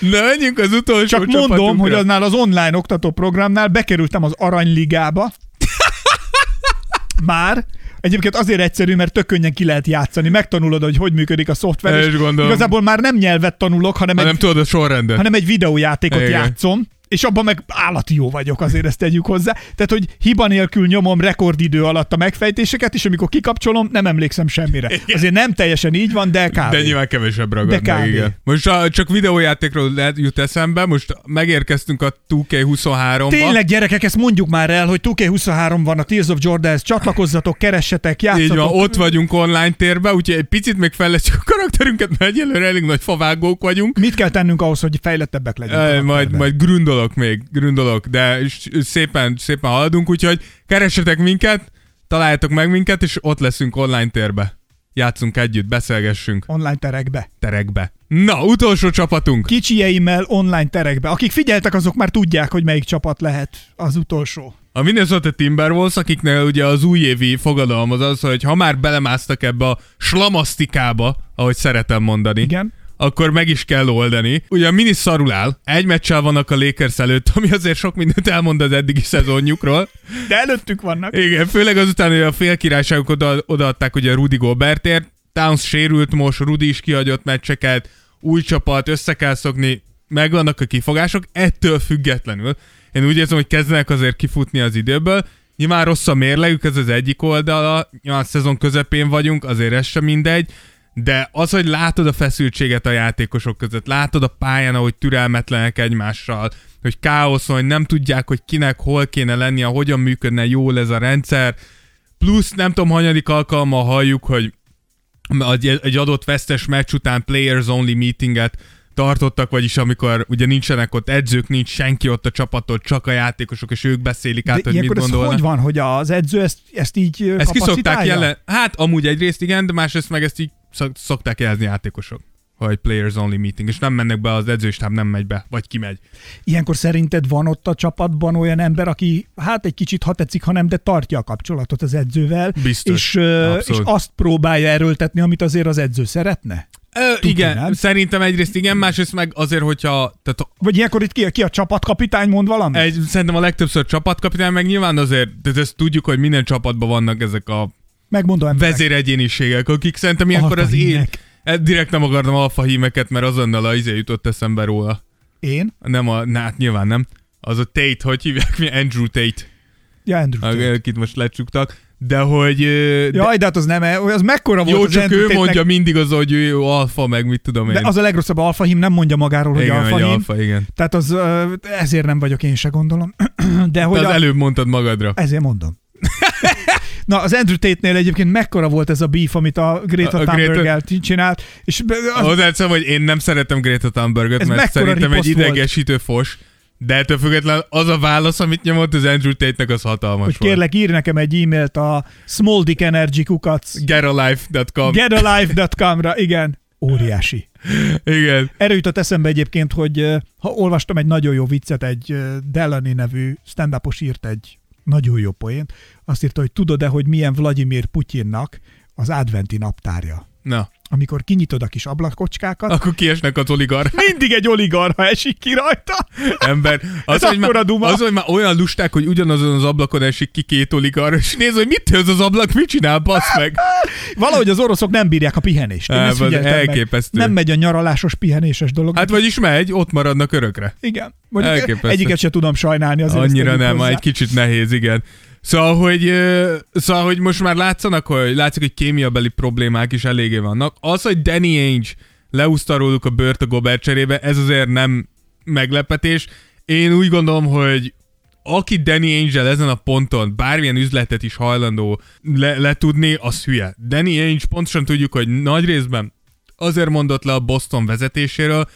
Na, menjünk az utolsó Csak mondom, csapatunkra. hogy aznál az online oktató programnál bekerültem az Aranyligába. [laughs] Már. Egyébként azért egyszerű, mert tök könnyen ki lehet játszani. Megtanulod, hogy hogy működik a szoftver. És gondolom. Igazából már nem nyelvet tanulok, hanem, hanem egy, tudod a sorrendet. hanem egy videójátékot Igen. játszom, és abban meg állati jó vagyok, azért ezt tegyük hozzá. Tehát, hogy hiba nélkül nyomom rekordidő alatt a megfejtéseket, és amikor kikapcsolom, nem emlékszem semmire. Azért nem teljesen így van, de kb. De nyilván kevesebb ragad De meg, kb. igen. Most a, csak videójátékról lehet- jut eszembe, most megérkeztünk a 2K23-ba. Tényleg, gyerekek, ezt mondjuk már el, hogy 2K23 van a Tears of Jordanhez, csatlakozzatok, keressetek, Így játszatok. van, ott vagyunk online térben, úgyhogy egy picit még fejlesztjük a karakterünket, mert egyelőre elég nagy favágók vagyunk. Mit kell tennünk ahhoz, hogy fejlettebbek legyünk? Ö, a majd, karakterben? Majd grundolok még, grundolok, de szépen, szépen haladunk, úgyhogy keressetek minket, találjátok meg minket, és ott leszünk online térbe. Játszunk együtt, beszélgessünk Online terekbe. terekbe. Na, utolsó csapatunk. Kicsijeimmel online terekbe. Akik figyeltek, azok már tudják, hogy melyik csapat lehet az utolsó. A Minnesota Timberwolves, akiknél ugye az újévi fogadalom az az, hogy ha már belemásztak ebbe a slamasztikába, ahogy szeretem mondani, Igen. Akkor meg is kell oldani. Ugye a mini szarul áll, egy meccsel vannak a Lakers előtt, ami azért sok mindent elmond az eddigi szezonjukról. De előttük vannak. Igen, főleg azután, hogy a félkirályságok oda, odaadták ugye Rudy Gobertért, Towns sérült most, Rudy is kihagyott meccseket, új csapat, össze kell szokni, megvannak a kifogások, ettől függetlenül. Én úgy érzem, hogy kezdenek azért kifutni az időből. Nyilván rossz a mérlegük, ez az egyik oldala, nyilván a szezon közepén vagyunk, azért ez sem mindegy, de az, hogy látod a feszültséget a játékosok között, látod a pályán, ahogy türelmetlenek egymással, hogy káosz hogy nem tudják, hogy kinek hol kéne lennie, hogyan működne jól ez a rendszer, plusz nem tudom, hanyadik alkalommal halljuk, hogy egy adott vesztes meccs után players only meetinget tartottak, vagyis amikor ugye nincsenek ott edzők, nincs senki ott a csapatot, csak a játékosok, és ők beszélik át, De hogy mit gondolnak. hogy van, hogy az edző ezt, ezt így Ezt ki szokták kapacitálja? jelen... Hát amúgy egyrészt igen, de másrészt meg ezt így szok- szokták jelezni játékosok hogy players only meeting, és nem mennek be az edzőstáb, nem megy be, vagy kimegy. Ilyenkor szerinted van ott a csapatban olyan ember, aki hát egy kicsit, ha tetszik, ha nem, de tartja a kapcsolatot az edzővel, Biztos. és, ö, és Abszolút. azt próbálja erőltetni, amit azért az edző szeretne? Ö, Tuti, igen, nem? szerintem egyrészt igen, másrészt meg azért, hogyha tehát Vagy ilyenkor itt ki, ki a csapatkapitány mond valamit? egy, szerintem a legtöbbször csapatkapitány, meg nyilván azért, de ezt tudjuk, hogy minden csapatban vannak ezek a Megmondom emberek. vezéregyéniségek, akik szerintem ilyenkor az én... Eh, Direkt nem akartam alfa hímeket, mert azonnal a izé jutott eszembe róla. Én? Nem a, na, hát nyilván nem. Az a Tate, hogy hívják mi? Andrew Tate, Ja, Andrew Tate. akit most lecsuktak. De hogy... De, Jaj, de hát az nem, az mekkora volt jó, az csak Andrew ő Tate-nek- mondja mindig az, hogy ő alfa, meg mit tudom én. De az a legrosszabb alfahím nem mondja magáról, hogy igen, hogy alfahím. alfa, igen. Tehát az, ezért nem vagyok én se gondolom. [clears throat] De hogy Te az a, előbb mondtad magadra. Ezért mondom. [laughs] Na, az Andrew Tate-nél egyébként mekkora volt ez a beef, amit a Greta Greta- Thunberg-el csinált, és az, Hozzáteszem, hogy én nem szeretem Greta Thunberget, Ez mert szerintem egy riposzt volt? idegesítő fos. De ettől függetlenül az a válasz, amit nyomott az Andrew Tate-nek, az hatalmas hogy volt. kérlek, írj nekem egy e-mailt a Small Dick Energy kukac Getalife.com. getalife.com-ra, igen. Óriási. Igen. Erről jutott eszembe egyébként, hogy ha olvastam egy nagyon jó viccet, egy Delany nevű stand írt egy nagyon jó poént. Azt írta, hogy tudod-e, hogy milyen Vladimir Putyinnak az adventi naptárja? Na, Amikor kinyitod a kis ablakocskákat, akkor kiesnek az oligarchák. mindig egy oligarha esik ki rajta. ember. Az, Ez hogy már, duma. az, hogy már olyan lusták, hogy ugyanazon az ablakon esik ki két oligarch, és néz, hogy mit tesz az ablak, mit csinál, bassz meg. Valahogy az oroszok nem bírják a pihenést. Én ezt figyeltem meg. elképesztő. Nem megy a nyaralásos pihenéses dolog. Hát vagyis megy, ott maradnak örökre. igen. Mondjuk elképesztő. egyiket se tudom sajnálni. Azért Annyira nem, hozzá. egy kicsit nehéz, igen. Szóval, hogy, szóval, hogy most már látszanak, hogy látszik, hogy kémiabeli problémák is eléggé vannak. Az, hogy Danny Ainge leúszta róluk a bört a Gobert cserébe, ez azért nem meglepetés. Én úgy gondolom, hogy aki Danny Ainge-el ezen a ponton bármilyen üzletet is hajlandó le- letudni, az hülye. Danny Ainge pontosan tudjuk, hogy nagy részben azért mondott le a Boston vezetéséről,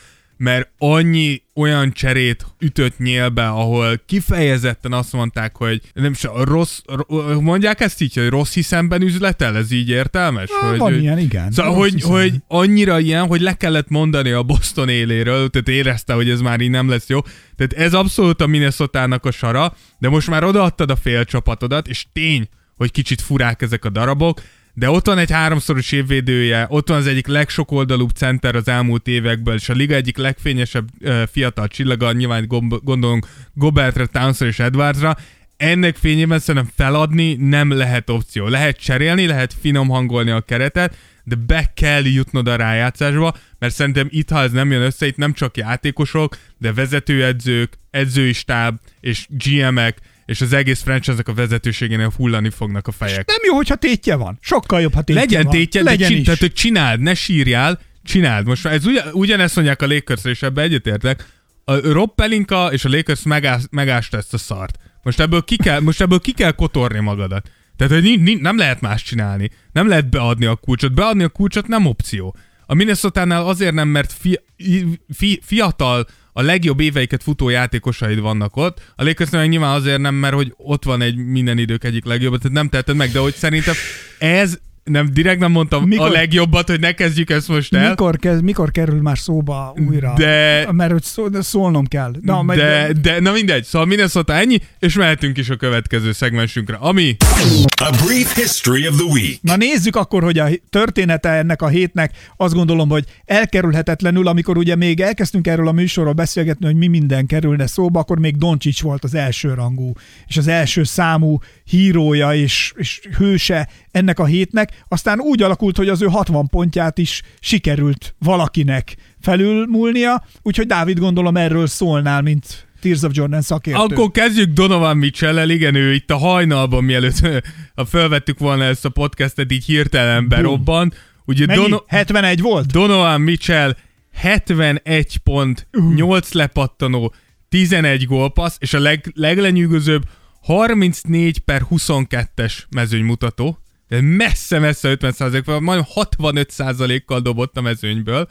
mert annyi olyan cserét ütött nyélbe, ahol kifejezetten azt mondták, hogy nem is rossz, ro- mondják ezt így, hogy rossz hiszemben üzletel, ez így értelmes? Há, hogy, van hogy- ilyen, igen. Szóval, hogy, hiszem. hogy annyira ilyen, hogy le kellett mondani a Boston éléről, tehát érezte, hogy ez már így nem lesz jó. Tehát ez abszolút a Minnesota-nak a sara, de most már odaadtad a fél csapatodat, és tény, hogy kicsit furák ezek a darabok, de ott van egy háromszoros évvédője, ott van az egyik legsokoldalúbb center az elmúlt évekből, és a liga egyik legfényesebb uh, fiatal csillaga, nyilván gondolunk Gobertre, Townsra és Edwardsra. ennek fényében szerintem feladni nem lehet opció. Lehet cserélni, lehet finom hangolni a keretet, de be kell jutnod a rájátszásba, mert szerintem itt, ha ez nem jön össze, itt nem csak játékosok, de vezetőedzők, edzői stáb és GM-ek, és az egész franchise a vezetőségénél hullani fognak a fejek. Nem jó, hogyha tétje van. Sokkal jobb, ha tétje Legyen van. tétje, Legyen is. tehát, hogy csináld, ne sírjál, csináld. Most már ez ugyan, ugyanezt mondják a lakers és ebbe egyetértek. A Rob Pelinka és a Lakers megás, megásta ezt a szart. Most ebből ki kell, most ebből ki kell kotorni magadat. Tehát, hogy ni- ni- nem lehet más csinálni. Nem lehet beadni a kulcsot. Beadni a kulcsot nem opció. A minnesota azért nem, mert fi, fi, fiatal, a legjobb éveiket futó játékosaid vannak ott. A lakers nyilván azért nem, mert hogy ott van egy minden idők egyik legjobb, tehát nem tetted meg, de hogy szerintem ez nem, direkt nem mondtam Mikor? A legjobbat, hogy ne kezdjük ezt most el. Mikor, kezd, mikor kerül már szóba újra? De- Mert hogy szó, de szólnom kell. Na, majd- de, de, na mindegy, szóval Minnesota ennyi, és mehetünk is a következő szegmensünkre, ami A brief history of the week. Na nézzük akkor, hogy a története ennek a hétnek azt gondolom, hogy elkerülhetetlenül, amikor ugye még elkezdtünk erről a műsorról beszélgetni, hogy mi minden kerülne szóba, akkor még Doncsics volt az első rangú, és az első számú hírója és, és hőse ennek a hétnek. Aztán úgy alakult, hogy az ő 60 pontját is sikerült valakinek felülmúlnia, úgyhogy Dávid gondolom erről szólnál, mint Tears of Jordan szakértő. Akkor kezdjük Donovan mitchell igen, ő itt a hajnalban, mielőtt [laughs] ha felvettük volna ezt a podcastet, így hirtelen berobban. Ugye Mennyi? Dono- 71 volt? Donovan Mitchell 71 pont, 8 lepattanó, 11 gólpassz, és a leg, leglenyűgözőbb 34 per 22-es mezőnymutató. Ez messze-messze 50%-kal, majdnem 65%-kal dobott a mezőnyből.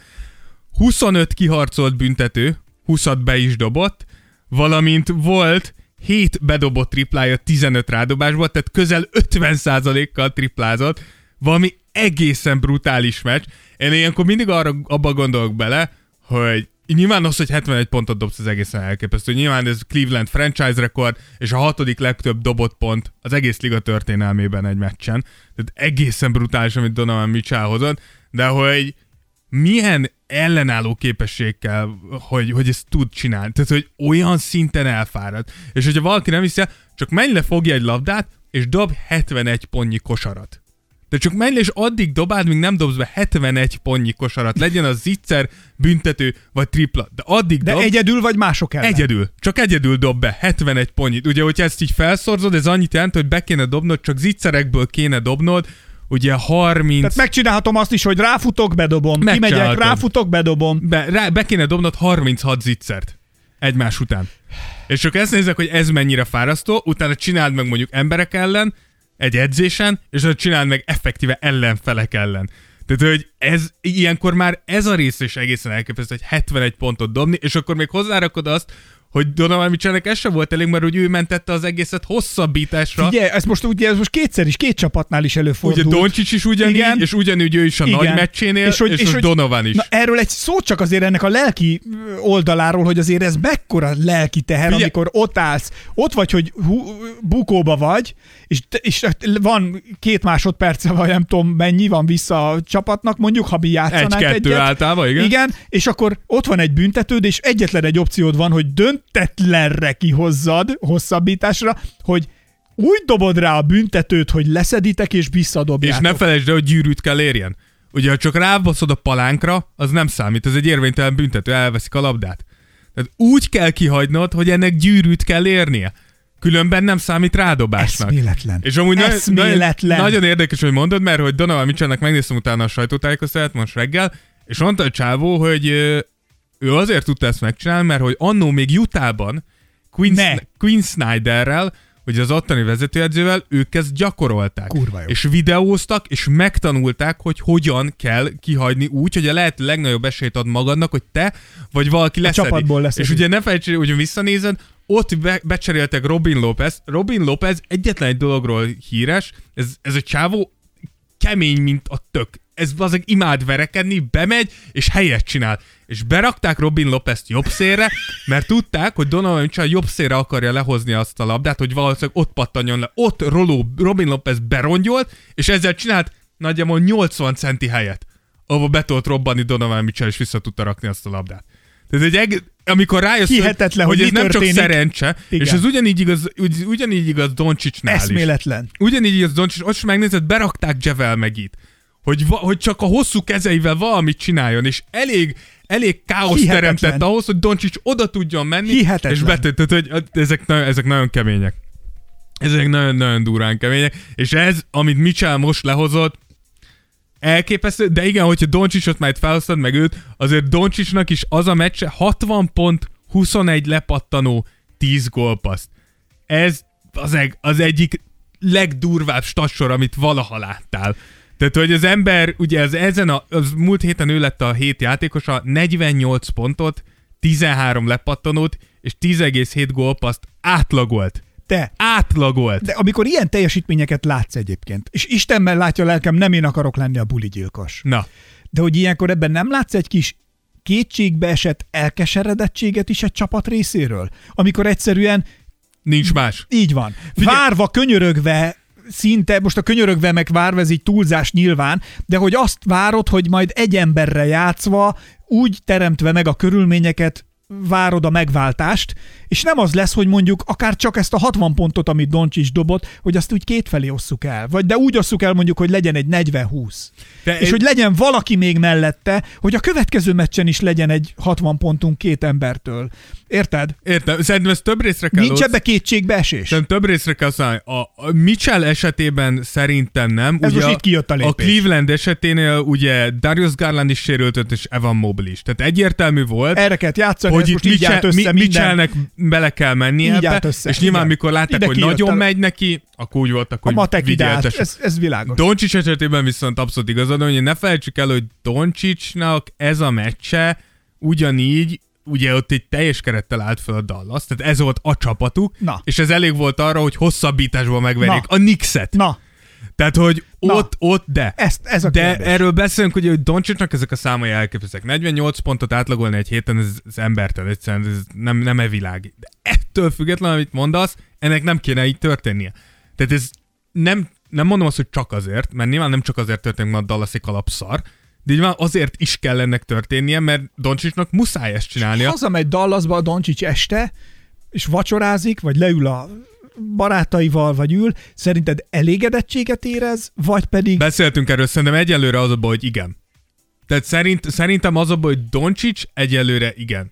25 kiharcolt büntető, 20 be is dobott, valamint volt 7 bedobott triplája 15 rádobásból, tehát közel 50%-kal triplázott, valami egészen brutális meccs. Én ilyenkor mindig arra abba gondolok bele, hogy nyilván az, hogy 71 pontot dobsz, az egészen elképesztő. Nyilván ez Cleveland franchise rekord, és a hatodik legtöbb dobott pont az egész liga történelmében egy meccsen. Tehát egészen brutális, amit Donovan Mitchell hozott, de hogy milyen ellenálló képességkel, hogy, hogy ezt tud csinálni. Tehát, hogy olyan szinten elfárad. És hogyha valaki nem hiszi, csak menj le, fogja egy labdát, és dob 71 pontnyi kosarat. De csak menj és addig dobáld, míg nem dobsz be 71 pontnyi kosarat. Legyen az zicser, büntető, vagy tripla. De addig De dob, egyedül vagy mások ellen? Egyedül. Csak egyedül dob be 71 pontyit. Ugye, hogyha ezt így felszorzod, ez annyit jelent, hogy be kéne dobnod, csak zicserekből kéne dobnod, ugye 30... Tehát megcsinálhatom azt is, hogy ráfutok, bedobom. Kimegyek, ráfutok, bedobom. be, rá, be kéne dobnod 36 zicsert egymás után. És csak ezt nézek, hogy ez mennyire fárasztó, utána csináld meg mondjuk emberek ellen, egy edzésen, és azt csináld meg effektíve ellenfelek ellen. Tehát, hogy ez, ilyenkor már ez a rész is egészen elképesztő, hogy 71 pontot dobni, és akkor még hozzárakod azt, hogy Donovan Mitchellnek ez sem volt elég, mert hogy ő mentette az egészet hosszabbításra. Ugye, ez most, ugye, ez most kétszer is, két csapatnál is Ugye előfordult. Doncsics is ugyanígy, Igen. és ugyanúgy ő is a Igen. nagy meccsénél, és, hogy, és, és hogy- Donovan is. Na, erről egy szót csak azért ennek a lelki oldaláról, hogy azért ez mekkora lelki teher, Figyelj. amikor ott állsz, ott vagy, hogy hú, bukóba vagy, és, és van két másodperce, vagy nem tudom mennyi van vissza a csapatnak, mondjuk, ha mi játszanánk Egy-kettő egyet. általában, igen. Igen, és akkor ott van egy büntetőd, és egyetlen egy opciód van, hogy döntetlenre kihozzad hosszabbításra, hogy úgy dobod rá a büntetőt, hogy leszeditek és És visszadobjátok. ne felejtsd el, hogy gyűrűt kell érjen. Ugye, ha csak rábaszod a palánkra, az nem számít, ez egy érvénytelen büntető, elveszik a labdát. Tehát úgy kell kihagynod, hogy ennek gyűrűt kell érnie. Különben nem számít rádobásnak. Eszméletlen. És amúgy Eszméletlen. Nagyon, nagyon érdekes, hogy mondod, mert hogy Donovan Mitchellnek megnéztem utána a sajtótájékoztatást most reggel, és mondta a csávó, hogy ő azért tudta ezt megcsinálni, mert hogy annó még Utahban Queen, Ne. Queen Snyderrel, hogy az ottani vezetőedzővel ők ezt gyakorolták. Kurva jó. És videóztak, és megtanulták, hogy hogyan kell kihagyni úgy, hogy a lehető legnagyobb esélyt ad magadnak, hogy te vagy valaki leszedi. csapatból leszedi. És ugye ne felejtsd, hogy visszanézed, ott be, becseréltek Robin Lopez. Robin Lopez egyetlen egy dologról híres, ez, ez a csávó kemény, mint a tök. Ez azok imád verekedni, bemegy, és helyet csinál. És berakták Robin Lopez-t jobb szélre, mert tudták, hogy Donovan Mitchell jobb szélre akarja lehozni azt a labdát, hogy valószínűleg ott pattanjon le. Ott roló Robin Lopez berongyolt, és ezzel csinált nagyjából 80 centi helyet, ahova be tudott robbani Donovan Mitchell, és vissza tudta rakni azt a labdát. Tehát egy eg- amikor rájössz, Hihetetlen, hogy, hogy ez nem csak szerencse, Igen. és ez ugyanígy igaz, ugy, ugyanígy igaz Doncsicsnál is. Eszméletlen. Ugyanígy igaz Doncsics, ott is megnézed, berakták Javel megit. Hogy, va, hogy csak a hosszú kezeivel valamit csináljon, és elég, elég káosz Hihetetlen. teremtett ahhoz, hogy Doncsics oda tudjon menni, Hihetetlen. és betöltött, hogy ezek, nagyon- ezek nagyon kemények. Ezek nagyon-nagyon durán kemények, és ez, amit Mitchell most lehozott, elképesztő, de igen, hogyha Doncsicsot majd felhoztad meg őt, azért Doncsicsnak is az a meccse 60 pont, 21 lepattanó, 10 gólpaszt. Ez az, eg, az egyik legdurvább statsor, amit valaha láttál. Tehát, hogy az ember, ugye az ezen a, az múlt héten ő lett a hét játékosa, 48 pontot, 13 lepattanót, és 10,7 gólpaszt átlagolt. Te, Átlagolt. de amikor ilyen teljesítményeket látsz egyébként, és Istenben látja a lelkem, nem én akarok lenni a buligyilkos. Na, De hogy ilyenkor ebben nem látsz egy kis kétségbe esett elkeseredettséget is egy csapat részéről? Amikor egyszerűen nincs más. így van. Várva, könyörögve, szinte, most a könyörögve meg várva, így túlzás nyilván, de hogy azt várod, hogy majd egy emberre játszva, úgy teremtve meg a körülményeket, várod a megváltást, és nem az lesz, hogy mondjuk akár csak ezt a 60 pontot, amit Doncsics dobott, hogy azt úgy kétfelé osszuk el. Vagy de úgy osszuk el mondjuk, hogy legyen egy 40-20. De és én- hogy legyen valaki még mellette, hogy a következő meccsen is legyen egy 60 pontunk két embertől. Érted? Értem, szerintem ez több részre kell Nincs ebbe kétségbeesés. Szerintem több részre kell szállni. A, Mitchell esetében szerintem nem. Ez ugye most itt kijött a lépés. A Cleveland eseténél ugye Darius Garland is sérült, és Evan Mobley is. Tehát egyértelmű volt, Erre kellett játszani, hogy itt most így Mitchell, össze Mi- minden. Mitchellnek bele kell menni Így ebbe, össze, és nyilván igen. mikor látták, Ide hogy nagyon a- megy neki, akkor úgy voltak, A hogy matek ide állt, vigyeltes. ez, ez világos. Doncsics esetében viszont abszolút igazad, hogy ne felejtsük el, hogy Doncsicsnak ez a meccse ugyanígy, ugye ott egy teljes kerettel állt fel a Dallas, tehát ez volt a csapatuk, Na. és ez elég volt arra, hogy hosszabbításban megverjék Na. a Nixet. Na, Tehát, hogy Na. ott, ott, de. ezt, ez a de kérdés. erről beszélünk, ugye, hogy Doncsicsnak ezek a számai elképeszek. 48 pontot átlagolni egy héten, ez, ez embertelen, egyszerűen ez nem, nem e világ. De ettől függetlenül, amit mondasz, ennek nem kéne így történnie. Tehát ez nem, nem mondom azt, hogy csak azért, mert nyilván nem csak azért történik, mert a Dallasi kalap szar, de nyilván azért is kell ennek történnie, mert Doncsicsnak muszáj ezt csinálnia. Hazamegy Dallasba a Doncsics este, és vacsorázik, vagy leül a barátaival, vagy ül, szerinted elégedettséget érez, vagy pedig... Beszéltünk erről, szerintem egyelőre az a baj, hogy igen. Tehát szerint, szerintem az a baj, hogy Doncsics egyelőre igen.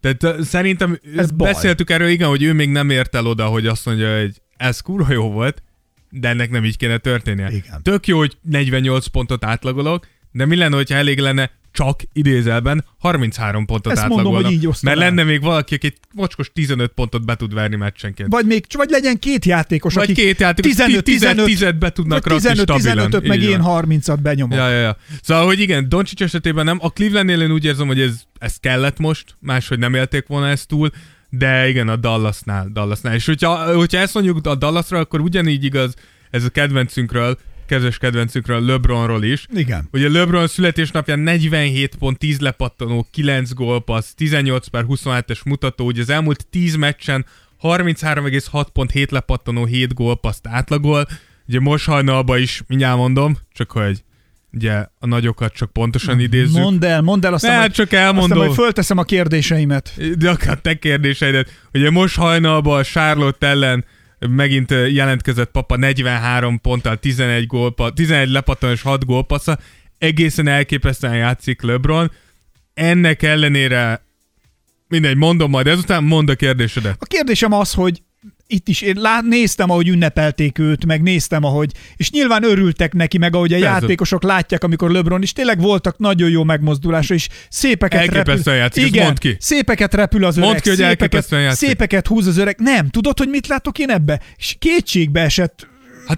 Tehát szerintem Ez Ez baj. beszéltük erről, igen, hogy ő még nem ért el oda, hogy azt mondja, hogy ez kurva jó volt, de ennek nem így kéne történnie. Igen. Tök jó, hogy 48 pontot átlagolok, de mi lenne, hogyha elég lenne csak idézelben 33 pontot Ezt mondom, átlagolna. hogy így osztom Mert lenne még valaki, aki mocskos 15 pontot be tud verni meccsenként. Vagy még, vagy legyen két játékos, Vagy két játékos, 15, 15, 10 be tudnak rakni 15, stabilan. 15 meg én van. 30-at benyomok. Ja, ja, ja. Szóval, hogy igen, Doncsics esetében nem. A Clevelandnél én úgy érzem, hogy ez, ez kellett most, máshogy nem élték volna ezt túl, de igen, a Dallasnál, Dallasnál. És hogyha, hogyha ezt mondjuk a Dallasra, akkor ugyanígy igaz ez a kedvencünkről, kezes kedvencünkről, LeBronról is. Igen. Ugye LeBron születésnapján 47 pont, 10 lepattanó, 9 gólpassz, 18 per 27-es mutató, ugye az elmúlt 10 meccsen 33,6 pont, 7 lepattanó, 7 gólpaszt átlagol. Ugye most hajnalban is, mindjárt mondom, csak hogy ugye a nagyokat csak pontosan idézzük. Mondd el, mondd el, aztán, Ne, majd, csak aztán elmondom. majd fölteszem a kérdéseimet. De akár te kérdéseidet. Ugye most hajnalban a Charlotte ellen megint jelentkezett papa 43 ponttal, 11, gólpa, 11 lepattan és 6 gólpassza. Egészen elképesztően játszik LeBron. Ennek ellenére mindegy, mondom majd ezután, mondd a kérdésedet. A kérdésem az, hogy itt is én lát, néztem, ahogy ünnepelték őt, meg néztem, ahogy, és nyilván örültek neki, meg ahogy a Persze. játékosok látják, amikor LeBron, és tényleg voltak nagyon jó megmozdulása, és szépeket Elképesztően repül. játszik, Igen, mondd ki. szépeket repül az öreg, Mondd ki, hogy szépeket, szépeket húz az öreg. Nem, tudod, hogy mit látok én ebbe? És kétségbe esett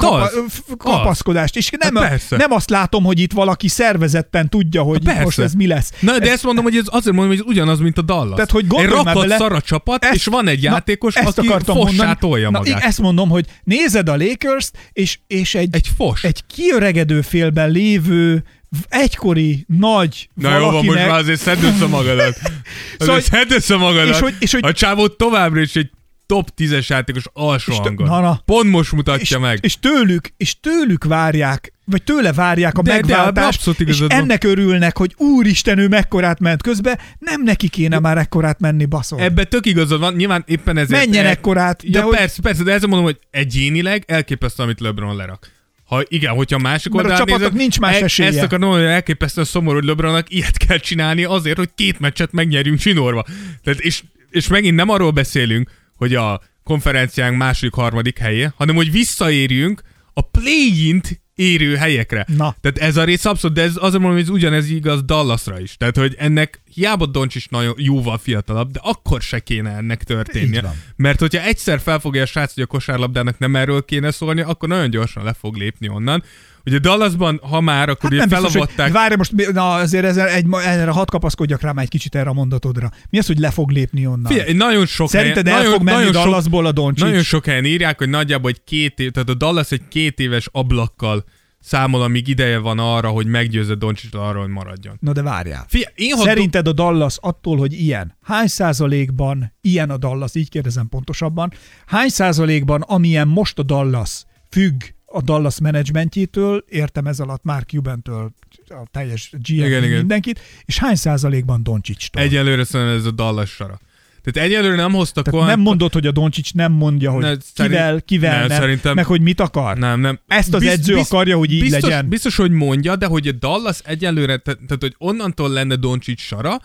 Hát az. f- kapaszkodást. És nem, Hát persze. nem azt látom, hogy itt valaki szervezetten tudja, hogy Hát persze. most ez mi lesz. Na, de ezt mondom, hogy ez azért mondom, hogy ez ugyanaz, mint a Dallas. Tehát, hogy egy rakat bele- szar a csapat, Ezt- és van egy na, játékos, ezt aki akartam fossá tolja Na, magát. ezt mondom, hogy nézed a Lakers-t, és, és egy, Egy fos. egy kiöregedő félben lévő egykori nagy Na jó, van, most már azért szedd össze magadat. [laughs] Szóval, szedd össze magadat. és hogy- és hogy- a csávó továbbra is egy top 10-es játékos alsó És hangon. na, na. Pont most mutatja és, meg. és tőlük, és tőlük várják, vagy tőle várják a De- de megváltást, abszolút és ennek örülnek, hogy úristen, ő mekkorát ment közbe, nem neki kéne már ekkorát menni, baszol. Ebbe tök igazad van, nyilván éppen ezért... Menjen e- ekkorát, de Ja, hogy- persze, persze, de ezzel mondom, hogy egyénileg elképesztő, amit LeBron lerak. Ha igen, hogyha a másik Mert a nézed, nincs más e- esélye. Ezt akarom mondani, hogy elképesztően szomorú, hogy LeBronnak ilyet kell csinálni azért, hogy két meccset megnyerjünk csinorva. Tehát és, és megint nem arról beszélünk, hogy a konferenciánk második, harmadik helyé, hanem hogy visszaérjünk a play-int érő helyekre. Na. Tehát ez a rész abszolút, de ez azért mondom, hogy ez ugyanez igaz Dallasra is. Tehát, hogy ennek hiába Doncsics nagyon jóval fiatalabb, de akkor se kéne ennek történnie. Mert hogyha egyszer felfogja a srác, hogy a kosárlabdának nem erről kéne szólni, akkor nagyon gyorsan le fog lépni onnan. Ugye Dallasban, ha már, akkor Hát biztos, hogy, felavatták... várj most, na azért ezzel egy, erre hadd kapaszkodjak rá már egy kicsit erre a mondatodra. Mi az, hogy le fog lépni onnan? Figyelj, nagyon sok Szerinted helyen, el nagyon, fog menni nagyon sok, Dallasból a Doncsics? Nagyon sok helyen írják, hogy nagyjából egy két év, tehát a Dallas egy két éves ablakkal számol, amíg ideje van arra, hogy meggyőzze Doncsics arról, hogy maradjon. Na de várjál. Figyelj, én Szerinted a Dallas attól, hogy ilyen, hány százalékban ilyen a Dallas, így kérdezem pontosabban, hány százalékban, amilyen most a Dallas függ a Dallas menedzsmentjétől, értem ez alatt Mark Cubantől, a teljes GM Igen, igen. mindenkit, és hány százalékban Doncsics-tól? Egyelőre szerintem ez a Dallas sara. Tehát egyelőre nem hoztak Tehát olyan... nem mondod, hogy a Doncsics nem mondja, hogy Ne, ne, szerint- kivel, kivel nem, szerintem- meg hogy mit akar. Nem, nem. Ezt az edző akarja, hogy így biztos, legyen. Biztos, hogy mondja, de hogy a Dallas egyelőre, te- tehát hogy onnantól lenne Doncsics sara,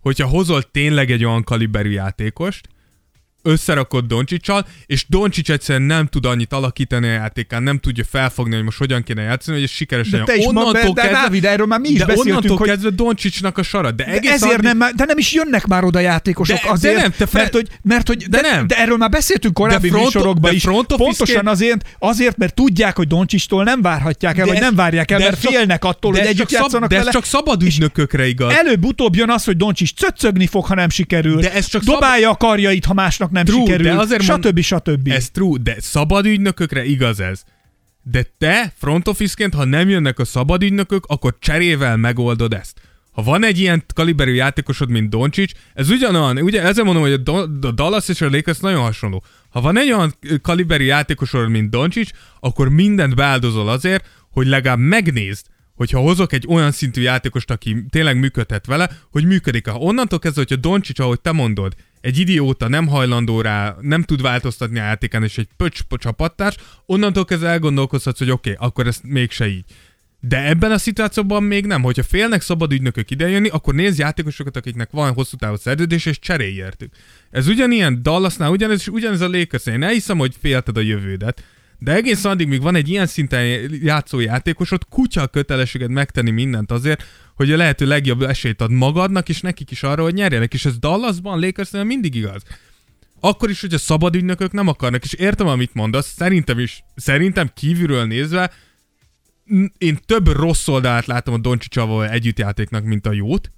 hogyha hozol tényleg egy olyan kaliberű játékost, összerakod Doncsicsal, és Doncsics egyszerűen nem tud annyit alakítani a játékán, nem tudja felfogni, hogy most hogyan kéne játszani, hogy ez sikeres De te is ma, de, de Dávid, erről már mi is de onnantól hogy kezdve Doncsicsnak a sara. De, De egész ezért addig- nem, de nem is jönnek már oda játékosok De- de azért, nem, te Fred- mert, hogy, mert hogy de, de nem. de erről már beszéltünk korábbi De front- műsorokban de is. front Pontosan azért, azért, mert tudják, hogy Doncsistól nem várhatják el, De vagy ez- nem várják el, de mert csak- félnek attól, de hogy együtt játszanak De ez csak szabad ügynökökre igaz. Előbb-utóbb jön az, hogy Doncsics cöccögni fog, ha nem sikerül. De ez csak Dobálja a karjait, ha másnak nem True, sikerül. de azért mond- stb. stb. Ez true, de szabad ügynökökre igaz ez. De te, front office-ként, ha nem jönnek a szabad ügynökök, akkor cserével megoldod ezt. Ha van egy ilyen kaliberű játékosod, mint Doncsics, ez ugyanolyan, ugye ezzel mondom, hogy a, Dallas és a Lakers nagyon hasonló. Ha van egy olyan kaliberű játékosod, mint Doncsics, akkor mindent beáldozol azért, hogy legalább megnézd, hogyha hozok egy olyan szintű játékost, aki tényleg működhet vele, hogy működik. Ha onnantól kezdve, hogyha Doncsics, ahogy te mondod, egy idióta nem hajlandó rá, nem tud változtatni a játékán, és egy pöcs csapattárs, onnantól kezdve elgondolkozhatsz, hogy oké, okay, akkor ez mégse így. De ebben a szituációban még nem. Hogyha félnek szabad ügynökök idejönni, akkor nézz játékosokat, akiknek van hosszú távú szerződés, és cserélj értük. Ez ugyanilyen Dallasnál, ugyanez, és ugyanez a lakers Én elhiszem, hogy félted a jövődet, de egész addig, míg van egy ilyen szinten játszó játékosod, kutya kötelességed megtenni mindent azért, hogy a lehető legjobb esélyt ad magadnak, és nekik is arra, hogy nyerjenek. És ez Dallasban, Lakersnél mindig igaz. Akkor is, hogy a szabad ügynökök nem akarnak, és értem, amit mondasz, szerintem is, szerintem kívülről nézve, én több rossz oldalát látom a Doncsicsával együttjátéknak, mint a jót,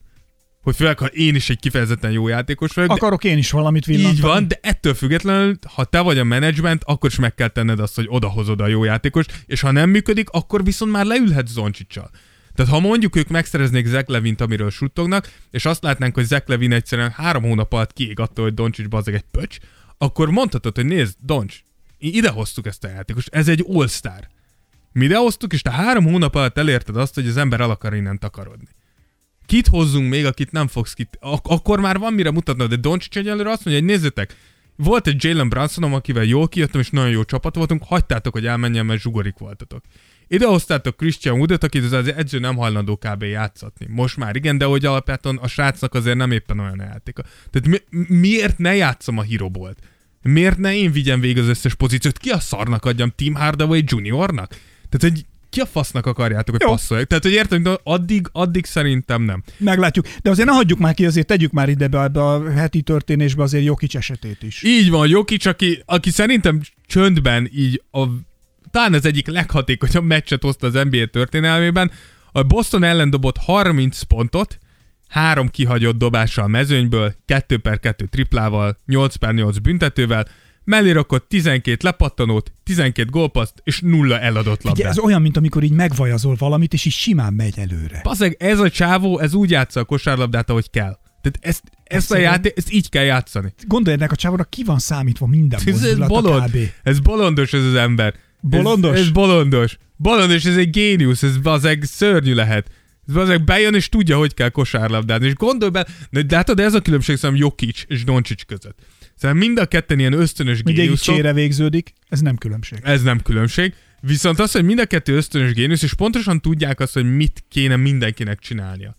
hogy főleg, ha én is egy kifejezetten jó játékos vagyok, Akarok én is valamit villantani. így van, de ettől függetlenül, ha te vagy a menedzsment, akkor is meg kell tenned azt, hogy odahozod a jó játékost, és ha nem működik, akkor viszont már leülhetsz Zoncsicsal. Tehát ha mondjuk ők megszereznék Zach Levint, amiről suttognak, és azt látnánk, hogy Zach Levin egyszerűen három hónap alatt kiég attól, hogy Doncsics bazeg egy pöcs, akkor mondhatod, hogy nézd, Doncs, ide hoztuk ezt a játékost, ez egy all-star. Mi idehoztuk, és te három hónap alatt elérted azt, hogy az ember el akar innen takarodni. Kit hozzunk még, akit nem fogsz kit... Ak- akkor már van mire mutatnod, de Doncic egyelőre azt mondja, hogy nézzétek, volt egy Jalen Brunsonom, akivel jól kijöttem, és nagyon jó csapat voltunk, hagytátok, hogy elmenjen, mert zsugorik voltatok. Ide hoztátok Christian Woodot, akit az edző nem hajlandó kb. játszatni. Most már igen, de hogy alapjáton a srácnak azért nem éppen olyan a játéka. Tehát mi, miért ne játszom a hírobolt? Miért ne én vigyem végig az összes pozíciót? Ki a szarnak adjam Tim Hardaway Juniornak? Tehát, hogy ki a fasznak akarjátok, hogy Jó. passzolják? Tehát, hogy értem, de addig, addig szerintem nem. Meglátjuk. De azért ne hagyjuk már ki, azért tegyük már ide be, be a heti történésbe azért Jokic esetét is. Így van, Jokic, aki, aki szerintem csöndben így a, talán az egyik leghatékonyabb meccset hozta az NBA történelmében. A Boston ellen dobott 30 pontot, három kihagyott dobással a mezőnyből, 2 per 2 triplával, 8 per 8 büntetővel, mellé rakott 12 lepattanót, 12 gólpaszt és nulla eladott Ugye, labdát. ez olyan, mint amikor így megvajazol valamit, és így simán megy előre. Paszeg, ez a csávó, ez úgy játsza a kosárlabdát, ahogy kell. Tehát ezt, ezt a játék, ezt így kell játszani. Gondolj, ennek a csávóra ki van számítva minden Ez, ez bolond. kb. Ez bolondos ez az ember. Bolondos? Ez, ez bolondos. Bolondos, ez egy géniusz, ez bazeg szörnyű lehet. Ez bazeg bejön és tudja, hogy kell kosárlabdázni. És gondolj be, de, hát de ez a különbség szerintem Jokic és Doncsics között. Szerintem mind a ketten ilyen ösztönös Mindegyik géniuszok. csére végződik, ez nem különbség. Ez nem különbség. Viszont az, hogy mind a kettő ösztönös géniusz, és pontosan tudják azt, hogy mit kéne mindenkinek csinálnia.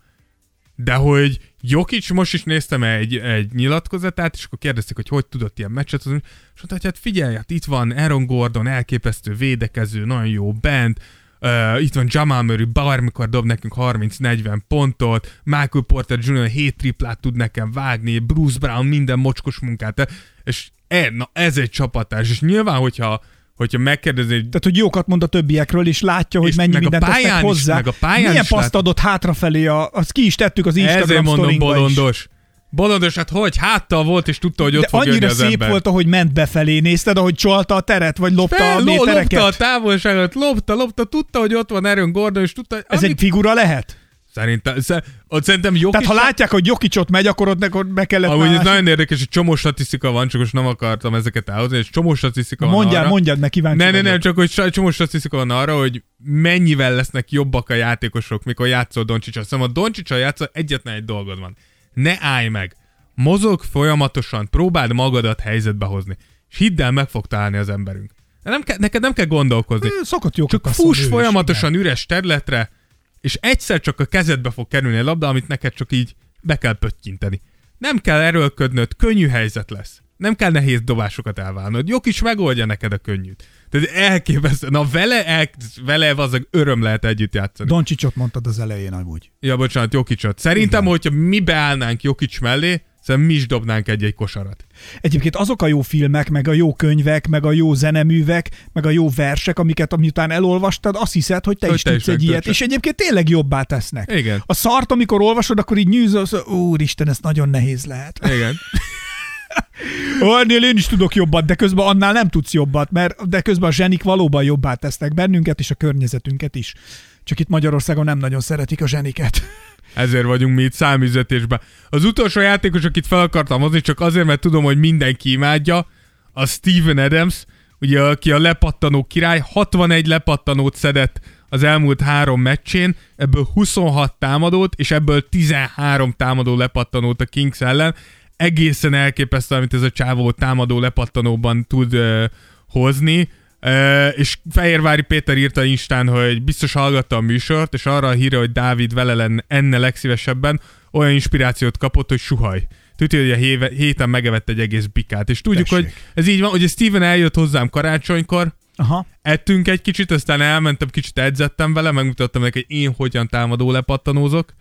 De hogy Jokic, most is néztem egy, egy nyilatkozatát, és akkor kérdezték, hogy hogy tudott ilyen meccset, hozni, és mondta, hogy hát figyelj, hát itt van Aaron Gordon, elképesztő védekező, nagyon jó bent, Uh, itt van Jamal Murray, bármikor dob nekünk 30-40 pontot, Michael Porter Jr. 7 triplát tud nekem vágni, Bruce Brown minden mocskos munkát, és e, na, ez egy csapatás, és nyilván, hogyha hogyha megkérdezi, hogy Tehát, hogy jókat mond a többiekről, és látja, hogy És mennyi mindent tesznek pályán is, hozzá. meg a pályán Milyen paszt adott hátrafelé, a, azt ki is tettük az Instagram ezért mondom sztorinkba is. bolondos. Bolondos, hát hogy? Háttal volt, és tudta, hogy ott De fog annyira az szép ember. volt, ahogy ment befelé. Nézted, ahogy csalta a teret, vagy lopta Fel, a métereket? lopta a távolságot, lopta, lopta, tudta, hogy ott van Aaron Gordon, és tudta, hogy Ez amit- egy figura lehet? Szerintem, sze- ott szerintem Jokic... Tehát ha látják, hogy Jokicsot megy, akkor ott nekor be kellett Amúgy ez nagyon érdekes, hogy csomó statisztika van, csak most nem akartam ezeket elhozni, és csomó statisztika van Mondjál, arra. mondjad, meg kíváncsi Ne, ne, nem, csak hogy csomó statisztika van arra, hogy mennyivel lesznek jobbak a játékosok, mikor játszol Doncsicsal. Szóval a Doncsicsal játszol, egyetlen egy dolgod van. Ne állj meg. Mozog folyamatosan, próbáld magadat helyzetbe hozni. És hidd el, meg fog találni az emberünk. Nem kell, neked nem kell gondolkozni. Szokott jó Csak fuss folyamatosan üres területre, és egyszer csak a kezedbe fog kerülni a labda, amit neked csak így be kell pöttyinteni. Nem kell erőlködnöd, könnyű helyzet lesz. Nem kell nehéz dobásokat elválnod. Jók is megoldja neked a könnyűt. Tehát elképesztő. Na vele, el, vele az öröm lehet együtt játszani. Doncsicsot mondtad az elején amúgy. Ja, bocsánat, Jokicsot. Szerintem, hogyha mi beállnánk Jokics mellé, szerintem mi is dobnánk egy-egy kosarat. Egyébként azok a jó filmek, meg a jó könyvek, meg a jó zeneművek, meg a jó versek, amiket amiután elolvastad, azt hiszed, hogy te Hogy is te tudsz is egy ilyet, és egyébként tényleg jobbá tesznek. Igen. A szart, amikor olvasod, akkor így nyűzölsz, úristen, ez nagyon nehéz lehet. [laughs] Igen. Annél én is tudok jobbat, de közben annál nem tudsz jobbat, mert de közben a zsenik valóban jobbá tesznek bennünket és a környezetünket is. Csak itt Magyarországon nem nagyon szeretik a zseniket. Ezért vagyunk mi itt számüzetésben. Az utolsó játékos, akit fel akartam hozni, csak azért, mert tudom, hogy mindenki imádja, a Steven Adams, ugye, aki a lepattanó király, 61 lepattanót szedett az elmúlt három meccsén, ebből 26 támadót, és ebből 13 támadó lepattanót a Kings ellen. Egészen elképesztő, amit ez a csávó támadó lepattanóban tud uh, hozni. És Fehérvári Péter írta Instán, hogy biztos hallgatta a műsort, és arra a híre, hogy Dávid vele lenne enne legszívesebben, olyan inspirációt kapott, hogy suhaj. Tudja, hogy a héve, héten megevett egy egész bikát. És tudjuk, Tessék. hogy ez így van, hogy Steven eljött hozzám karácsonykor, Aha. ettünk egy kicsit, aztán elmentem, kicsit edzettem vele, megmutattam neki, hogy én hogyan támadó lepattanózok,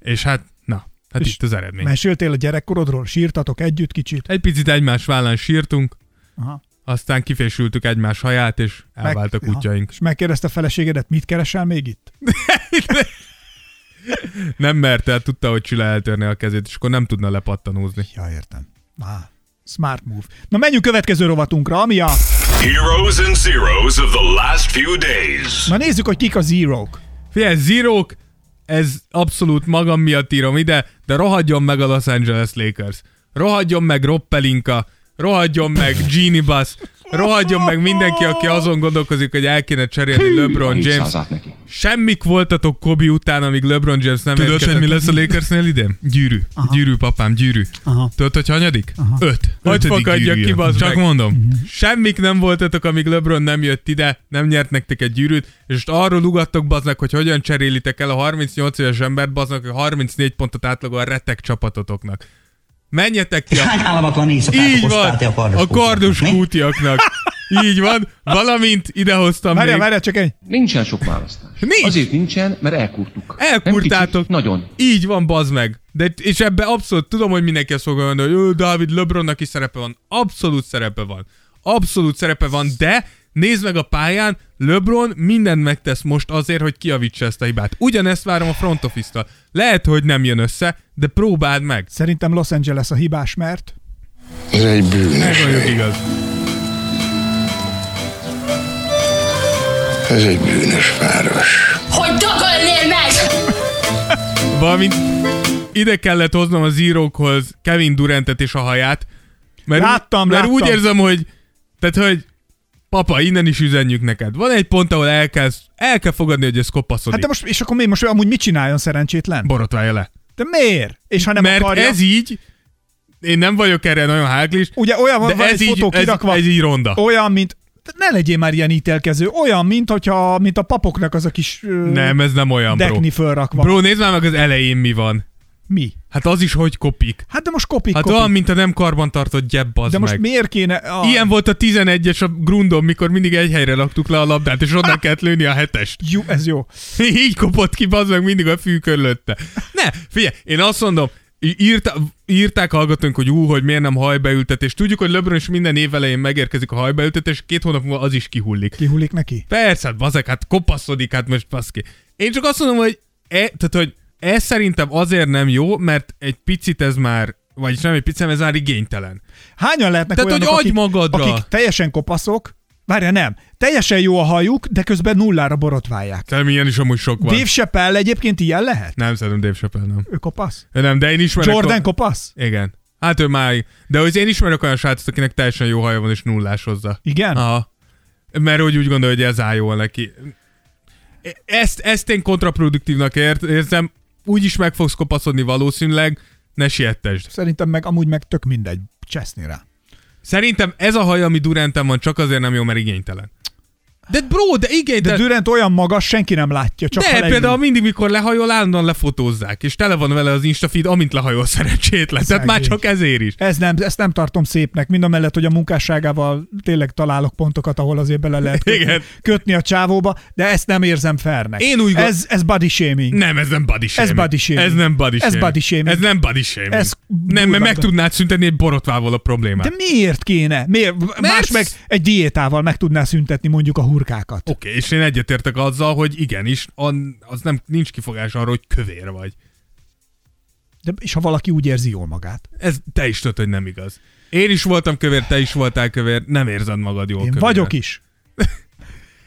és hát, na, hát És itt az eredmény. Meséltél a gyerekkorodról? Sírtatok együtt kicsit? Egy picit egymás vállán sírtunk, Aha. Aztán kifésültük egymás haját, és elváltak Meg- útjaink. Aha. És megkérdezte a feleségedet, mit keresel még itt? [laughs] Nem mert el, tudta, hogy Csilla eltörni a kezét, és akkor nem tudna lepattanózni. Ja, értem. Ah, smart move. Na menjünk következő rovatunkra, ami a... Heroes and zeros of the last few days. Na nézzük, hogy kik a zero-k. Figyelj, zírók, ez abszolút magam miatt írom ide, de rohadjon meg a Los Angeles Lakers. Rohadjon meg Rob Pelinka, rohadjon meg Genie Bass, rohadjon meg mindenki, aki azon gondolkozik, hogy el kéne cserélni LeBron James. 700-át neki. Semmik voltatok Kobe után, amíg LeBron James nem Tudod, érkezett. hogy mi lesz a Lakersnél idén? Gyűrű. Aha. Gyűrű, papám, gyűrű. Aha. Tudod, hogy hanyadik? Aha. Öt. Hogy Ötödik fakadjak ki, bazd Csak meg. mondom. Semmik nem voltatok, amíg LeBron nem jött ide, nem nyert nektek egy gyűrűt, és most arról ugattok baznak, hogy hogyan cserélitek el a 38 éves embert baznak, hogy 34 pontot átlagol a retek csapatotoknak. Menjetek ki a... hány államatlan éjszakát Így van, a kardos a kútiaknak. Így van, valamint idehoztam Várjál, még. várjál, csak egy... Nincsen sok választás. Nincs. Azért nincsen, mert elkurtuk. Elkurtátok. Kicsit, nagyon. Így van, bazd meg. De, és ebbe abszolút tudom, hogy mindenki azt fogja mondani, hogy "Ö, Dávid LeBronnak is szerepe van. Abszolút szerepe van. Abszolút szerepe van, de nézd meg a pályán, LeBron mindent megtesz most azért, hogy kiavítsa ezt a hibát. Ugyanezt várom a front office-tal. Lehet, hogy nem jön össze, de próbáld meg. Szerintem Los Angeles a hibás, mert... Ez egy bűnös Ez igaz. Ez egy bűnös város. Hogy dögölnél meg! Valamint ide kellett hoznom a zírókhoz Kevin Durantet és a haját. Mert, Láttam, mert láttam. úgy érzem, hogy tehát, hogy papa, innen is üzenjük neked. Van egy pont, ahol el kell, el kell fogadni, hogy ez kopaszodik. Hát de most, és akkor mi most amúgy mit csináljon szerencsétlen? Borotválja le. De miért? És ha nem Mert akarja, ez így, én nem vagyok erre nagyon háklis, ugye olyan van, de van ez egy így, fotó ez, kirakva, ez így ronda. olyan, mint ne legyél már ilyen ítélkező, olyan, mint, hogyha, mint a papoknak az a kis ö, Nem, ez nem olyan, bro. dekni fölrakva. Bro, nézd már meg az elején mi van. Mi? Hát az is, hogy kopik. Hát de most kopik, Hát kopik. olyan, mint a nem karban tartott gyebb, az de most meg. miért kéne... A... Ilyen volt a 11-es a grundon, mikor mindig egy helyre laktuk le a labdát, és onnan kellett lőni a hetest. Jó, ez jó. [laughs] Így kopott ki, bazd meg mindig a fű körülötte. Ne, figyelj, én azt mondom, írta, írták hallgatónk, hogy ú, hogy miért nem hajbeültetés. Tudjuk, hogy LeBron is minden év elején megérkezik a hajbeültetés, két hónap múlva az is kihullik. Kihullik neki? Persze, hát bazeg, hát kopaszodik, hát most baszki. Én csak azt mondom, hogy, e, tehát, hogy ez szerintem azért nem jó, mert egy picit ez már, vagyis nem egy picit, ez már igénytelen. Hányan lehetnek Tehát, olyanok, hogy akik, magadra. akik teljesen kopaszok, várja nem, teljesen jó a hajuk, de közben nullára borotválják. Szerintem ilyen is amúgy sok van. Dave Chappelle egyébként ilyen lehet? Nem, szerintem Dave Chappelle nem. Ő kopasz? Ő nem, de én ismerek... Jordan kopasz? Igen. Hát ő már... De hogy én ismerek olyan srácot, akinek teljesen jó haja van, és nullás hozzá. Igen? Aha. Mert úgy, úgy gondolja, hogy ez áll jól neki. Ezt, ezt én kontraproduktívnak ért, érzem. Úgy is meg fogsz kopaszodni valószínűleg, ne siettesd. Szerintem meg amúgy meg tök mindegy, cseszni rá. Szerintem ez a haj, ami Duranten van, csak azért nem jó, mert igénytelen. De bro, de De igénytelen. Durant olyan magas, senki nem látja, csak de például mindig, mikor lehajol, állandóan lefotózzák, és tele van vele az Instafeed, amint lehajol szerencsétlen. Tehát már csak ezért is. Ez nem, ezt nem tartom szépnek, mind a mellett, hogy a munkásságával tényleg találok pontokat, ahol azért bele lehet kötni, Igen. kötni a csávóba, de ezt nem érzem fairnek. Én úgy ez, ez body shaming. Nem, ez nem body shaming. body shaming. Ez nem body Ez shaming. body shaming. Ez nem body shaming. Ez nem, mert meg tudnád szüntetni egy borotvával a problémát. De miért kéne? Miért? Más meg egy diétával meg tudná szüntetni mondjuk a hurkákat. Oké, és én egyetértek azzal, hogy igenis, az nem, nincs kifogás arra, hogy kövér vagy. De, és ha valaki úgy érzi jól magát. Ez te is tudod, hogy nem igaz. Én is voltam kövér, te is voltál kövér, nem érzed magad jól Én kövéren. vagyok is. [laughs]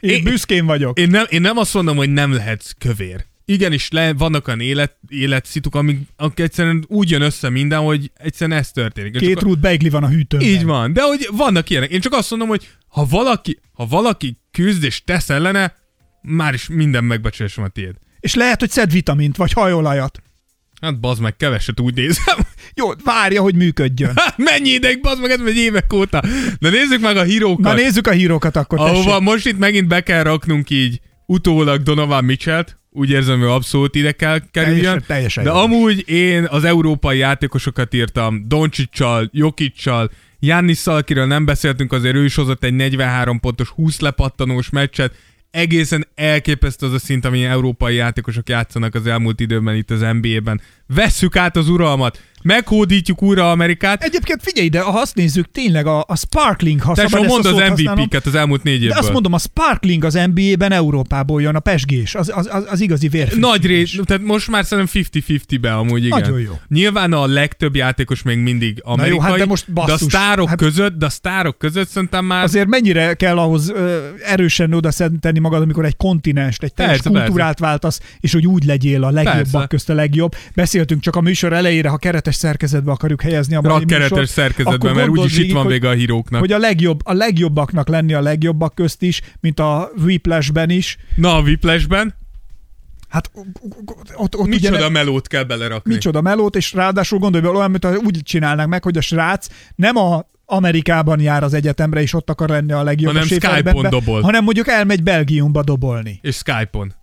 Én, Én- büszkén vagyok. Én nem, én nem azt mondom, hogy nem lehetsz kövér. Igenis, le, vannak olyan élet, életszituk, amik, amik egyszerűen úgy jön össze minden, hogy egyszerűen ez történik. Én Két csak- rút beigli van a hűtőben. Így van, de hogy vannak ilyenek. Én csak azt mondom, hogy ha valaki, ha valaki küzd és tesz ellene, már is minden megbecsülésom a tiéd. És lehet, hogy szed vitamint, vagy hajolajat. Hát bazd meg, keveset úgy nézem. [laughs] Jó, várja, hogy működjön. Hát mennyi ideig, bazd meg, ez megy évek óta. De nézzük meg a hírókat. Na nézzük a hírókat akkor, Ahova tessék. most itt megint be kell raknunk így utólag Donovan Mitchell-t. Úgy érzem, hogy abszolút ide kell kerüljön. Teljesen- teljesen De jó. amúgy én az európai játékosokat írtam, Doncsicsal, Jokicsal, Jannisszal, akiről nem beszéltünk, azért ő is hozott egy 43 pontos 20 lepattanós meccset. Egészen elképesztő az a szint, amilyen európai játékosok játszanak az elmúlt időben itt az NBA-ben. Vesszük át az uralmat, meghódítjuk újra Amerikát. Egyébként figyelj ide, ha azt nézzük, tényleg a, a Sparkling, ha Tesó, szabad mondd az. MVP-ket az elmúlt négy De évből. azt mondom, a Sparkling az NBA-ben Európából jön, a pesgés, az, az, az, az igazi vérfrissítés. Nagy rész, tehát most már szerintem 50-50-be amúgy igen. Nagyon jó. Nyilván a legtöbb játékos még mindig amerikai, hát de most de a basszus, sztárok hát- között, de a sztárok között szerintem már Azért mennyire kell ahhoz ö, erősen oda tenni magad, amikor egy kontinenst, egy teljes Persze, kultúrát váltasz, és hogy úgy legyél a legjobbak Persze. közt a legjobb. Beszéltünk csak a műsor elejére, ha keretes szerkezetbe akarjuk helyezni a mai szerkezetben, akkor mert úgyis itt végig, van hogy- vége a híróknak. Hogy a legjobb, a legjobbaknak lenni a legjobbak közt is, mint a Whiplashben is. Na, a Whiplashben Hát ott, ott micsoda ugye, melót kell belerakni. micsoda melót, és ráadásul gondolj bele olyan, mint úgy csinálnák meg, hogy a srác nem a Amerikában jár az egyetemre, és ott akar lenni a legjobb Hanem Skype-on dobol. hanem mondjuk elmegy Belgiumba dobolni. És Skype-on.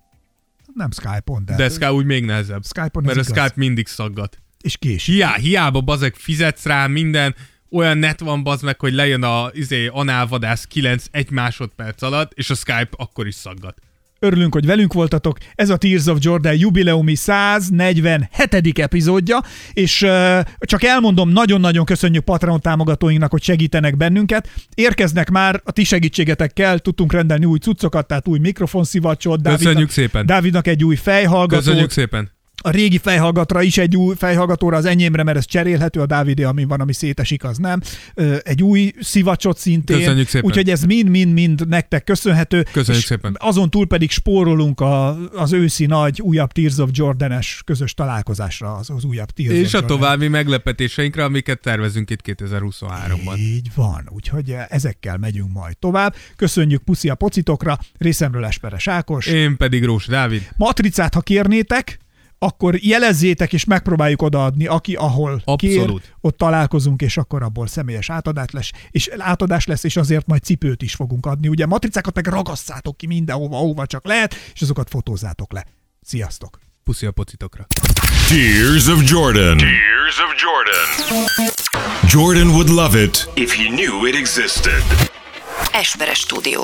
Nem Skype-on, de, De Skype úgy még nehezebb. Skype-on Mert a igaz. Skype mindig szaggat. És kés. Hiá, hiába bazeg fizetsz rá minden, olyan net van bazd meg, hogy lejön a izé, análvadász 9 egy másodperc alatt, és a Skype akkor is szaggat. Örülünk, hogy velünk voltatok. Ez a Tears of Jordan jubileumi 147. epizódja, és uh, csak elmondom, nagyon-nagyon köszönjük Patreon támogatóinknak, hogy segítenek bennünket. Érkeznek már a ti segítségetekkel, tudtunk rendelni új cuccokat, tehát új mikrofonszivacsot, Köszönjük Dávidnak, szépen. Dávidnak egy új fejhallgatót, Köszönjük szépen. A régi fejhallgatra is egy új fejhallgatóra, az enyémre, mert ez cserélhető, a Dávidé, ami van, ami szétesik, az nem. Egy új szivacsot szintén. Köszönjük szépen. Úgyhogy ez mind-mind-mind nektek köszönhető. Köszönjük szépen. Azon túl pedig spórolunk a, az őszi nagy újabb Tears of Jordan-es közös találkozásra, az, az újabb Tears És of a további meglepetéseinkre, amiket tervezünk itt 2023-ban. Így van, úgyhogy ezekkel megyünk majd tovább. Köszönjük puszi a pocitokra, részemről Esperes Ákos. Én pedig Rós Dávid. Matricát, ha kérnétek, akkor jelezzétek, és megpróbáljuk odaadni, aki ahol Abszolút. kér, ott találkozunk, és akkor abból személyes átadás lesz, és átadás lesz, és azért majd cipőt is fogunk adni. Ugye matricákat meg ragasszátok ki mindenhova, ahova csak lehet, és azokat fotózzátok le. Sziasztok! Puszi a pocitokra. Tears of Jordan. Tears of Jordan. Jordan would love it if he knew it existed. Esperes stúdió.